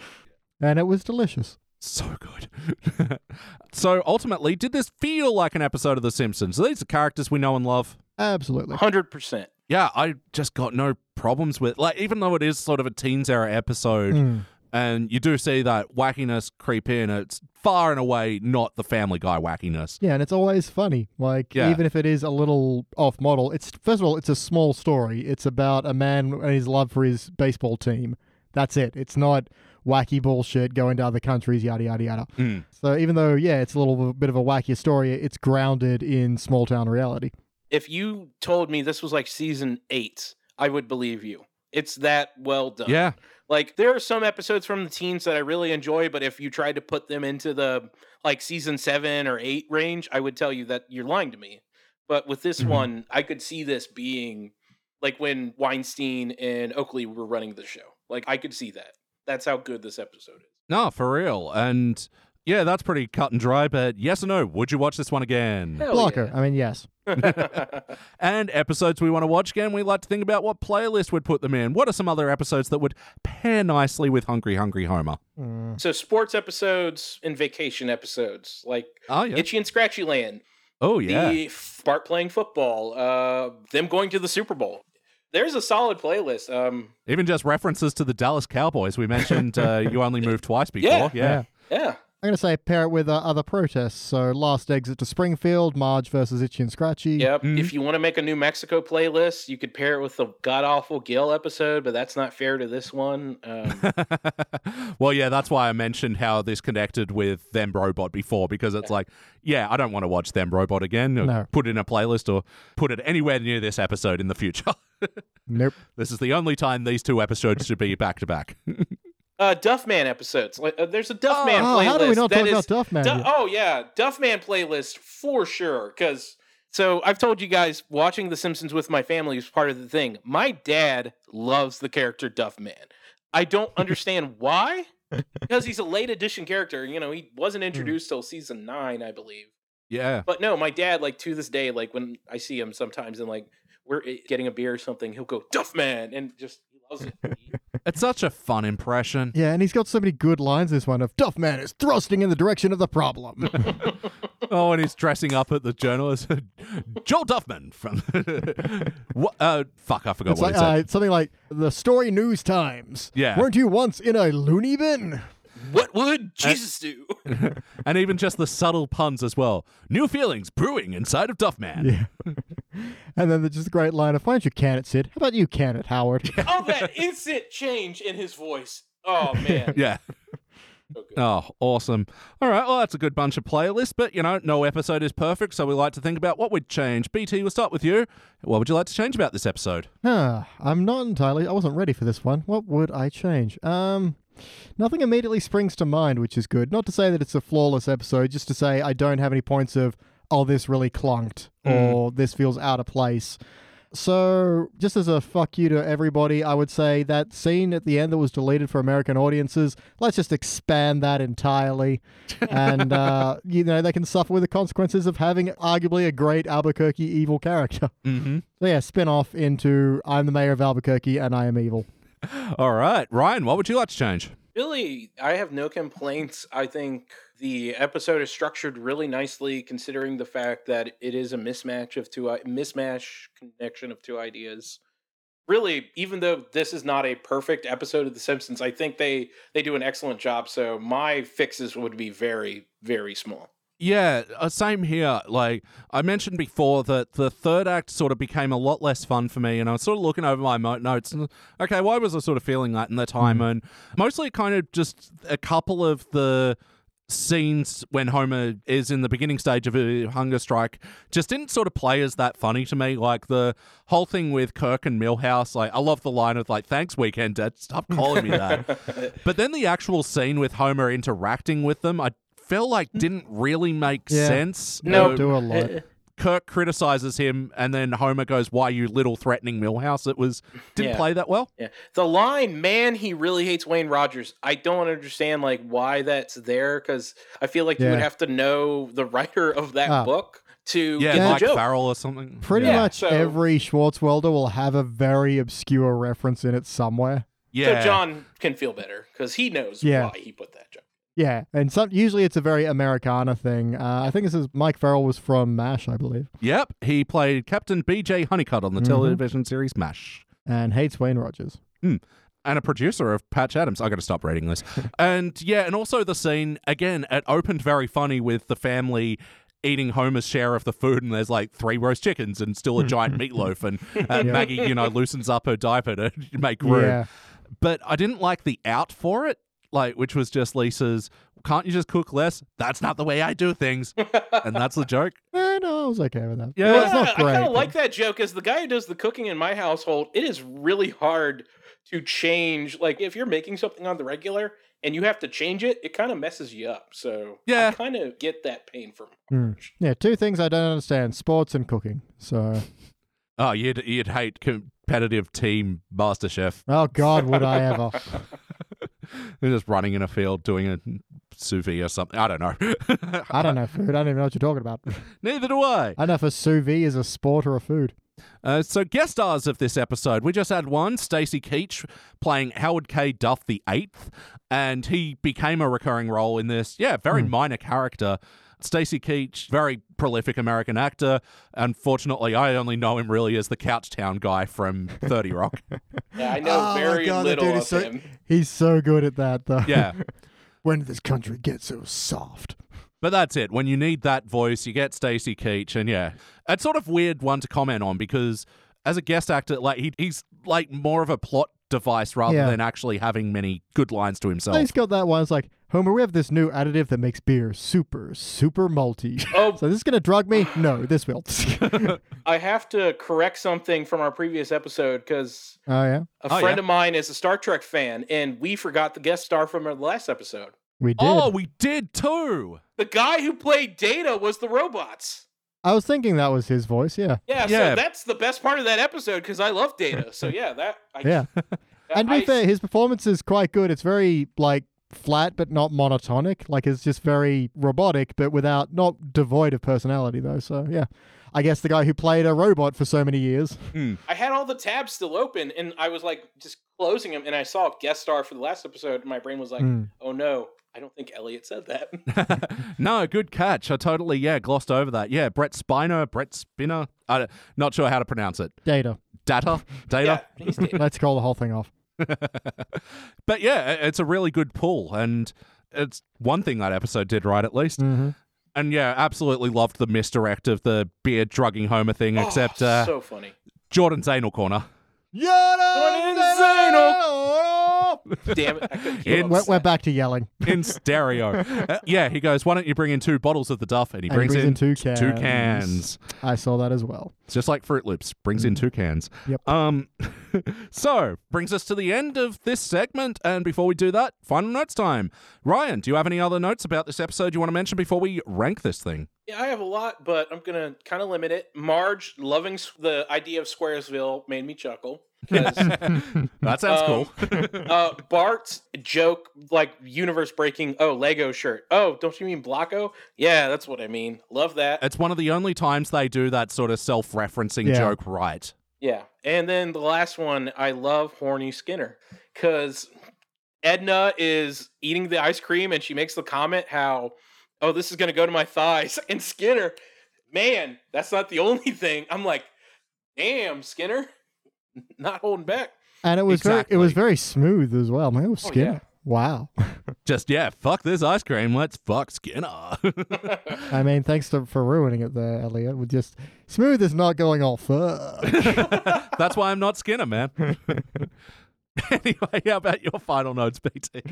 And it was delicious. So good. [laughs] so ultimately, did this feel like an episode of The Simpsons? These are characters we know and love. Absolutely. Hundred percent. Yeah, I just got no problems with like even though it is sort of a teens era episode Mm. and you do see that wackiness creep in, it's far and away not the family guy wackiness. Yeah, and it's always funny. Like Yeah. even if it is a little off model, it's first of all, it's a small story. It's about a man and his love for his baseball team. That's it. It's not wacky bullshit going to other countries, yada yada yada. Mm. So even though yeah, it's a little bit of a wackier story, it's grounded in small town reality. If you told me this was like season eight, I would believe you. It's that well done. Yeah. Like there are some episodes from the teens that I really enjoy, but if you tried to put them into the like season seven or eight range, I would tell you that you're lying to me. But with this Mhm. one, I could see this being like when Weinstein and Oakley were running the show. Like I could see that. That's how good this episode is. No, for real. And yeah, that's pretty cut and dry, but yes or no, would you watch this one again? Hell Blocker. I mean, yes. [laughs] And episodes we want to watch again, we like to think about what playlist we would put them in. What are some other episodes that would pair nicely with Hungry Hungry Homer? Mm. so sports episodes and vacation episodes, like Oh yeah. Itchy and Scratchy Land, oh yeah. the f- Bart playing football, uh, them going to the Super Bowl. There's a solid playlist. Um, Even just references to the Dallas Cowboys. We mentioned uh, you only [laughs] moved twice before. Yeah. yeah. yeah, I'm gonna say pair it with uh, other protests. So last exit to Springfield, Marge versus Itchy and Scratchy. Yep. Mhm. If you want to make a New Mexico playlist, you could pair it with the god awful Gil episode, but that's not fair to this one. Um, [laughs] well, yeah, that's why I mentioned how this connected with Them Robot before, because it's like, yeah, I don't want to watch Them Robot again. or No. Put it in a playlist or put it anywhere near this episode in the future. [laughs] Nope. this is the only time these two episodes should be back to back. [laughs] uh, Duffman episodes. Like, uh, there's a Duffman Oh, playlist. how do we not talk about Duffman? Du- oh yeah, Duffman playlist for sure. Because so I've told you guys, watching The Simpsons with my family is part of the thing. My dad loves the character Duffman. I don't [laughs] understand why. Because he's a late edition character. You know, he wasn't introduced till season nine, I believe. yeah. But no, my dad, like to this day, like when I see him sometimes and like we're eh, getting a beer or something, he'll go Duffman and just he loves it. It's such a fun impression. Yeah, and he's got so many good lines. This one of Duffman is thrusting in the direction of the problem. [laughs] Oh, and he's dressing up at the journalist, [laughs] Joel Duffman from. [laughs] what? Uh, fuck, I forgot it's what like he said. uh, something like the Story News Times. Yeah. weren't you once in a loony bin? What would Jesus do? [laughs] and even just the subtle puns as well. New feelings brewing inside of Duffman. Yeah. [laughs] and then there's just a great line of, "Why don't you can it, Sid? How about you can it, Howard?" [laughs] oh, that instant change in his voice. Oh man. Yeah. So good. Oh, awesome. All right. Well, that's a good bunch of playlists, but you know, no episode is perfect, so we like to think about what we'd change. BT, we'll start with you. What would you like to change about this episode? Huh, I'm not entirely. I wasn't ready for this one. What would I change? Um, nothing immediately springs to mind, which is good. Not to say that it's a flawless episode, just to say I don't have any points of, oh, this really clunked or this feels out of place. So, just as a fuck you to everybody, I would say that scene at the end that was deleted for American audiences, let's just expand that entirely. [laughs] and, uh, you know, they can suffer with the consequences of having arguably a great Albuquerque evil character. Mm-hmm. So, yeah, spin off into I'm the mayor of Albuquerque and I am evil. [laughs] All right, Ryan, what would you like to change? Really, I have no complaints. I think the episode is structured really nicely, considering the fact that it is a mismatch of two mismatch connection of two ideas. Really, even though this is not a perfect episode of The Simpsons, I think they they do an excellent job. So my fixes would be very very small. Yeah, uh, same here. Like I mentioned before, that the third act sort of became a lot less fun for me, and I was sort of looking over my mo- notes. And okay, why was I sort of feeling that in the time? And mostly, kind of just a couple of the scenes when Homer is in the beginning stage of a hunger strike just didn't sort of play as that funny to me. Like the whole thing with Kirk and Milhouse. Like I love the line of like, "Thanks, weekend dad. Stop calling me that." [laughs] but then the actual scene with Homer interacting with them, I felt like didn't really make Yeah. sense. No. Uh, Do a lot. Kirk criticizes him, and then Homer goes, "Why you little threatening Milhouse?" It was didn't Yeah. play that well. Yeah. The line, man, he really hates Wayne Rogers. I don't understand like why that's there because I feel like you would have to know the writer of that Ah. book to Yeah, get Mike the joke. Farrell or something. Pretty Yeah, much so- every Swartzwelder will have a very obscure reference in it somewhere. Yeah, So John can feel better because he knows Yeah. why he put that joke. Yeah, and some usually it's a very Americana thing. Uh, I think this is Mike Farrell was from MASH, I believe, Yep, he played Captain B.J. Honeycutt on the Mhm. television series MASH. and hates Wayne Rogers. and a producer of Patch Adams. I got to stop reading this. [laughs] and yeah, and also the scene again. It opened very funny with the family eating Homer's share of the food, and there's like three roast chickens and still a giant [laughs] meatloaf, and, [laughs] and. Maggie, you know, loosens up her diaper to make room. Yeah, But I didn't like the out for it, like which was just Lisa's. Can't you just cook less? That's not the way I do things, [laughs] and that's the joke. Eh, no, I was okay with that. Yeah, Well, it's not great. I kind of but- like that joke as the guy who does the cooking in my household. It is really hard to change. Like if you're making something on the regular and you have to change it, it kind of messes you up. So Yeah. I kind of get that pain from. Hmm. Yeah, two things I don't understand: sports and cooking. So, Oh, you'd you'd hate competitive team Master Chef. oh God, would I [laughs] ever? They're just running in a field doing a sous vide or something. I don't know. I don't know food. I don't even know what you're talking about. [laughs] Neither do I. I don't know if a sous vide is a sport or a food. Uh, so guest stars of this episode, we just had one, Stacy Keach playing Howard K. Duff the Eighth, and he became a recurring role in this. Yeah, very minor character. Stacy Keach, very prolific American actor. Unfortunately, I only know him really as the Couchtown guy from Thirty Rock. [laughs] Yeah, I know Oh very God, little dude of so- him. He's so good at that, though. Yeah. [laughs] when did this country get so soft? But that's it. When you need that voice, you get Stacy Keach, and yeah, it's sort of weird one to comment on because as a guest actor, like he, he's like more of a plot device rather Yeah. than actually having many good lines to himself. He's got that one. It's like, Homer, we have this new additive that makes beer super, super malty. Oh, [laughs] So this is gonna drug me? No, this will. [laughs] I have to correct something from our previous episode because oh yeah, a Oh, friend yeah? of mine is a Star Trek fan, and we forgot the guest star from our last episode. we did. Oh, we did too. The guy who played Data was the robots. I was thinking that was his voice. Yeah, Yeah, Yeah. so that's the best part of that episode because I love Data. So yeah, that I, [laughs] yeah. And to be I- fair, his performance is quite good. It's very like flat but not monotonic. Like it's just very robotic, but without not devoid of personality though. So yeah, I guess the guy who played a robot for so many years. I had all the tabs still open, and I was like just closing them, and I saw guest star for the last episode, and my brain was like, Hmm. "Oh no, I don't think Elliot said that." [laughs] [laughs] no, good catch. I totally yeah glossed over that. Yeah, Brent Spiner, Brett Spinner. I'm not sure how to pronounce it. Data. Data, [laughs] data. yeah, he's Data. Let's call the whole thing off. [laughs] But yeah, it's a really good pull, and it's one thing that episode did right at least. hmm And yeah, absolutely loved the misdirect of the beer drugging Homer thing. Oh, except uh, so funny. Jordan's anal corner. Jordan Jordan Zainal. Stop! [laughs] Damn it! I couldn't keep In- We're, we're back to yelling. [laughs] in stereo. [laughs] Uh, yeah, he goes, Why don't you bring in two bottles of the Duff? And he And he brings, brings in, in two two cans. cans. I saw that as well. It's just like Fruit Loops, brings in two cans. Yep. Um, so, brings us to the end of this segment. And before we do that, final notes time. Ryan, do you have any other notes about this episode you want to mention before we rank this thing? Yeah, I have a lot, but I'm gonna kind of limit it. Marge loving the idea of Squaresville made me chuckle. 'Cause, [laughs] That sounds Um, cool. [laughs] uh, Bart's joke, like universe breaking. Oh, Lego shirt. Oh, don't you mean Blocko? Yeah, that's what I mean. Love that. it's one of the only times they do that sort of self referencing Yeah. joke right. Yeah. And then the last one, I love Horny Skinner because Edna is eating the ice cream and she makes the comment how, oh, this is going to go to my thighs. [laughs] And Skinner, man, that's not the only thing. I'm like, damn, Skinner, [laughs] not holding back. And it was very it was very smooth as well. Man, it was Oh, Skinner. yeah. Wow. [laughs] Just, yeah, fuck this ice cream. Let's fuck Skinner. [laughs] I mean, thanks to, for ruining it there, Elliot. With just smooth is not going all fuck. That's why I'm not Skinner, man. [laughs] anyway, how about your final notes, BT?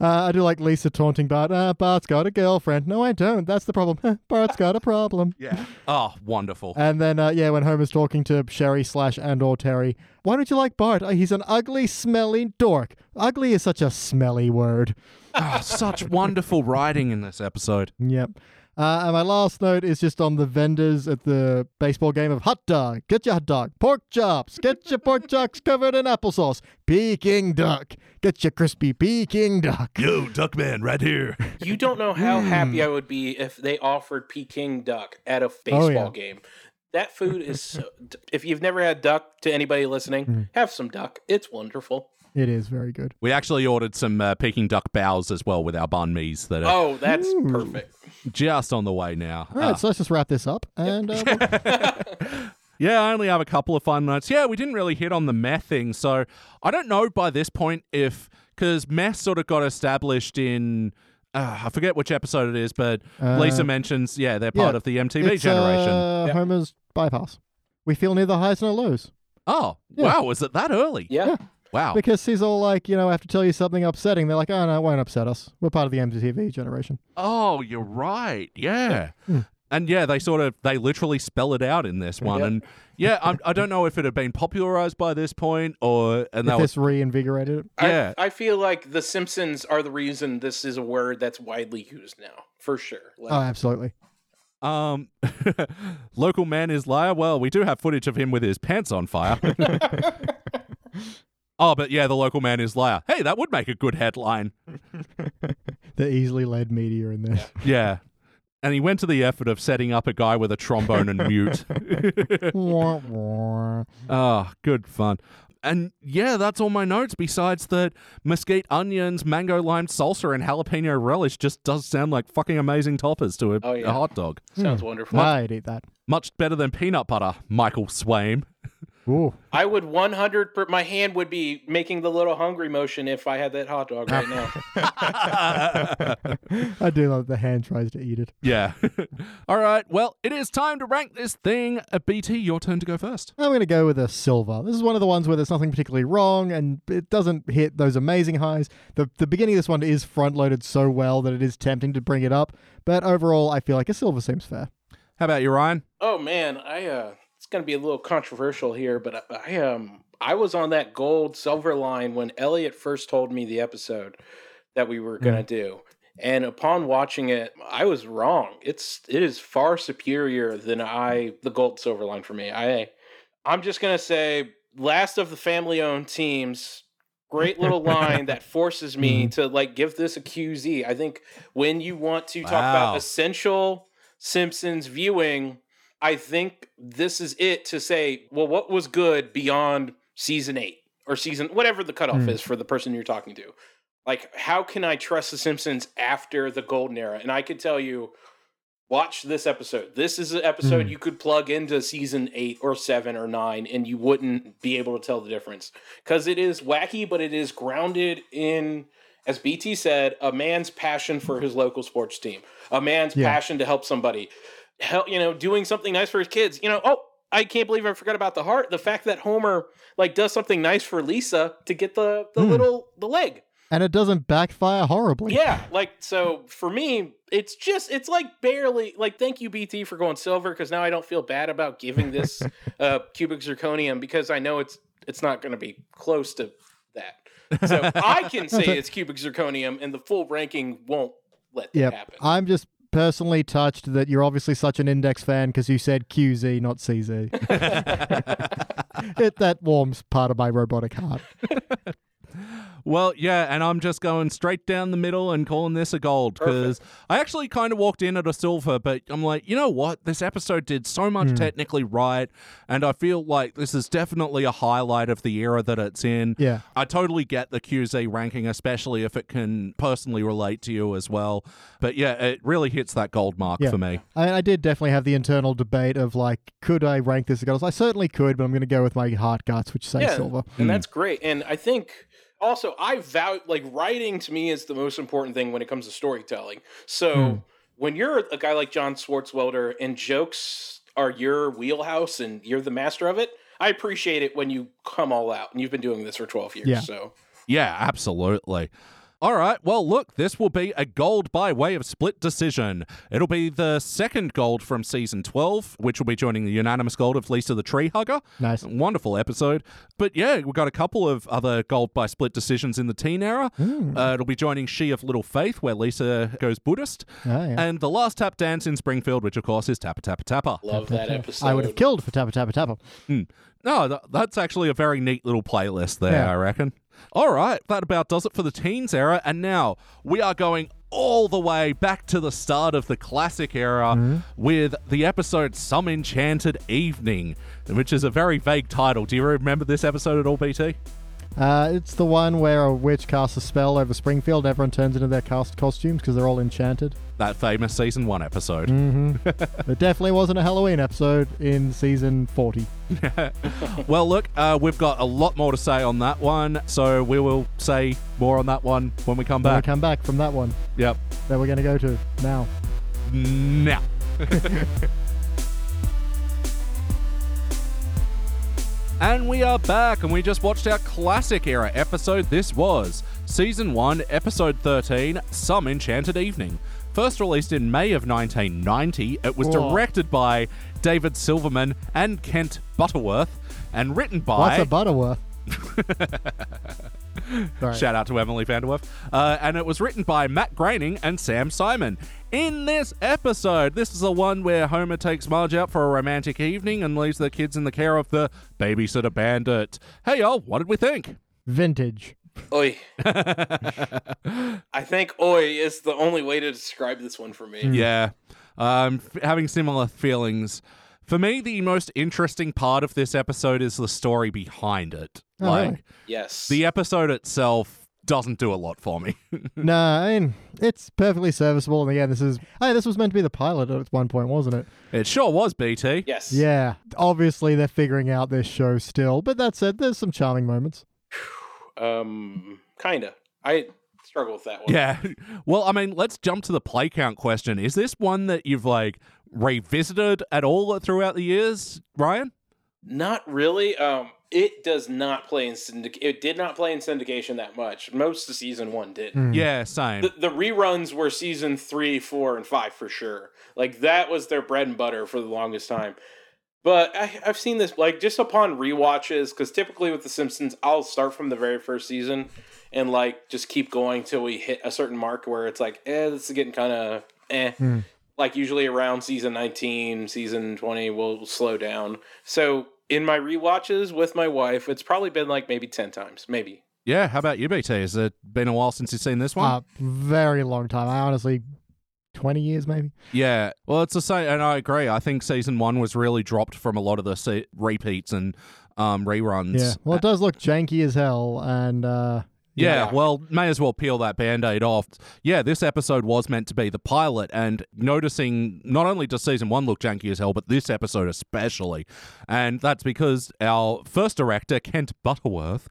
Uh, I do like Lisa taunting Bart. Uh, Bart's got a girlfriend. No, I don't. That's the problem. [laughs] Bart's got a problem. [laughs] Yeah. Oh, wonderful. And then, uh, yeah, when Homer's talking to Sherry slash and or Terry, why don't you like Bart? Uh, he's an ugly, smelly dork. Ugly is such a smelly word. Oh, such wonderful writing in this episode. Yep. Uh, and my last note is just on the vendors at the baseball game of hot dog. Get your hot dog. Pork chops. Get your pork [laughs] chops covered in applesauce. Peking duck. Get your crispy Peking duck. Yo, Duckman, right here. You don't know how Hmm. happy I would be if they offered Peking duck at a baseball Oh, yeah. game. That food is so. If you've never had duck, to anybody listening, Hmm. have some duck. It's wonderful. It is very good. We actually ordered some uh, Peking duck bows as well with our banh mi's that are Oh, that's Ooh. perfect. just on the way now. All right, Ah. so let's just wrap this up. And uh, we'll- [laughs] Yeah, I only have a couple of fun notes. Yeah, we didn't really hit on the meth thing, so I don't know by this point if because meth sort of got established in. Uh, I forget which episode it is, but Uh, Lisa mentions, yeah, they're part yeah, of the MTV it's generation. uh, Yeah. Homer's bypass. We feel neither highs nor lows. oh, yeah. wow, was it that early? Yeah. Yeah. Wow. Because he's all like, you know, I have to tell you something upsetting. They're like, oh, no, it won't upset us. We're part of the MTV generation. Oh, you're right. Yeah. Hmm. And yeah, they sort of they literally spell it out in this one, Yep. and yeah, I'm, I don't know if it had been popularized by this point or and that if was this reinvigorated it. Yeah. I, I feel like the Simpsons are the reason this is a word that's widely used now, for sure. Like, Oh, absolutely. Um, [laughs] local man is liar. Well, we do have footage of him with his pants on fire. [laughs] [laughs] oh, but yeah, the local man is liar. Hey, that would make a good headline. [laughs] The easily led media in this. Yeah. And he went to the effort of setting up a guy with a trombone and mute. [laughs] Wah, wah. oh, good fun. And yeah, that's all my notes. Besides that, mesquite onions, mango lime salsa, and jalapeno relish just does sound like fucking amazing toppers to a, Oh, yeah. a hot dog. sounds hmm. wonderful. I'd eat that. Much better than peanut butter, Michael Swaim. [laughs] Ooh. I would 100. Per, my hand would be making the little hungry motion if I had that hot dog right now. [laughs] [laughs] I do love the hand tries to eat it. Yeah. [laughs] All right. Well, it is time to rank this thing. Uh, BT, your turn to go first. I'm going to go with a silver. This is one of the ones where there's nothing particularly wrong and it doesn't hit those amazing highs. The, the beginning of this one is front loaded so well that it is tempting to bring it up, but overall, I feel like a silver seems fair. How about you, Ryan? Oh man, I uh it's gonna be a little controversial here, but I, I um I was on that gold silver line when Elliot first told me the episode that we were gonna do. And upon watching it, I was wrong. It's it is far superior than I the gold silver line for me. I I'm just gonna say last of the family owned teams. Great little line that [laughs] forces me to like give this a QZ. I think when you want to talk Wow. about essential Simpsons viewing, I think this is it to say, well, what was good beyond season eight or season whatever the cutoff Hmm. is for the person you're talking to? Like, how can I trust The Simpsons after the golden era? And I could tell you, watch this episode. This is an episode Hmm. you could plug into season eight or seven or nine, and you wouldn't be able to tell the difference because it is wacky, but it is grounded in. As BT said, a man's passion for his local sports team, a man's Yeah. passion to help somebody, help you know, doing something nice for his kids. You know, oh, I can't believe I forgot about the heart. The fact that Homer like does something nice for Lisa to get the the Hmm. little the leg. And it doesn't backfire horribly. Yeah, like so for me, it's just it's like barely like thank you BT for going silver because now I don't feel bad about giving this [laughs] uh cubic zirconium because I know it's it's not going to be close to that. So I can [laughs] say it's cubic zirconium, and the full ranking won't let that Yep. happen. I'm just personally touched that you're obviously such an index fan because you said QZ, not CZ. [laughs] it, that warms part of my robotic heart. [laughs] Well, yeah, and I'm just going straight down the middle and calling this a gold because I actually kind of walked in at a silver, but I'm like, you know what? This episode did so much hmm. technically right, and I feel like this is definitely a highlight of the era that it's in. Yeah. I totally get the QZ ranking, especially if it can personally relate to you as well. But yeah, it really hits that gold mark Yeah. for me. I, I did definitely have the internal debate of like, could I rank this as gold? I certainly could, but I'm going to go with my heart guts, which say silver. and hmm. that's great. And I think also I value like writing to me is the most important thing when it comes to storytelling. So hmm. when you're a guy like John Swartzwelder and jokes are your wheelhouse and you're the master of it, I appreciate it when you come all out. And you've been doing this for 12 years. Yeah. So Yeah, absolutely. All right, well, look, this will be a gold by way of split decision. It'll be the second gold from season 12, which will be joining the unanimous gold of Lisa the Tree Hugger. Nice. Wonderful episode. But yeah, we've got a couple of other gold by split decisions in the teen era. Hmm. Uh, it'll be joining She of Little Faith, where Lisa goes Buddhist. Oh, yeah. And the last tap dance in Springfield, which of course is Tappa Tappa Tappa. love that episode. I would have killed for Tappa Tappa Tappa. Hmm. No, th- that's actually a very neat little playlist there, Yeah. I reckon. All right, that about does it for the teens era. And now we are going all the way back to the start of the classic era with the episode Some Enchanted Evening, which is a very vague title. Do you remember this episode at all, BT? Uh, it's the one where a witch casts a spell over Springfield. Everyone turns into their cast costumes because they're all enchanted. That famous season one episode. [laughs] It definitely wasn't a Halloween episode in season 40. [laughs] Well, look, uh, we've got a lot more to say on that one, so we will say more on that one when we come When we back. come back from that one Yep. that we're going to go to now. Now. [laughs] and we are back, and we just watched our classic era episode. This was Season 1, Episode 13 Some Enchanted Evening. First released in May of 1990, it was Whoa. directed by David Silverman and Kent Butterworth, and written by. What's a Butterworth? [laughs] Sorry. Shout out to Emily VanDerWerff. Uh, and it was written by Matt Groening and Sam Simon. In this episode, this is the one where Homer takes Marge out for a romantic evening and leaves the kids in the care of the babysitter bandit. Hey, y'all, what did we think? Vintage. Oi. [laughs] I think oi is the only way to describe this one for me. Yeah, um, f- having similar feelings. For me, the most interesting part of this episode is the story behind it. Oh, like, really? Yes. the episode itself doesn't do a lot for me. [laughs] no, I mean, it's perfectly serviceable. And again, this is. Hey, this was meant to be the pilot at one point, wasn't it? it sure was, BT. yes. Yeah. Obviously, they're figuring out this show still. But that said, there's some charming moments. Um kinda. I struggle with that one. Yeah. [laughs] Well, I mean, let's jump to the play count question. Is this one that you've like revisited at all throughout the years, Ryan? Not really. Um, it does not play in syndic. It did not play in syndication that much. Most of season one did. Hmm. Yeah, same. The, the reruns were season three, four, and five for sure. Like that was their bread and butter for the longest time. But I, I've seen this like just upon rewatches because typically with The Simpsons, I'll start from the very first season and like just keep going till we hit a certain mark where it's like, eh, this is getting kind of eh. Hmm. Like usually around season nineteen, season twenty, we'll slow down. So in my rewatches with my wife, it's probably been like maybe ten times, maybe. yeah, how about you, BT? Has it been a while since you've seen this one? Uh, very long time. I honestly, 20 years maybe. yeah. Well, it's the same, and I agree. I think season one was really dropped from a lot of the se- repeats and um, reruns. Yeah. Well, it does look janky as hell. And uh, Yeah, Yeah. well, may as well peel that band aid off. Yeah, this episode was meant to be the pilot, and noticing not only does season one look janky as hell, but this episode especially. And that's because our first director, Kent Butterworth,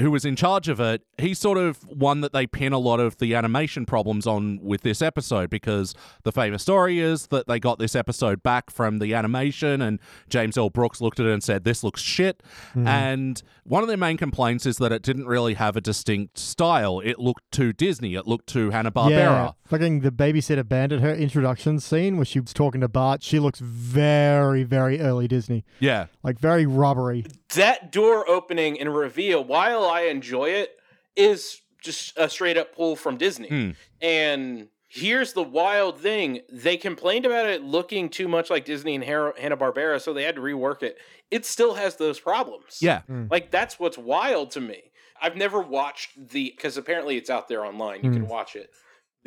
who was in charge of it, he's sort of one that they pin a lot of the animation problems on with this episode because the famous story is that they got this episode back from the animation and James L. Brooks looked at it and said, This looks shit. Hmm. And one of their main complaints is that it didn't really have a distinct style. It looked too Disney, it looked too Hanna Barbera. Yeah, fucking the babysitter bandit. Her introduction scene where she was talking to Bart, she looks very, very early Disney, Yeah. like very rubbery. that door opening and reveal, while I enjoy it, is just a straight up pull from Disney. Hmm. And here's the wild thing they complained about it looking too much like Disney and Hanna Barbera, so they had to rework it. It still has those problems. Yeah. Like, that's what's wild to me. I've never watched the, because apparently it's out there online. You Hmm. can watch it.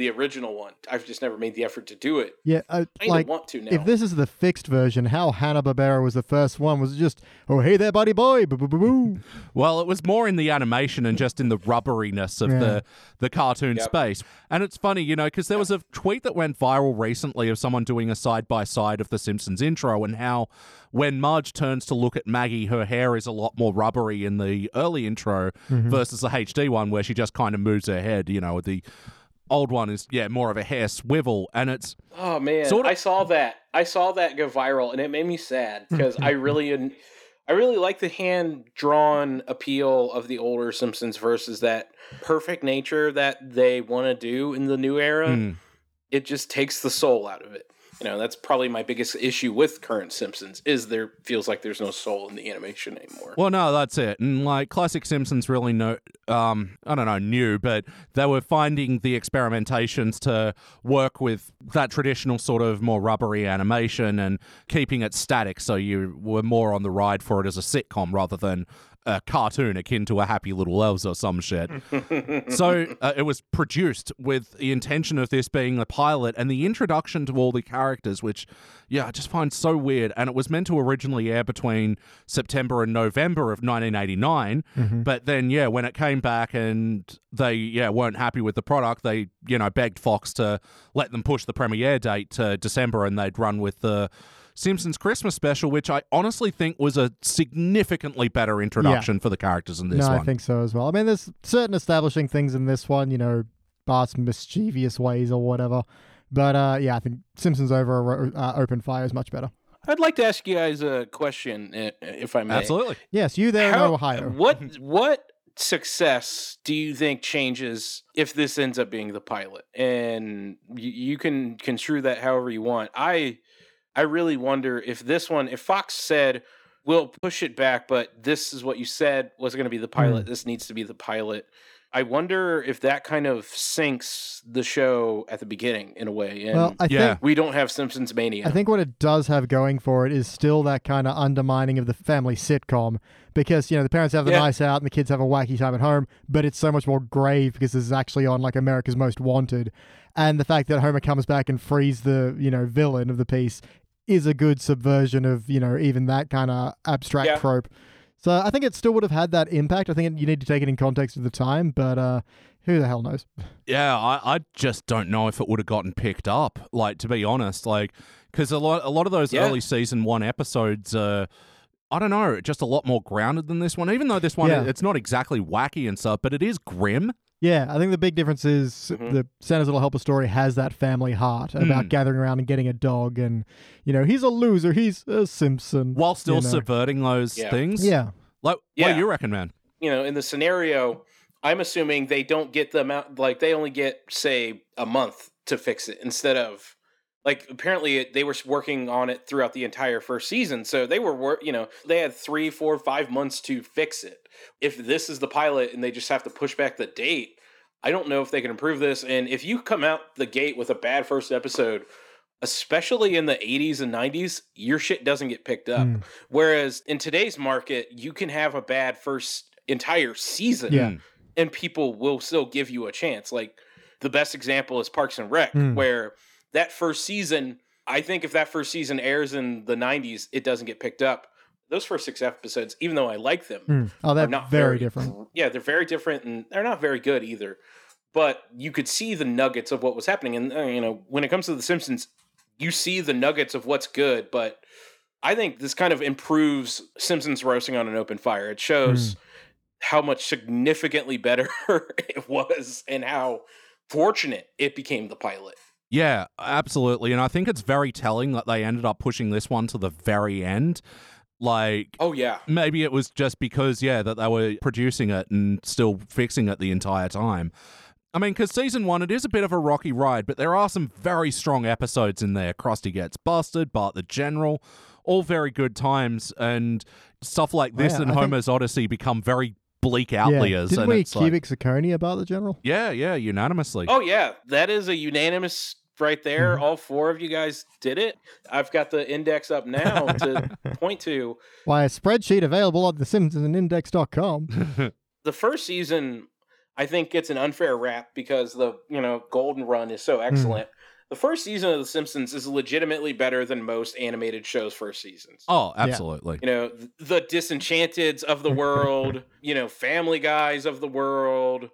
The original one. I've just never made the effort to do it. Yeah, uh, I like want to now. if this is the fixed version, how Hanna Barbera was the first one was it just oh hey there buddy boy. [laughs] Well, it was more in the animation and just in the rubberiness of Yeah. the the cartoon Yep. space. And it's funny, you know, because there was a tweet that went viral recently of someone doing a side by side of the Simpsons intro and how when Marge turns to look at Maggie, her hair is a lot more rubbery in the early intro versus the HD one where she just kind of moves her head. You know, the old one is yeah more of a hair swivel, and it's Oh man, Sort of- I saw that. I saw that go viral, and it made me sad because I really, I really like the hand drawn appeal of the older Simpsons versus that perfect nature that they want to do in the new era. Mm. It just takes the soul out of it. You know, that's probably my biggest issue with current Simpsons is there feels like there's no soul in the animation anymore. Well, no, that's it. And like classic Simpsons really no um I don't know, new, but they were finding the experimentations to work with that traditional sort of more rubbery animation and keeping it static so you were more on the ride for it as a sitcom rather than a cartoon akin to a happy little elves or some shit. [laughs] so uh, it was produced with the intention of this being a pilot and the introduction to all the characters, which, yeah, I just find so weird. And it was meant to originally air between September and November of 1989, but then yeah, when it came back and they yeah weren't happy with the product, they you know begged Fox to let them push the premiere date to December, and they'd run with the. Simpsons Christmas special, which I honestly think was a significantly better introduction for the characters in this no, one. I think so as well. I mean, there's certain establishing things in this one, you know, Bart's mischievous ways or whatever. But uh, yeah, I think Simpsons over uh, Open Fire is much better. I'd like to ask you guys a question, if I may. Absolutely. Yes, you there in How- Ohio. What [laughs] what success do you think changes if this ends up being the pilot? And you, you can construe that however you want. I I really wonder if this one, if Fox said we'll push it back, but this is what you said was going to be the hmm. pilot. This needs to be the pilot. I wonder if that kind of sinks the show at the beginning in a way. And Well, I Yeah. think we don't have Simpsons mania. I think what it does have going for it is still that kind of undermining of the family sitcom because you know the parents have the Yeah. nice out and the kids have a wacky time at home, but it's so much more grave because this is actually on like America's Most Wanted, and the fact that Homer comes back and frees the you know villain of the piece is a good subversion of you know even that kind of abstract Yeah. trope. So I think it still would have had that impact. I think it, you need to take it in context of the time, but uh, who the hell knows? Yeah, I, I just don't know if it would have gotten picked up. Like to be honest, like because a lot a lot of those Yeah. early season one episodes, uh, I don't know, just a lot more grounded than this one. Even though this one Yeah. it's not exactly wacky and stuff, but it is grim. Yeah, I think the big difference is Mhm. the Santa's Little Helper story has that family heart about Mm. gathering around and getting a dog, and you know he's a loser, he's a Simpson, While still you know. subverting those Yeah. things. Yeah, Like, what do you reckon, man? you know, in the scenario, I'm assuming they don't get them out, like they only get, say, a month to fix it instead of, like, apparently it, they were working on it throughout the entire first season. So they were, wor- you know, they had three, four, five months to fix it. If this is the pilot and they just have to push back the date, I don't know if they can improve this. And if you come out the gate with a bad first episode, especially in the 80s and 90s, your shit doesn't get picked up. Mm. Whereas in today's market, you can have a bad first entire season Yeah. Mm. and people will still give you a chance. Like the best example is Parks and Rec, Hmm. where that first season, I think if that first season airs in the 90s, it doesn't get picked up. Those first six episodes, even though I like them, Mm. oh, are they're not very, different. Yeah, they're very different, and they're not very good either. But you could see the nuggets of what was happening, and uh, you know, when it comes to The Simpsons, you see the nuggets of what's good. But I think this kind of improves Simpsons roasting on an open fire. It shows how much significantly better [laughs] it was and how fortunate it became the pilot. Yeah, absolutely. And I think it's very telling that they ended up pushing this one to the very end. Like, Oh yeah. maybe it was just because, yeah, that they were producing it and still fixing it the entire time. I mean, because season one, it is a bit of a rocky ride, but there are some very strong episodes in there. Krusty Gets Busted, Bart the General, all very good times. And stuff like this yeah, and I think- Homer's Odyssey become very bleak Yeah. outliers. Didn't and we it's like, cubic zirconia about the general? yeah, yeah, unanimously. Oh yeah, that is a unanimous right there. Mm-hmm. All four of you guys did it. I've got the index up now to [laughs] point to. Why, a spreadsheet available on thesimpsonsindex.com. [laughs] The first season, I think, gets an unfair rap because the you know golden run is so Hmm. excellent. The first season of The Simpsons is legitimately better than most animated shows' first seasons. Oh, absolutely. You know, the Disenchanteds of the [laughs] world, you know, Family Guys of the world.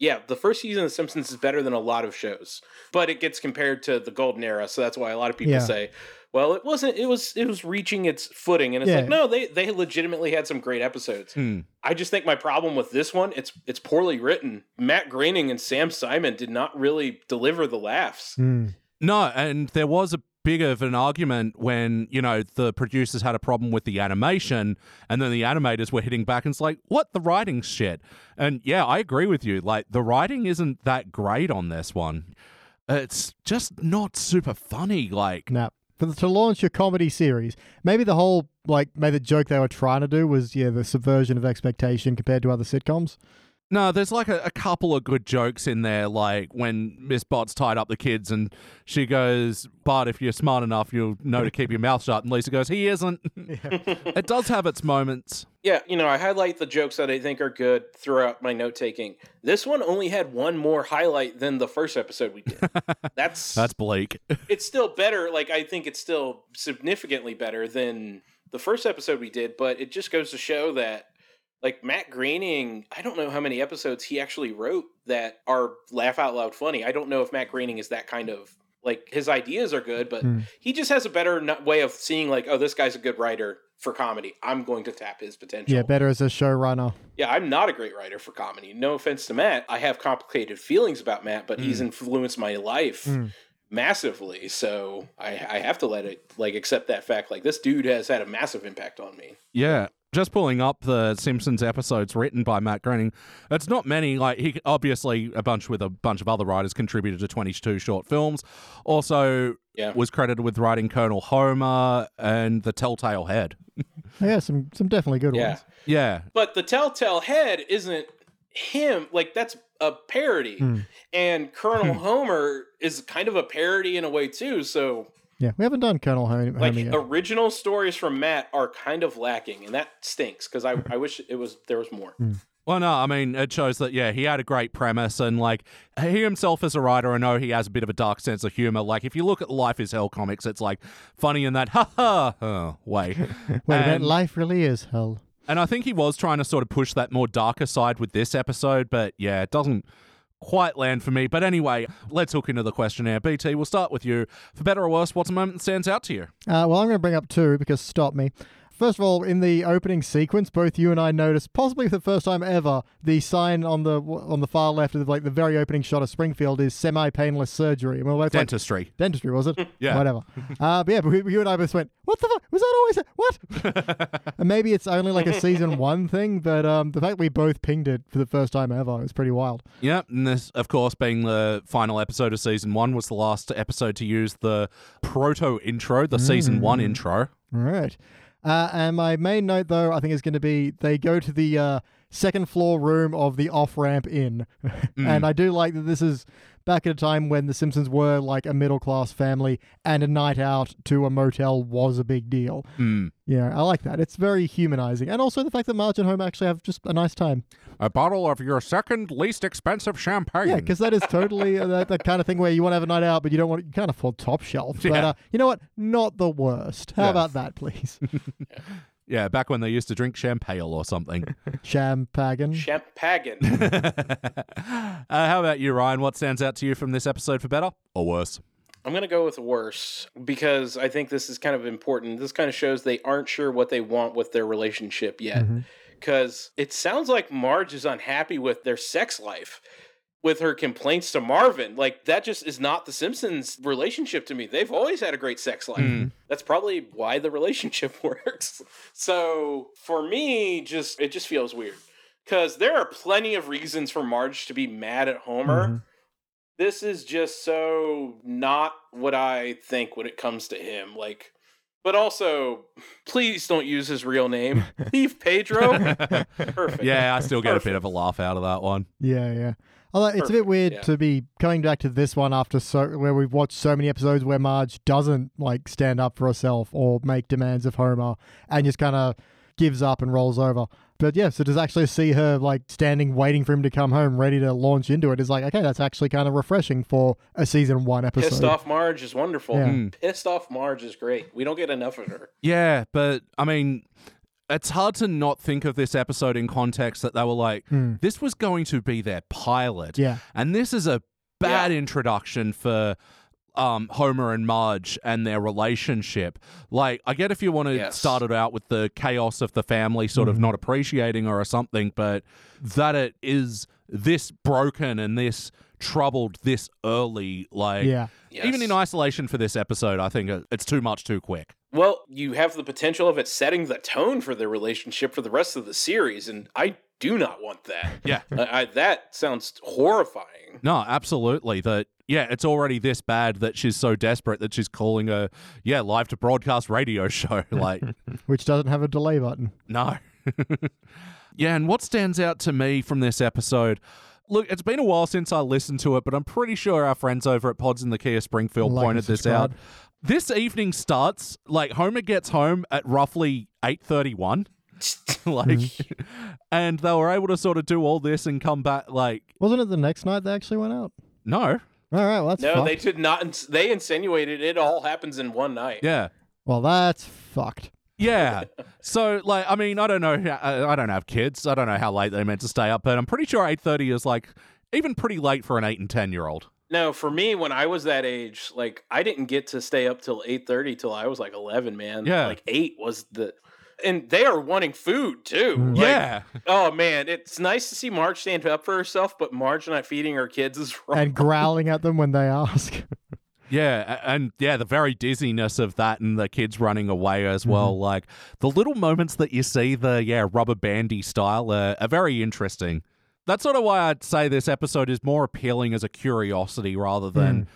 Yeah, the first season of The Simpsons is better than a lot of shows, but it gets compared to the golden era, so that's why a lot of people Yeah. say, "Well, it wasn't. It was. It was reaching its footing." And it's Yeah. like, no, they they legitimately had some great episodes. Hmm. I just think my problem with this one, it's it's poorly written. Matt Groening and Sam Simon did not really deliver the laughs. Hmm. No, and there was a big of an argument when, you know, the producers had a problem with the animation and then the animators were hitting back and it's like, what? The writing shit. And yeah, I agree with you. Like, the writing isn't that great on this one. It's just not super funny. Like, for the, to launch your comedy series, maybe the whole like maybe the joke they were trying to do was yeah the subversion of expectation compared to other sitcoms. No, there's like a, a couple of good jokes in there, like when Miss Botz tied up the kids and she goes, Bart, if you're smart enough, you'll know to keep your mouth shut. And Lisa goes, he isn't. [laughs] it does have its moments. Yeah, you know, I highlight the jokes that I think are good throughout my note taking. This one only had one more highlight than the first episode we did. [laughs] That's That's bleak. [laughs] it's still better. Like I think it's still significantly better than the first episode we did, but it just goes to show that like Matt Groening, I don't know how many episodes he actually wrote that are laugh out loud funny. I don't know if Matt Groening is that kind of like his ideas are good, but Hmm. he just has a better way of seeing like, oh, this guy's a good writer for comedy. I'm going to tap his potential. Yeah, better as a showrunner. Yeah, I'm not a great writer for comedy. No offense to Matt. I have complicated feelings about Matt, but he's influenced my life Mm. massively. So I, I have to let it like accept that fact. Like this dude has had a massive impact on me. Yeah. Just pulling up the Simpsons episodes written by Matt Groening. It's not many. Like he obviously a bunch with a bunch of other writers contributed to 22 short films. Also Yeah. was credited with writing Colonel Homer and The Telltale Head. [laughs] Yeah, some some definitely good Yeah. ones. Yeah. But the Telltale Head isn't him. Like that's a parody. Hmm. And Colonel Homer is kind of a parody in a way too. So Yeah, we haven't done Colonel Hom- like yet. original stories from Matt are kind of lacking, and that stinks because I, I wish it was there was more. Well, no, I mean, it shows that, yeah, he had a great premise, and, like, he himself as a writer, I know he has a bit of a dark sense of humor. Like, if you look at Life is Hell comics, it's, like, funny in that, [laughs] ha ha, uh, way. [laughs] Wait a minute, and, life really is hell. and I think he was trying to sort of push that more darker side with this episode, but, yeah, it doesn't quite land for me. But anyway, let's hook into the questionnaire. BT, we'll start with you. For better or worse, what's a moment that stands out to you? Uh, well, I'm going to bring up two because stop me. First of all, in the opening sequence, both you and I noticed, possibly for the first time ever, the sign on the on the far left of like the very opening shot of Springfield is semi-painless surgery. And we both like, Dentistry. dentistry, was it? [laughs] Yeah. Whatever. [laughs] Uh, but yeah, but we, you and I both went, what the fuck? Was that always a, what? [laughs] and maybe it's only like a season one thing, but um, the fact we both pinged it for the first time ever was pretty wild. Yeah, and this, of course, being the final episode of season one, was the last episode to use the proto intro, the season one intro. All right. Uh, and my main note, though, I think is going to be they go to the uh, second floor room of the off ramp inn. [laughs] and I do like that this is back at a time when The Simpsons were like a middle class family and a night out to a motel was a big deal. Mm. Yeah, I like that. It's very humanizing. And also the fact that Marge and Homer actually have just a nice time. A bottle of your second least expensive champagne. Yeah, because that is totally uh, that, that kind of thing where you want to have a night out, but you don't want you can't afford top shelf. But uh, you know what? Not the worst. How Yeah. about that, please? [laughs] yeah, back when they used to drink champagne or something. [laughs] Champagan. Champagan. [laughs] uh, how about you, Ryan? What stands out to you from this episode for better or worse? I'm gonna go with worse because I think this is kind of important. This kind of shows they aren't sure what they want with their relationship yet. because it sounds like Marge is unhappy with their sex life. With her complaints to Marvin, like that just is not the Simpsons relationship to me. They've always had a great sex life. Mm. That's probably why the relationship [laughs] works. So for me, just it just feels weird because there are plenty of reasons for Marge to be mad at Homer. Mhm. This is just so not what I think when it comes to him. Like, but also, please don't use his real name. [laughs] Leave Pedro. [laughs] Perfect. yeah, I still get a bit of a laugh out of that one. Yeah, yeah. Although it's a bit weird yeah. to be coming back to this one after so where we've watched so many episodes where Marge doesn't like stand up for herself or make demands of Homer and just kind of gives up and rolls over. But yeah, so to actually see her like standing waiting for him to come home, ready to launch into it, is like okay, that's actually kind of refreshing for a season one episode. Pissed off Marge is wonderful. Yeah. Mm. Pissed off Marge is great. We don't get enough of her. Yeah, but I mean, it's hard to not think of this episode in context that they were like, Hmm. this was going to be their pilot. Yeah, And this is a bad introduction for um, Homer and Marge and their relationship. Like, I get if you want to Yes. start it out with the chaos of the family sort of not appreciating her or something, but that it is this broken and this troubled this early, like, yeah. even in isolation for this episode, I think it's too much too quick. Well, you have the potential of it setting the tone for their relationship for the rest of the series, and I do not want that. Yeah. [laughs] I, I, that sounds horrifying. No, absolutely. That yeah, it's already this bad that she's so desperate that she's calling a yeah live to broadcast radio [laughs] show. [laughs] Like Which doesn't have a delay button. no. yeah, and what stands out to me from this episode? Look, it's been a while since I listened to it, but I'm pretty sure our friends over at Pods in the Kia Springfield Like pointed this out. Subscribe. This evening starts like Homer gets home at roughly eight thirty one. [laughs] like Mm-hmm. and they were able to sort of do all this and come back like Wasn't it the next night they actually went out? no All right, well that's no, fucked. they did not. ins- They insinuated it all happens in one night. yeah Well, that's fucked. Yeah. So, like, I mean, I don't know. I I don't have kids. I don't know how late they're meant to stay up, but I'm pretty sure 8:30 is like even pretty late for an eight and ten year old. No, for me, when I was that age, like I didn't get to stay up till eight thirty till I was like eleven. Man, Yeah. like eight was the, and they are wanting food too. Mm. Like, yeah. [laughs] Oh man, it's nice to see Marge stand up for herself, but Marge not feeding her kids is [laughs] wrong. And growling at them when they ask. [laughs] Yeah, and yeah, the very dizziness of that and the kids running away as well. Like the little moments that you see, the yeah rubber bandy style, uh, are very interesting. That's sort of why I'd say this episode is more appealing as a curiosity rather than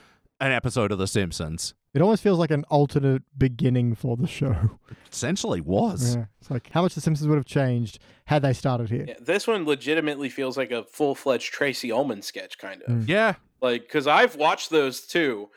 an episode of The Simpsons. It almost feels like an alternate beginning for the show. Essentially was. Yeah. It's like how much The Simpsons would have changed had they started here. Yeah, this one legitimately feels like a full fledged Tracey Ullman sketch, kind of Mm. Yeah. like because I've watched those too.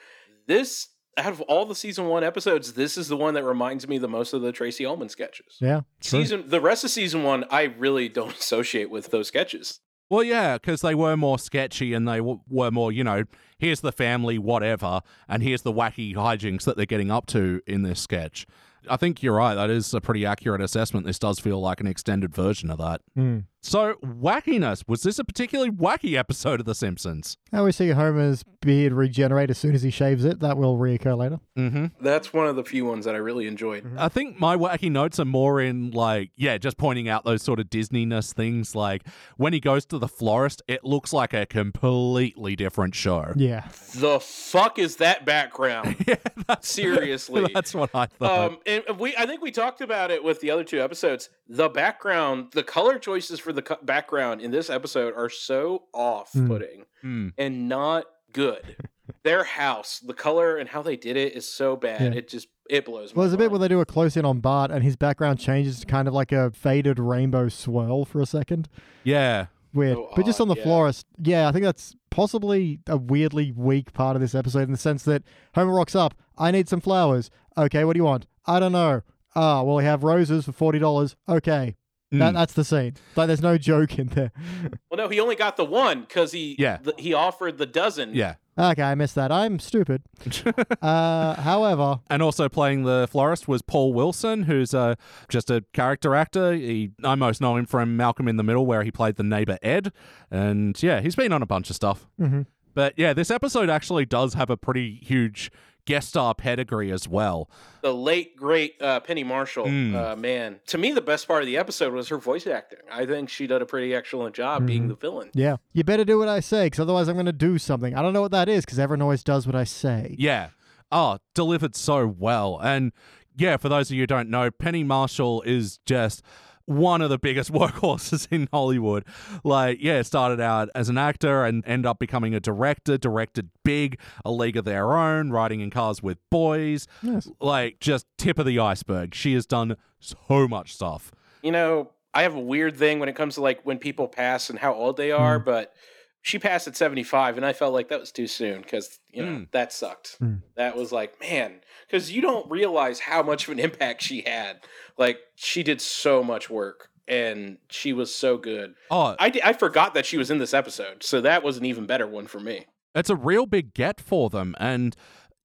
This out of all the season one episodes, this is the one that reminds me the most of the Tracey Ullman sketches. Yeah. true. Season the rest of season one, I really don't [laughs] associate with those sketches. Well, yeah, because they were more sketchy and they w- were more, you know, here's the family, whatever, and here's the wacky hijinks that they're getting up to in this sketch. I think you're right. That is a pretty accurate assessment. This does feel like an extended version of that. Mm. So, wackiness. Was this a particularly wacky episode of The Simpsons? How we see Homer's beard regenerate as soon as he shaves it. That will reoccur later. Mm-hmm. That's one of the few ones that I really enjoyed. I think my wacky notes are more in like, yeah, just pointing out those sort of Disneyness things. Like when he goes to the florist, it looks like a completely different show. Yeah. The fuck is that background? [laughs] Yeah, that's Seriously. [laughs] That's what I thought. Um, and we, I think we talked about it with the other two episodes. The background, the color choices for the co- background in this episode are so off-putting Hmm. and not good. [laughs] Their house, the color and how they did it is so bad. Yeah. It just it blows. Well, my there's a bit where they do a close in on Bart and his background changes to kind of like a faded rainbow swirl for a second. Yeah. Weird. So but just on the yeah. florist, yeah, I think that's possibly a weirdly weak part of this episode in the sense that Homer rocks up. I need some flowers. Okay, what do you want? I don't know. Ah, well, we have roses for forty dollars. Okay, that, Mm. that's the scene. Like, there's no joke in there. [laughs] Well, no, he only got the one because he Yeah. the, he offered the dozen. Yeah. Okay, I missed that. I'm stupid. [laughs] uh, however, And also playing the florist was Paul Willson, who's uh, just a character actor. He, I most know him from Malcolm in the Middle, where he played the neighbor Ed. And yeah, he's been on a bunch of stuff. Mhm. But yeah, this episode actually does have a pretty huge guest star pedigree as well. The late great uh, Penny Marshall, Mm. uh, man. To me, the best part of the episode was her voice acting. I think she did a pretty excellent job being Mhm. the villain. Yeah. You better do what I say, because otherwise I'm going to do something. I don't know what that is, because everyone always does what I say. Yeah. Oh, delivered so well. And yeah, for those of you who don't know, Penny Marshall is just one of the biggest [laughs] workhorses in Hollywood. Like, yeah, started out as an actor and end up becoming a director, directed Big, A League of Their Own, riding in cars with boys. Yes. Like, just tip of the iceberg. She has done so much stuff. You know, I have a weird thing when it comes to like when people pass and how old they are, but she passed at 75 and I felt like that was too soon because, you know, Mm. that sucked. Mm. That was like, man, because you don't realize how much of an impact she had. Like, she did so much work and she was so good. Oh, I, I forgot that she was in this episode, so that was an even better one for me. it's a real big get for them. And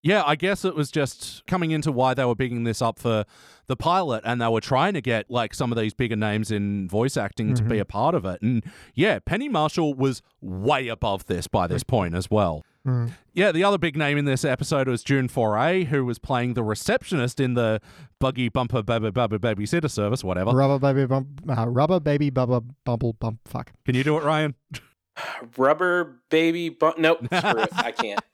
yeah, I guess it was just coming into why they were bigging this up for the pilot and they were trying to get like some of these bigger names in voice acting to be mm-hmm. a part of it. And yeah, Penny Marshall was way above this by this point as well. Mm. Yeah, the other big name in this episode was June Foray, who was playing the receptionist in the Buggy Bumper Baby Baby Babysitter service, whatever. Rubber baby bump, uh, rubber baby bubba bumble bump. Fuck. Can you do it, Ryan? [sighs] Rubber baby bump. Nope, screw it. I can't. [laughs]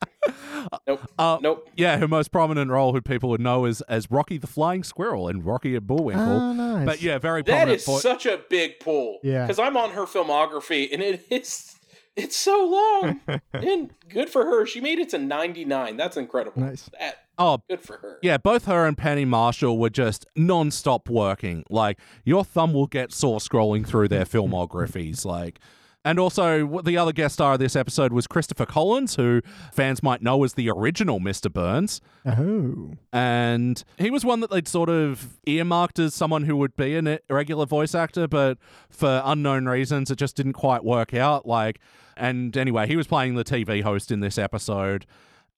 Nope. Uh, Nope. Yeah, her most prominent role, who people would know as as Rocky the Flying Squirrel in Rocky and Bullwinkle. Oh, nice. But yeah, very That prominent. is vo- such a big pull. Yeah. Because I'm on her filmography and it is it's so long. [laughs] and good for her. She made it to 99. That's incredible. Nice. That oh, good for her. yeah, both her and Penny Marshall were just non-stop working. Like your thumb will get sore scrolling through their filmographies. Like, and also the other guest star of this episode was Christopher Collins, who fans might know as the original Mr. Burns. Oh. and he was one that they'd sort of earmarked as someone who would be a regular voice actor, but for unknown reasons, it just didn't quite work out. Like, and anyway, he was playing the TV host in this episode,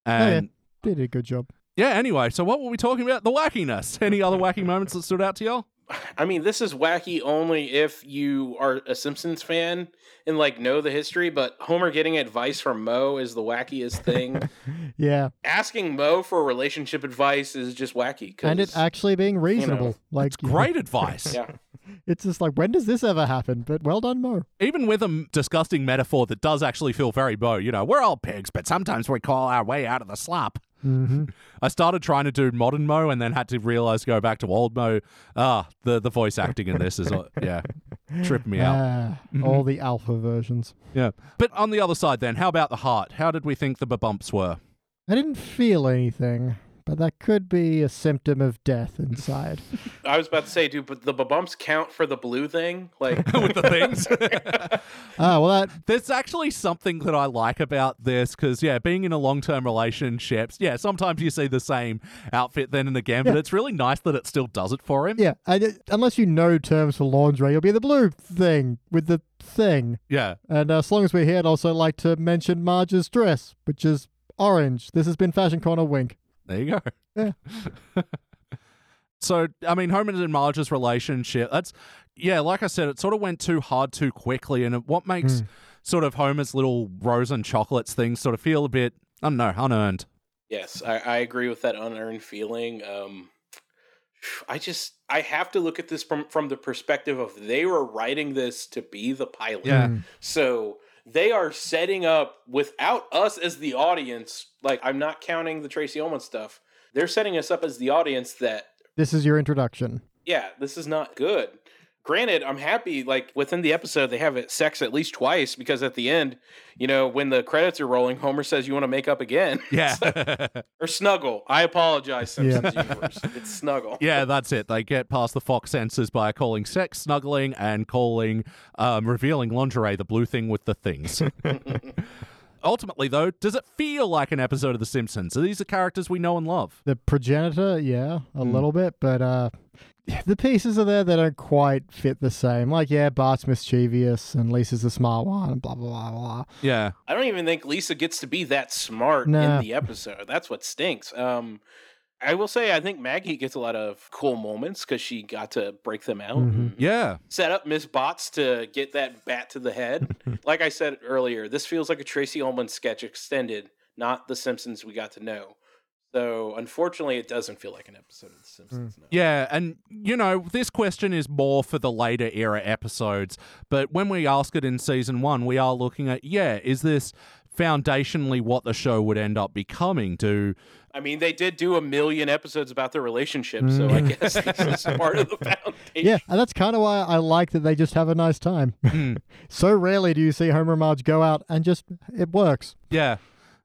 oh, yeah. and They did a good job. yeah. Anyway, so what were we talking about? The wackiness. Any other wacky moments that stood out to y'all? I mean, this is wacky only if you are a Simpsons fan and like know the history, but Homer getting advice from Moe is the wackiest thing. [laughs] Yeah. Asking Moe for relationship advice is just wacky. And it actually being reasonable. like you know, Great advice. [laughs] Yeah. It's just like, when does this ever happen? But well done, Moe. Even with a disgusting metaphor that does actually feel very Moe, you know, we're all pigs, but sometimes we call our way out of the slop. Mm-hmm. [laughs] I started trying to do modern Moe and then had to realize go back to old Moe. Ah, the the voice acting in this is uh, yeah, [laughs] tripping me out. Mm-hmm. all the alpha versions. Yeah, but on the other side, then, how about the heart? How did we think the bumps were? I didn't feel anything, but that could be a symptom of death inside. [laughs] I was about to say, do but the bumps count for the blue thing? Like, [laughs] with the things. [laughs] ah, well, that There's actually something that I like about this because, yeah, being in a long term relationships, yeah, sometimes you see the same outfit then and again, but it's really nice that it still does it for him. yeah. I, di- unless you know terms for lingerie, you'll be the blue thing with the thing. Yeah. And uh, as long as we're here, I'd also like to mention Marge's dress, which is orange. This has been Fashion Corner Wink. There you go. Yeah. [laughs] so, I mean, Homer and Marge's relationship, that's, yeah, like I said, it sort of went too hard too quickly. And what makes sort of Homer's little rose and chocolates thing sort of feel a bit, I don't know, unearned. yes, I, I agree with that unearned feeling. Um, I just, I have to look at this from from the perspective of they were writing this to be the pilot. Yeah. Mm. So they are setting up without us as the audience. Like I'm not counting the Tracey Ullman stuff. They're setting us up as the audience that This is your introduction. yeah, this is not good. Granted, I'm happy like within the episode they have it sex at least twice because at the end, you know, when the credits are rolling, Homer says you want to make up again. [laughs] Yeah. or snuggle. I apologize, Yeah. Simpsons universe. It's snuggle. [laughs] Yeah, that's it. They get past the Fox censors by calling sex snuggling and calling um, revealing lingerie the blue thing with the things. [laughs] Ultimately, though, does it feel like an episode of The Simpsons? Are these the characters we know and love? The progenitor, yeah, a Mm. little bit, but uh, the pieces are there that don't quite fit the same. Like, yeah, Bart's mischievous and Lisa's the smart one, and blah blah blah blah. Yeah. I don't even think Lisa gets to be that smart Nah. in the episode. That's what stinks. Um, I will say I think Maggie gets a lot of cool moments because she got to break them out. Mhm. Yeah. Set up Miss Botz to get that bat to the head. [laughs] like I said earlier, this feels like a Tracey Ullman sketch extended, not The Simpsons we got to know. So unfortunately, it doesn't feel like an episode of The Simpsons. Hmm. No. Yeah, and you know, this question is more for the later era episodes, but when we ask it in season one, we are looking at, yeah, is this foundationally what the show would end up becoming? Do I mean, they did do a million episodes about their relationship, so hmm. I guess this is part of the foundation. Yeah, and that's kind of why I like that they just have a nice time. Hmm. [laughs] so rarely do you see Homer and Marge go out and just it works. Yeah.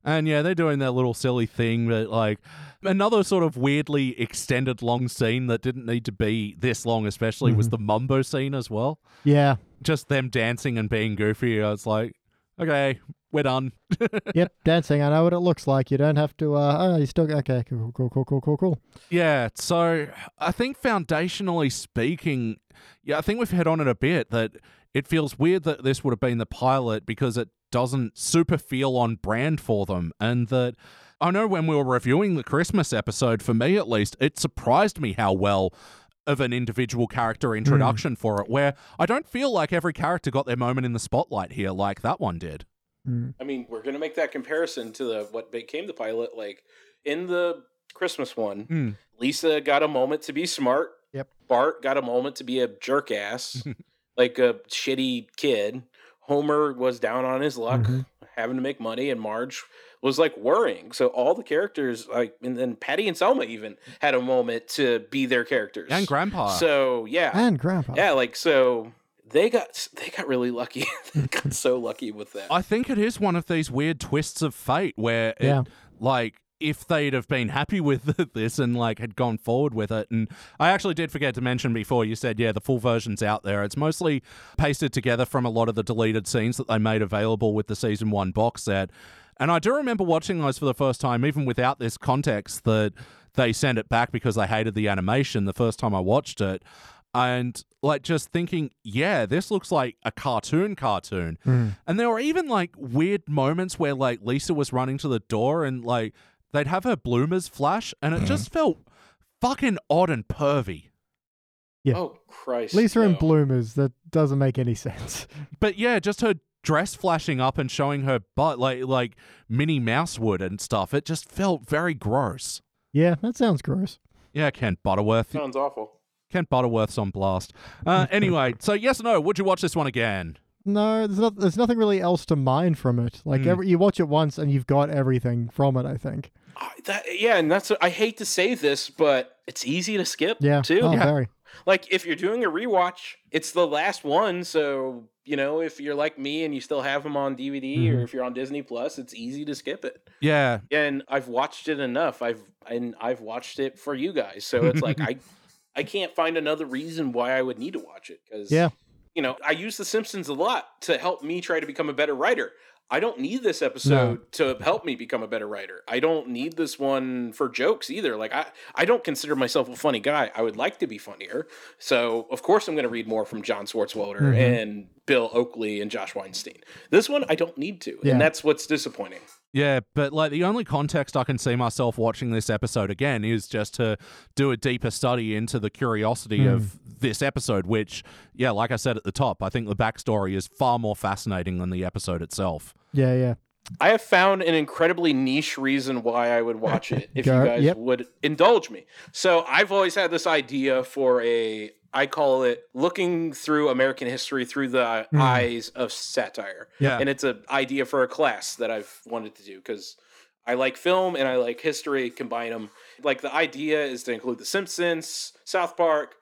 And yeah, they're doing that little silly thing, but like another sort of weirdly extended long scene that didn't need to be this long, especially, was the Mumbo scene as well. Yeah. Just them dancing and being goofy. I was like, okay, we're done. [laughs] yep, dancing. I know what it looks like. You don't have to. Uh, oh, you still okay? Cool, cool, cool, cool, cool, cool. Yeah, so I think foundationally speaking, yeah, I think we've hit on it a bit that it feels weird that this would have been the pilot because it doesn't super feel on brand for them. And that I know when we were reviewing the Christmas episode, for me at least, it surprised me how well of an individual character introduction for it, where I don't feel like every character got their moment in the spotlight here like that one did. I mean, we're gonna make that comparison to the what became the pilot. Like in the Christmas one, Hmm. Lisa got a moment to be smart. Yep. Bart got a moment to be a jerk ass, [laughs] like a shitty kid. Homer was down on his luck, Mhm. having to make money, and Marge was like worrying. So all the characters, like, and then Patty and Selma even had a moment to be their characters. And Grandpa. So yeah, And Grandpa. yeah, like so they got they got really lucky. [laughs] they got so lucky with that. I think it is one of these weird twists of fate where, it, Yeah. like, if they'd have been happy with [laughs] this and like had gone forward with it, and I actually did forget to mention before you said, yeah, the full version's out there. It's mostly pasted together from a lot of the deleted scenes that they made available with the season one box set. And I do remember watching those for the first time, even without this context, that they sent it back because they hated the animation the first time I watched it. And like just thinking, yeah, this looks like a cartoon cartoon. Mm. And there were even like weird moments where like Lisa was running to the door and like they'd have her bloomers flash and it just felt fucking odd and pervy. Yeah. Oh Christ! Lisa in bloomers. That doesn't make any [laughs] sense. But yeah, just her dress flashing up and showing her butt like like Minnie Mouse would and stuff. It just felt very gross. Yeah, that sounds gross. Yeah, Kent Butterworth. Sounds awful. Kent Butterworth's on blast. Uh, [laughs] anyway, so yes or no, would you watch this one again? No, there's not. There's nothing really else to mine from it. Like Hmm. every, you watch it once and you've got everything from it. I think. Uh, that yeah, and that's I hate to say this, but it's easy to skip. Yeah. too. Oh, very. Like if you're doing a rewatch, it's the last one, so you know if you're like me and you still have them on DVD Mm-hmm. or if you're on Disney Plus, it's easy to skip it. Yeah, And I've watched it enough. I've and I've watched it for you guys, so it's like I [laughs] I can't find another reason why I would need to watch it because Yeah. you know I use The Simpsons a lot to help me try to become a better writer. I don't need this episode to help me become a better writer. I don't need this one for jokes either. Like I, I don't consider myself a funny guy. I would like to be funnier. So of course I'm going to read more from John Swartzwelder Mhm. and Bill Oakley and Josh Weinstein. This one I don't need to, Yeah. and that's what's disappointing. Yeah, but like the only context I can see myself watching this episode again is just to do a deeper study into the curiosity of hmm. this episode, which, yeah, like I said at the top, I think the backstory is far more fascinating than the episode itself. Yeah, yeah. I have found an incredibly niche reason why I would watch it if Go- you guys yep. would indulge me. So I've always had this idea for a I call it looking through American history through the eyes of satire. Yeah. And it's an idea for a class that I've wanted to do because I like film and I like history, combine them. Like the idea is to include The Simpsons, South Park,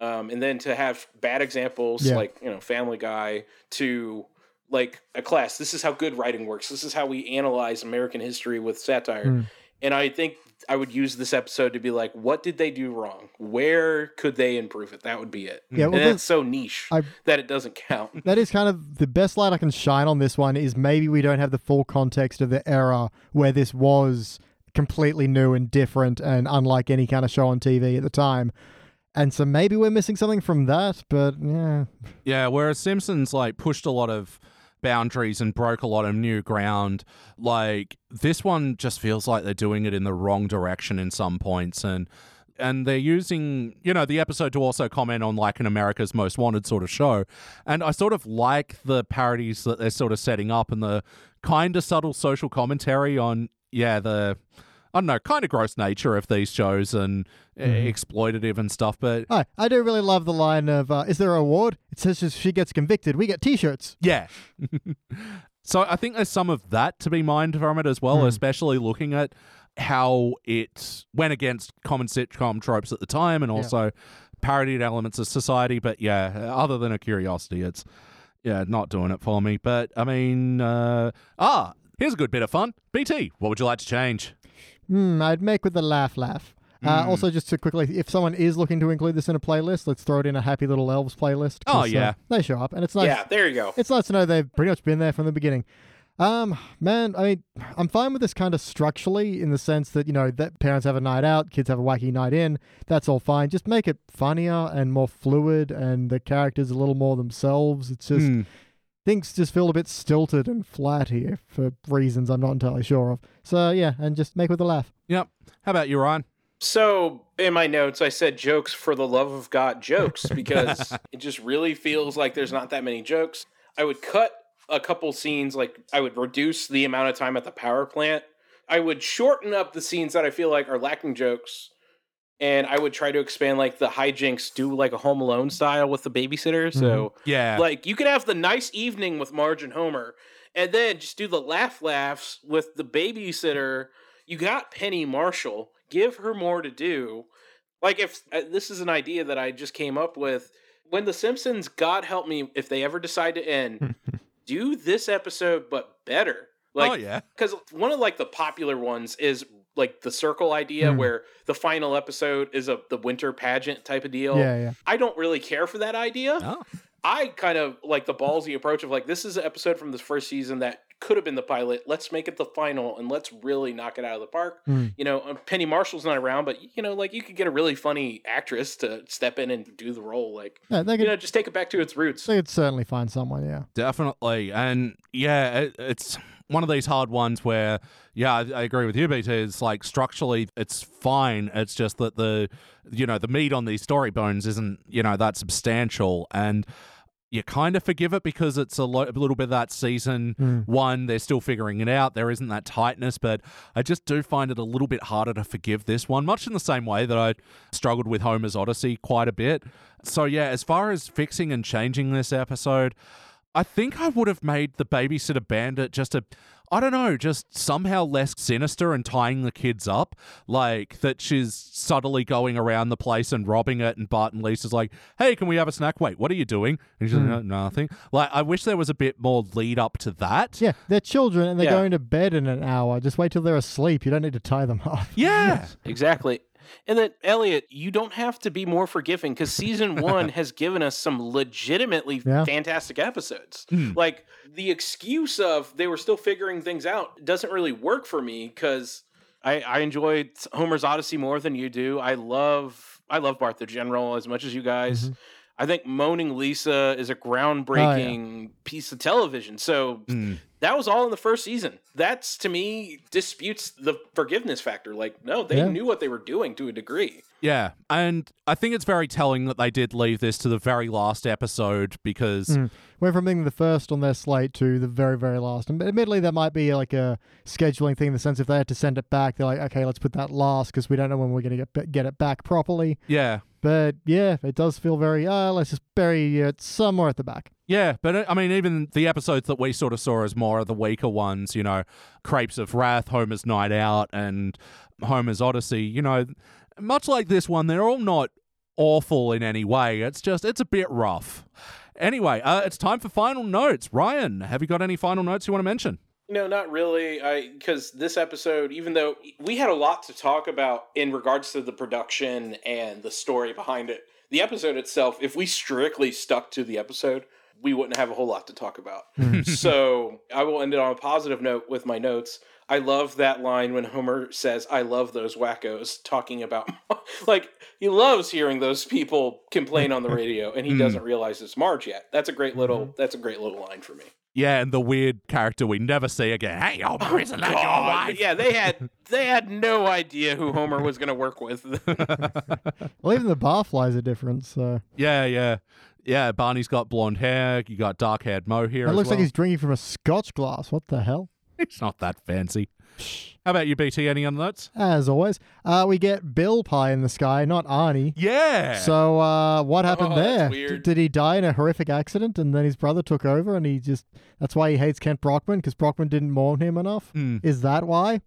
um, and then to have bad examples Yeah. like, you know, Family Guy to like a class. This is how good writing works. This is how we analyze American history with satire. Hmm. And I think I would use this episode to be like, what did they do wrong? Where could they improve it? That would be it. Yeah, well, and that's so niche I- that it doesn't count. That is kind of the best light I can shine on this one is maybe we don't have the full context of the era where this was completely new and different and unlike any kind of show on TV at the time. And so maybe we're missing something from that, but yeah. Yeah, whereas Simpsons like pushed a lot of boundaries and broke a lot of new ground, like this one just feels like they're doing it in the wrong direction in some points and and they're using, you know, the episode to also comment on like an America's Most Wanted sort of show. And I sort of like the parodies that they're sort of setting up and the kind of subtle social commentary on yeah, the I don't know, kind of gross nature of these shows and uh, exploitative and stuff. But Hi, I do really love the line of, uh, "Is there a award?" It says if she gets convicted, we get T-shirts. yeah. [laughs] so I think there's some of that to be mined from it as well, especially looking at how it went against common sitcom tropes at the time and also parodied elements of society. But yeah, other than a curiosity, it's yeah not doing it for me. But I mean, uh, ah, here's a good bit of fun. BT, what would you like to change? Hmm, I'd make with the laugh laugh. Uh, Hmm. also, just to quickly, if someone is looking to include this in a playlist, let's throw it in a Happy Little Elves playlist. Oh, uh, yeah. they show up, and it's nice. Yeah, there you go. It's nice to know they've pretty much been there from the beginning. Um, man, I mean, I'm fine with this kind of structurally in the sense that you know that parents have a night out, kids have a wacky night in. That's all fine. Just make it funnier and more fluid, and the characters a little more themselves. It's just Hmm. Things just feel a bit stilted and flat here for reasons I'm not entirely sure of. So yeah, and just make with a laugh. Yep. How about you, Ron? So in my notes, I said jokes for the love of God jokes [laughs] because it just really feels like there's not that many jokes. I would cut a couple scenes, like I would reduce the amount of time at the power plant. I would shorten up the scenes that I feel like are lacking jokes. And I would try to expand like the hijinks, do like a Home Alone style with the babysitter. So Yeah. like you could have the nice evening with Marge and Homer, and then just do the laugh laughs with the babysitter. You got Penny Marshall. Give her more to do. Like if uh, this is an idea that I just came up with when the Simpsons, God help me, if they ever decide to end, [laughs] do this episode but better. Like oh yeah. because one of like the popular ones is like the circle idea Hmm. where the final episode is a the winter pageant type of deal. Yeah, yeah. I don't really care for that idea. Oh. I kind of like the ballsy approach of like this is an episode from this first season that could have been the pilot. Let's make it the final and let's really knock it out of the park. Hmm. You know, uh, Penny Marshall's not around, but you know, like you could get a really funny actress to step in and do the role. Like Yeah, they you could, know, just take it back to its roots. they could certainly find someone. Yeah. Definitely. And yeah, it, it's one of these hard ones where, yeah, I, I agree with you, BT. It's like structurally, it's fine. It's just that the, you know, the meat on these story bones isn't, you know, that substantial. And you kind of forgive it because it's a, lo- a little bit of that season mm. one. They're still figuring it out. There isn't that tightness, but I just do find it a little bit harder to forgive this one, much in the same way that I struggled with Homer's Odyssey quite a bit. So, yeah, as far as fixing and changing this episode, I think I would have made the babysitter bandit just a, I don't know, just somehow less sinister and tying the kids up. Like that she's subtly going around the place and robbing it. And Bart and Lisa's like, hey, can we have a snack? Wait, what are you doing? And she's like, hmm. "No, nothing. Like, I wish there was a bit more lead up to that. Yeah, they're children and they're Yeah. going to bed in an hour. Just wait till they're asleep. You don't need to tie them up. Yeah. [laughs] Exactly. And then Elliot, you don't have to be more forgiving because season one [laughs] has given us some legitimately Yeah. fantastic episodes. Hmm. Like the excuse of they were still figuring things out doesn't really work for me because I, I enjoyed Homer's Odyssey more than you do. I love I love Bart the General as much as you guys. Mm-hmm. I think Moaning Lisa is a groundbreaking piece of television. So Mm. that was all in the first season. That's to me disputes the forgiveness factor. Like, no, they Yeah. knew what they were doing to a degree. Yeah. And I think it's very telling that they did leave this to the very last episode because. Mm. Went from being the first on their slate to the very, very last. And admittedly, that might be like a scheduling thing in the sense if they had to send it back, they're like, okay, let's put that last because we don't know when we're going to get get it back properly. Yeah. But yeah, it does feel very, uh, let's just bury it somewhere at the back. Yeah, but uh, I mean, even the episodes that we sort of saw as more of the weaker ones, you know, Crepes of Wrath, Homer's Night Out, and Homer's Odyssey, you know, much like this one, they're all not awful in any way. It's just, it's a bit rough. Anyway, uh, it's time for final notes. Ryan, have you got any final notes you want to mention? No, not really. I because this episode, even though we had a lot to talk about in regards to the production and the story behind it, the episode itself, if we strictly stuck to the episode, we wouldn't have a whole lot to talk about. so I will end it on a positive note with my notes. I love that line when Homer says, I love those wackos, talking about, [laughs] like, he loves hearing those people complain on the radio and he [laughs] hmm. doesn't realize it's Marge yet. That's a great little, mm-hmm. that's a great little line for me. Yeah, and the weird character we never see again. Hey, Homer, isn't that your wife? Yeah, they had [laughs] they had no idea who Homer was going to work with. Well, even the barflies are different. So Yeah, yeah. Yeah, Barney's got blonde hair. You got dark haired Moe here. it as looks like he's drinking from a scotch glass. What the hell? He's not that fancy. How about you, BT? Any other notes? As always, uh, we get Bill Pie in the sky, not Arnie. Yeah. So uh, what happened Oh, that's there? weird. D- did he die in a horrific accident, and then his brother took over, and he just that's why he hates Kent Brockman because Brockman didn't mourn him enough? Hmm. Is that why?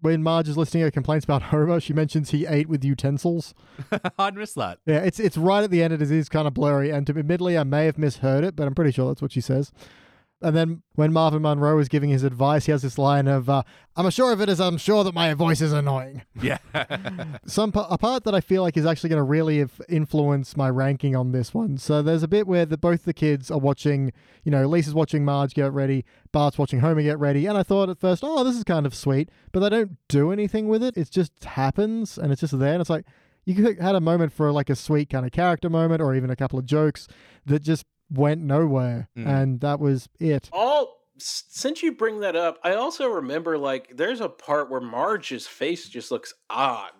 When Marge is listening to her complaints about [laughs] Homer, she mentions he ate with utensils. [laughs] I'd miss that. Yeah, it's it's right at the end. It is kind of blurry, and to, admittedly, I may have misheard it, but I'm pretty sure that's what she says. And then when Marvin Monroe is giving his advice, he has this line of, uh, "I'm sure of it as I'm sure that my voice is annoying." Yeah. [laughs] Some a part that I feel like is actually going to really influence my ranking on this one. So there's a bit where the, both the kids are watching. You know, Lisa's watching Marge get ready, Bart's watching Homer get ready, and I thought at first, "Oh, this is kind of sweet," but they don't do anything with it. It just happens, and it's just there, and it's like you could had a moment for like a sweet kind of character moment, or even a couple of jokes that just went nowhere, Mm. and that was it. All since you bring that up, I also remember like there's a part where Marge's face just looks odd.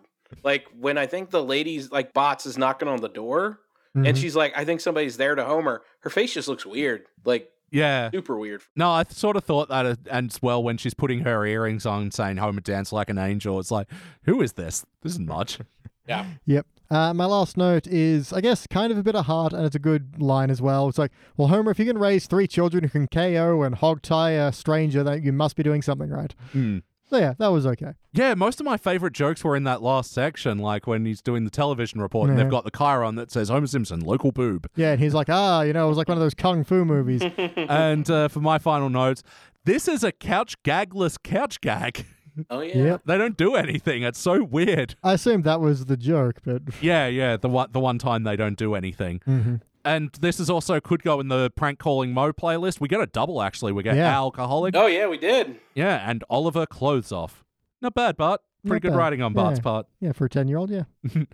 Like when I think the lady's like Botz is knocking on the door and Mhm. she's like, I think somebody's there to Homer. Her face just looks weird. Like yeah. super weird. No, I th- sort of thought that as well when she's putting her earrings on, saying "Homer dance like an angel." It's like, who is this? This is Marge. Yeah. Yep. Uh, my last note is, I guess, kind of a bit of heart, and it's a good line as well. It's like, well, Homer, if you can raise three children who can KO and hog tie a stranger, then you must be doing something right. Hmm. So yeah, that was okay. Yeah, most of my favorite jokes were in that last section, like when he's doing the television report and Yeah. they've got the chyron that says Homer Simpson, local boob. Yeah, and he's like, ah, you know, it was like one of those kung fu movies. [laughs] and uh, for my final notes, this is a couch gagless couch gag. [laughs] Oh [laughs] yeah. Yep. they don't do anything. It's so weird. I assumed that was the joke, but [laughs] Yeah, yeah, the one the one time they don't do anything. Mhm. And this is also could go in the prank calling Moe playlist. We get a double actually. We get Yeah. alcoholic. Oh yeah, we did. Yeah, and Oliver Klozoff. Not bad, Bart. Pretty Not good bad. writing on Bart's Yeah. part. yeah, for a ten-year-old, yeah. [laughs]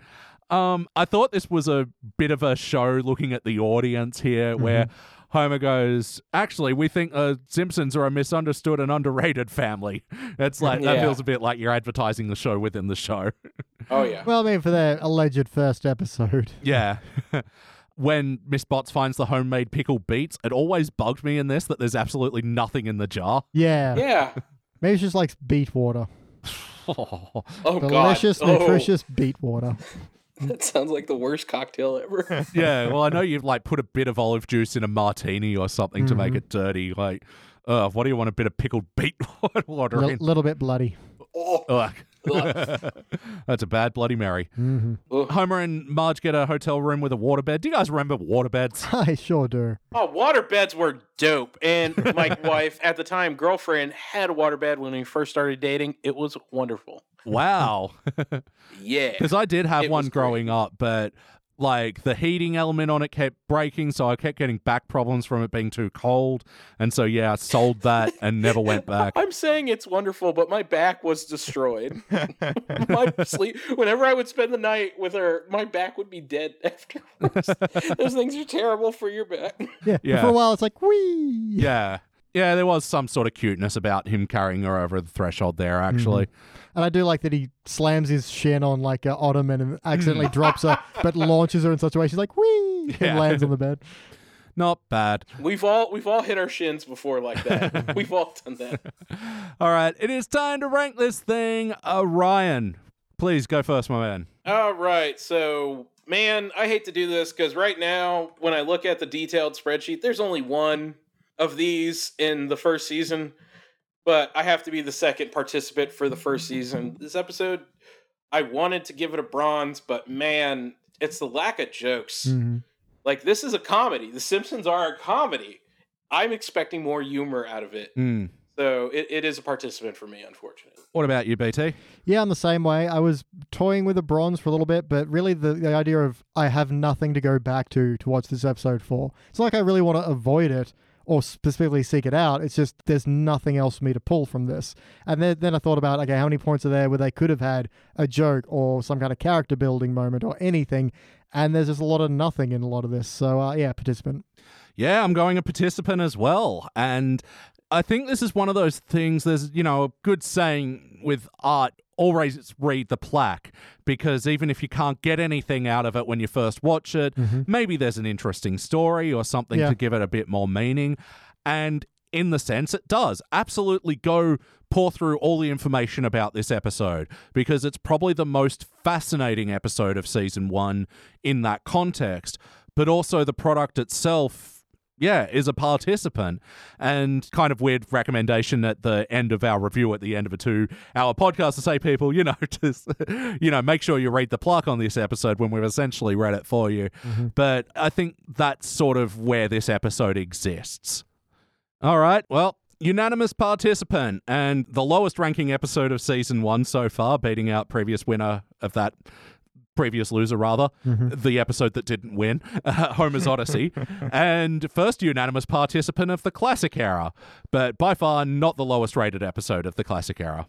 Um, I thought this was a bit of a show looking at the audience here, where Homer goes, "Actually, we think the Simpsons are a misunderstood and underrated family." It's like that feels a bit like you're advertising the show within the show. [laughs] Oh yeah. Well, I mean, for their alleged first episode. [laughs] yeah. when Miss Botz finds the homemade pickle beets, it always bugged me in this that there's absolutely nothing in the jar. Yeah, yeah. maybe it's just like beet water, [laughs] Oh delicious, god. Oh, nutritious beet water. [laughs] that sounds like the worst cocktail ever. [laughs] yeah, well, I know you've like put a bit of olive juice in a martini or something to make it dirty. Like, uh, what do you want a bit of pickled [laughs] beet water L- in? little bit bloody. oh. Ugh. ugh. That's a bad Bloody Mary. hmm Homer and Marge get a hotel room with a waterbed. Do you guys remember waterbeds? I sure do. Oh, waterbeds were dope. And my wife, at the time, girlfriend, had a waterbed when we first started dating. It was wonderful. Wow. Yeah. Because I did have It one growing great. up, but like the heating element on it kept breaking, so I kept getting back problems from it being too cold. And so, yeah, I sold that and never went back. [laughs] I'm saying it's wonderful, but my back was destroyed. [laughs] my sleep. Whenever I would spend the night with her, my back would be dead [laughs] afterwards. Those things are terrible for your back. Yeah. Yeah. For a while, it's like wee. Yeah. Yeah, there was some sort of cuteness about him carrying her over the threshold there, actually. And I do like that he slams his shin on like an ottoman and [laughs] accidentally drops her, but launches her in such a way she's like wee Yeah. [laughs] and lands on the bed. Not bad. We've all we've all hit our shins before like that. [laughs] we've all done that. All right, it is time to rank this thing. Uh, Ryan, please go first, my man. All right, so man, I hate to do this because right now, when I look at the detailed spreadsheet, there's only one of these in the first season, but I have to be the second participant for the first season. This episode, I wanted to give it a bronze, but man, it's the lack of jokes. Mhm. Like this is a comedy. The Simpsons are a comedy. I'm expecting more humor out of it. Hmm. So it, it is a participant for me, unfortunately. What about you, BT? Yeah, I'm the same way. I was toying with a bronze for a little bit, but really the, the idea of I have nothing to go back to to watch this episode for. It's like I really want to avoid it or specifically seek it out. It's just there's nothing else for me to pull from this. And then, then I thought about, okay, how many points are there where they could have had a joke or some kind of character building moment or anything? And there's just a lot of nothing in a lot of this. So, uh, yeah, participant. Yeah, I'm going a participant as well. And I think this is one of those things, there's, you know, a good saying with art always read the plaque because even if you can't get anything out of it when you first watch it, mm-hmm. maybe there's an interesting story or something Yeah. to give it a bit more meaning. And in the sense it does. Absolutely go pour through all the information about this episode because it's probably the most fascinating episode of season one in that context. But also, the product itself yeah, is a participant. And kind of weird recommendation at the end of our review at the end of a two hour podcast to say people, you know, [laughs] just you know, make sure you read the plaque on this episode when we've essentially read it for you. Mm-hmm. But I think that's sort of where this episode exists. All right. Well, unanimous participant and the lowest ranking episode of season one so far, beating out previous winner of that previous loser rather the episode that didn't win [laughs] uh, homer's odyssey [laughs] and first unanimous participant of the classic era but by far not the lowest rated episode of the classic era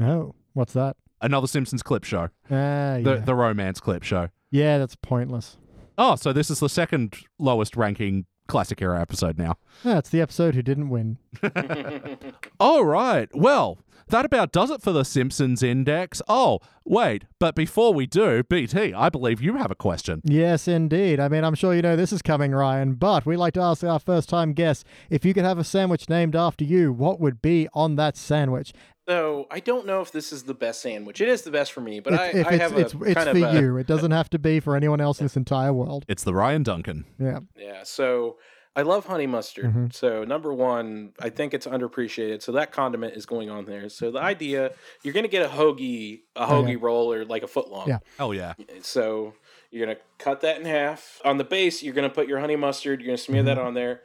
Oh, what's that? another simpsons clip show Ah, yeah. the, the romance clip show yeah, that's pointless. oh so this is the second lowest ranking classic era episode now ah, That's the episode who didn't win. [laughs] All right. Well, that about does it for the Simpsons Index. Oh, wait. But before we do, BT, I believe you have a question. Yes, indeed. I mean, I'm sure you know this is coming, Ryan, but we like to ask our first time guests if you could have a sandwich named after you, what would be on that sandwich? So I don't know if this is the best sandwich. It is the best for me, but if I, if I it's, have it's, a it's kind for of a, you. It doesn't have to be for anyone else in this entire world. It's the Ryan Duncan. Yeah. Yeah, so I love honey mustard. Mm-hmm. So number one, I think it's underappreciated. So that condiment is going on there. So the idea you're gonna get a hoagie, a Oh, hoagie yeah. roll or like a foot long. Yeah. Oh, yeah. So you're gonna cut that in half. On the base, you're gonna put your honey mustard. You're gonna smear that Mm-hmm. on there,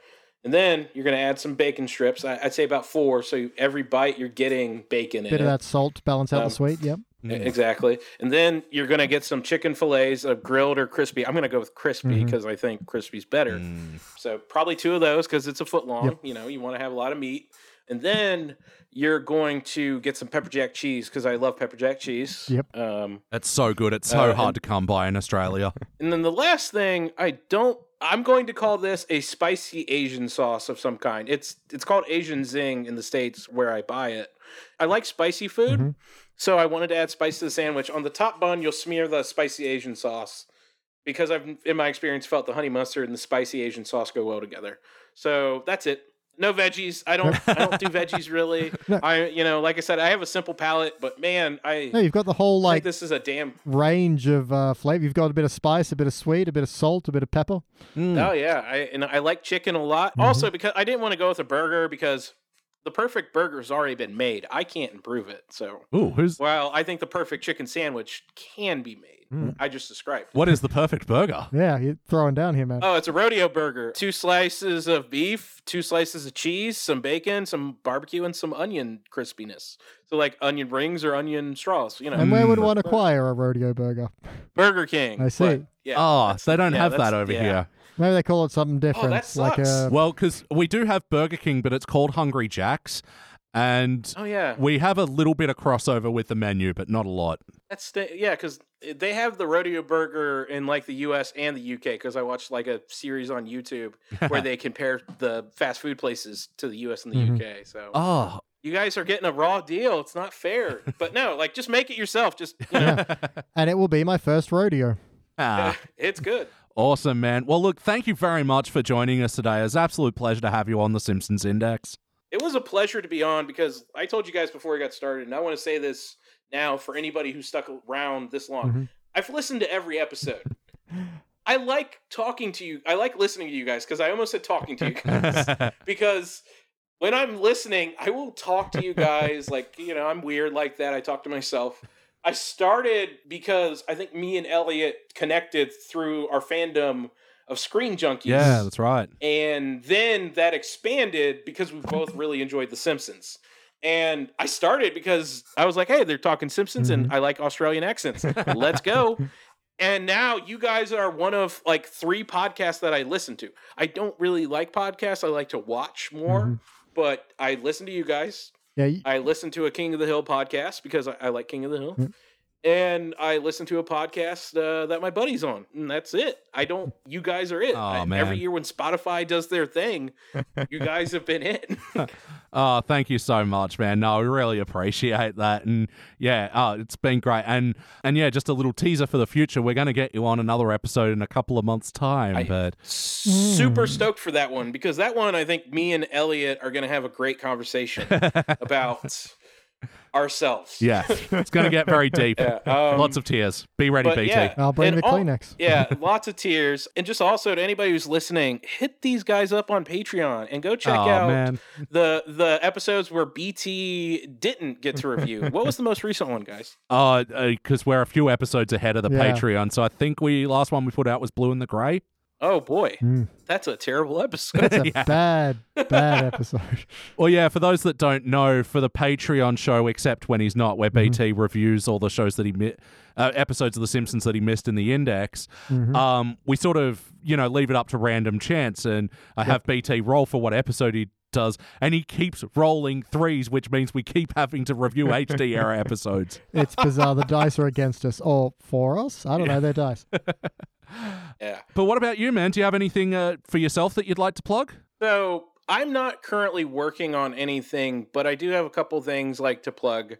and then you're gonna add some bacon strips. I, I'd say about four. So every bite you're getting bacon in Bit it. of that salt to balance out Um, the sweet. Yep. E- Exactly. And then you're going to get some chicken fillets of grilled or crispy. I'm going to go with crispy Mm-hmm. because I think crispy's better. So probably two of those because it's a foot long. You know, you want to have a lot of meat. And then you're going to get some pepper jack cheese because I love pepper jack cheese. Yep. Um, It's so good. It's so Uh, hard and- to come by in Australia. [laughs] and then the last thing, I don't. I'm going to call this a spicy Asian sauce of some kind. It's it's called Asian Zing in the states where I buy it. I like spicy food, Mm-hmm. so I wanted to add spice to the sandwich. On the top bun, you'll smear the spicy Asian sauce because I've in my experience felt the honey mustard and the spicy Asian sauce go well together. So that's it. No veggies. I don't. I don't do [laughs] veggies really. I you know, like I said, I have a simple palate, but man, I No, you've got the whole like this is a damn range of uh, flavor. You've got a bit of spice, a bit of sweet, a bit of salt, a bit of pepper. Oh yeah, I and I like chicken a lot. Also because I didn't want to go with a burger because the perfect burger's already been made. I can't improve it. So Ooh, who's well, I think the perfect chicken sandwich can be made. Hmm. I just described. what is the perfect burger? Yeah, you're throwing down here, man. Oh, it's a rodeo burger. Two slices of beef, two slices of cheese, some bacon, some barbecue, and some onion crispiness. So like onion rings or onion straws, you know. and where would Mm. one acquire a rodeo burger? Burger King. I see. but, yeah. Ah, oh, that's- they don't yeah, have that over yeah. here. Maybe they call it something different, Oh, that like sucks. a Well, because we do have Burger King, but it's called Hungry Jack's. And Oh yeah. we have a little bit of crossover with the menu, but not a lot. That's the, yeah, because they have the rodeo burger in like the U.S. and the U.K. Because I watched like a series on YouTube where [laughs] they compare the fast food places to the U.S. and the Mhm. U.K. So Oh, you guys are getting a raw deal. It's not fair. [laughs] but no, like just make it yourself. Just you know, [laughs] and it will be my first rodeo. ah. it's good. Awesome, man. Well, look, thank you very much for joining us today. It's an absolute pleasure to have you on the Simpsons Index. It was a pleasure to be on because I told you guys before we got started, and I want to say this now for anybody who stuck around this long. Mhm. I've listened to every episode. [laughs] I like talking to you. I like listening to you guys because I almost said talking to you [laughs] guys [laughs] because when I'm listening, I will talk to you guys like, you know, I'm weird like that. I talk to myself. I started because I think me and Elliot connected through our fandom of Screen Junkies. yeah, that's right. And then that expanded because we both really enjoyed The Simpsons. And I started because I was like, hey, they're talking Simpsons and I like Australian accents. Let's go. [laughs] And now you guys are one of like three podcasts that I listen to. I don't really like podcasts, I like to watch more, Mhm. but I listen to you guys. Yeah, y- I listen to a King of the Hill podcast because I, I like King of the Hill. Mm. And I listen to a podcast uh, that my buddy's on, and that's it. I don't. You guys are it. Aw, I-. Every year when Spotify does their thing, [laughs] you guys have been it. [laughs] Oh, thank you so much, man. No, we really appreciate that, and yeah, oh, it's been great. And and yeah, just a little teaser for the future. We're going to get you on another episode in a couple of months' time, I- but Super Hmm. stoked for that one because that one, I think me and Elliot are going to have a great conversation [laughs] about ourselves. yeah, [laughs] it's going to get very deep. Yeah, um, Lots of tears. Be ready, BT. yeah, I'll bring and the all- Kleenex. yeah, [laughs] lots of tears. And just also to anybody who's listening, hit these guys up on Patreon and go check oh out man, the the episodes where BT didn't get to review. what was the most recent one, guys? [laughs] oh, because we're a few episodes ahead of the Yeah. Patreon, so I think we last one we put out was Blue and the Grey. Oh boy, Mm. that's a terrible episode. That's a [laughs] Yeah. bad, bad [laughs] episode. Well, yeah, for those that don't know, for the Patreon show, except when he's not, where BT reviews all the shows that he mi- uh, episodes of The Simpsons that he missed in the index, Mhm. um, we sort of you know leave it up to random chance, and I have BT roll for what episode he does, and he keeps rolling threes, which means we keep having to review [laughs] HD era episodes. It's bizarre. The dice are against us or for us. I don't know. They're dice. Yeah. But what about you, man? Do you have anything uh, for yourself that you'd like to plug? So I'm not currently working on anything, but I do have a couple things like to plug.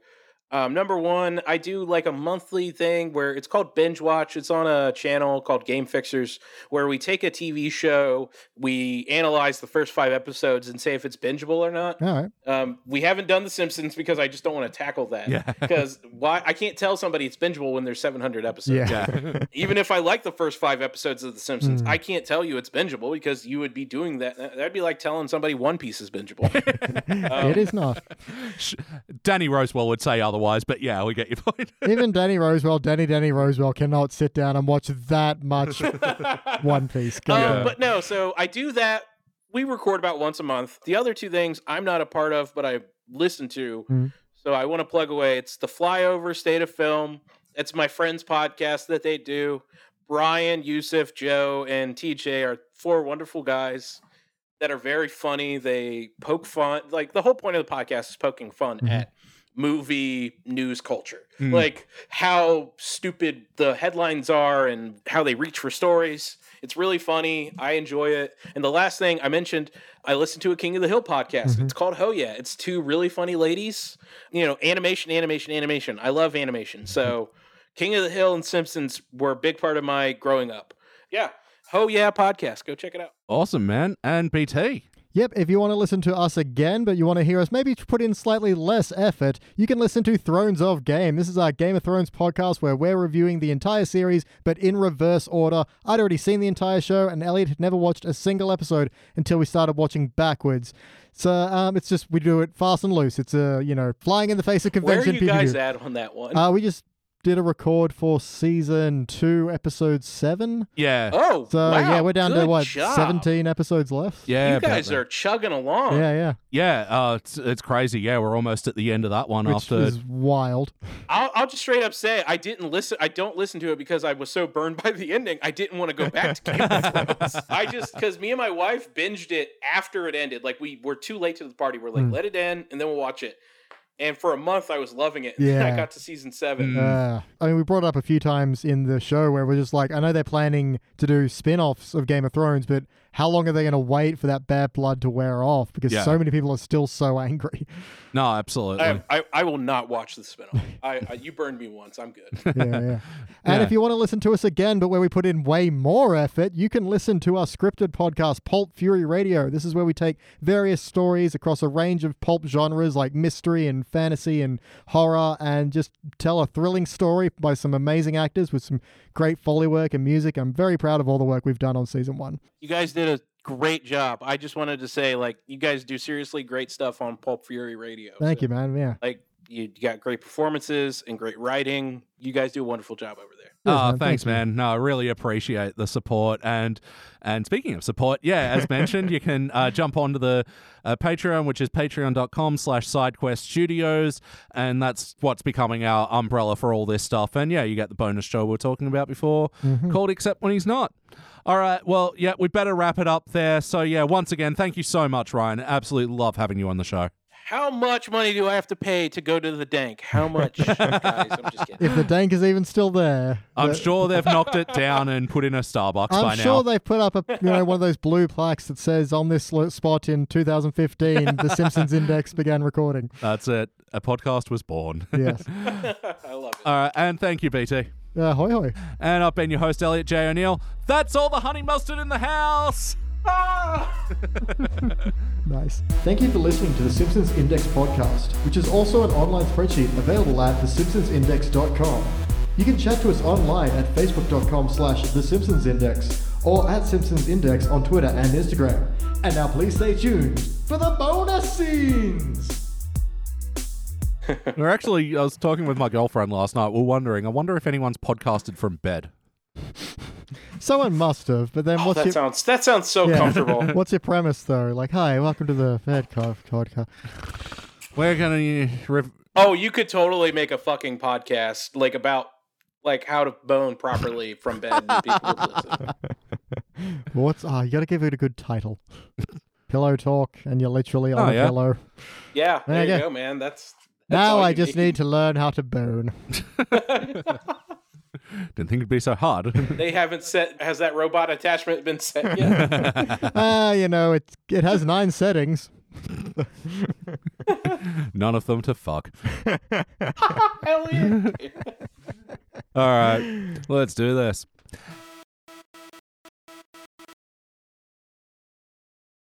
Um, number one, I do like a monthly thing where it's called Binge Watch. It's on a channel called Game Fixers, where we take a TV show, we analyze the first five episodes, and say if it's bingeable or not. All right. Um, we haven't done The Simpsons because I just don't want to tackle that. Yeah. [laughs] Because why? I can't tell somebody it's bingeable when there's 700 episodes. Yeah. [laughs] Even if I like the first five episodes of The Simpsons, Mm. I can't tell you it's bingeable because you would be doing that. That'd be like telling somebody One Piece is bingeable. Um, [laughs] it is not. Danny Rosewell would say otherwise, but yeah, we get your [laughs] point. Even Danny Rosewell, Danny Danny Rosewell cannot sit down and watch that much [laughs] One Piece. Go Um, on. But no, so I do that. We record about once a month. The other two things I'm not a part of, but I listen to. Mhm. So I want to plug away. It's the Flyover State of Film. It's my friend's podcast that they do. Brian, Yusuf, Joe, and TJ are four wonderful guys that are very funny. They poke fun. Like the whole point of the podcast is poking fun Mhm. at movie news culture. Mm. Like how stupid the headlines are and how they reach for stories. It's really funny. I enjoy it. And the last thing I mentioned, I listened to a King of the Hill podcast. Mhm. It's called Ho Yeah. It's two really funny ladies. You know, animation, animation, animation. I love animation. So King of the Hill and Simpsons were a big part of my growing up. Yeah. Ho Yeah podcast. Go check it out. awesome, man. And BT. Yep, if you want to listen to us again, but you want to hear us maybe put in slightly less effort, you can listen to Thrones of Game. This is our Game of Thrones podcast where we're reviewing the entire series, but in reverse order. I'd already seen the entire show, and Elliot had never watched a single episode until we started watching backwards. So um, it's just we do it fast and loose. It's a you know flying in the face of convention. Where are you guys at on that one? Uh, we just did a record for season two, episode seven. Yeah. oh, So wow, yeah, we're down to what job. seventeen episodes left. Yeah, You guys are chugging along. yeah, yeah. Yeah, uh, it's, it's crazy. Yeah, we're almost at the end of that one Which after. is wild. I'll, I'll just straight up say I didn't listen. I don't listen to it because I was so burned by the ending. I didn't want to go back to Game of Thrones. [laughs] I just because me and my wife binged it after it ended. Like we were too late to the party. We're like, Hmm. let it end and then we'll watch it. And for a month, I was loving it. And [laughs] then I got to season seven. Mm. Uh, I mean, we brought it up a few times in the show where we're just like, I know they're planning to do spin offs of Game of Thrones, but how long are they going to wait for that bad blood to wear off? Because Yeah. so many people are still so angry. [laughs] No, absolutely. I, I, I will not watch the spinoff. I, I you burned me once. I'm good. [laughs] yeah, yeah. And Yeah. if you want to listen to us again, but where we put in way more effort, you can listen to our scripted podcast, Pulp Fury Radio. This is where we take various stories across a range of pulp genres like mystery and fantasy and horror and just tell a thrilling story by some amazing actors with some great foley work and music. I'm very proud of all the work we've done on season one. You guys did a great job. I just wanted to say, like, you guys do seriously great stuff on Pulp Fury Radio. Thank So, you, man. Yeah. Like, you got great performances and great writing. You guys do a wonderful job over there. Cheers, Oh, man. thanks, Thank you. man. No, I really appreciate the support. And and speaking of support, yeah, as [laughs] mentioned, you can uh, jump onto the uh, Patreon, which is patreon.com slash sidequest studios. And that's what's becoming our umbrella for all this stuff. And yeah, you get the bonus show we were talking about before Mhm. called Except When He's Not. All right. Well, yeah, we better wrap it up there. So, yeah, once again, thank you so much, Ryan. Absolutely love having you on the show. How much money do I have to pay to go to the dank? How much, [laughs] guys? I'm just kidding. If the dank is even still there, I'm the- sure they've knocked it down and put in a Starbucks I'm by now. I'm sure now. they put up a you know one of those blue plaques that says on this spot in 2015 [laughs] the Simpsons Index began recording. That's it. A podcast was born. Yes. [laughs] I love it. All right, and thank you, BT. Uh, hoy hoy. And I've been your host, Elliot J. O'Neill. That's all the honey mustard in the house. [laughs] Nice. Thank you for listening to the Simpsons Index podcast, which is also an online spreadsheet available at thesimpsonsindex.com. You can chat to us online at facebook.com slash thesimpsonsindex or at Simpsons Index on Twitter and Instagram. And now please stay tuned for the bonus scenes! We're actually, I was talking with my girlfriend last night. We're wondering, I wonder if anyone's podcasted from bed. Someone must have, but then Oh, what's that your sounds that sounds so Yeah. comfortable. [laughs] what's your premise though? Like, hi, welcome to the Fed podcast. We're going to. Rev- Oh, you could totally make a fucking podcast like about like how to bone properly from bed. And people would listen. [laughs] What's ah? you got to give it a good title. [laughs] pillow talk, and you're literally on Oh, a yeah. pillow. Yeah, there Okay. you go, man. That's, that's Now I you just need to learn how to bone. [laughs] [laughs] Didn't think it'd be so hard. They haven't set. Has that robot attachment been set [laughs] yet? Ah, you know, it it has nine settings. None of them to fuck. Hell yeah. All right, let's do this.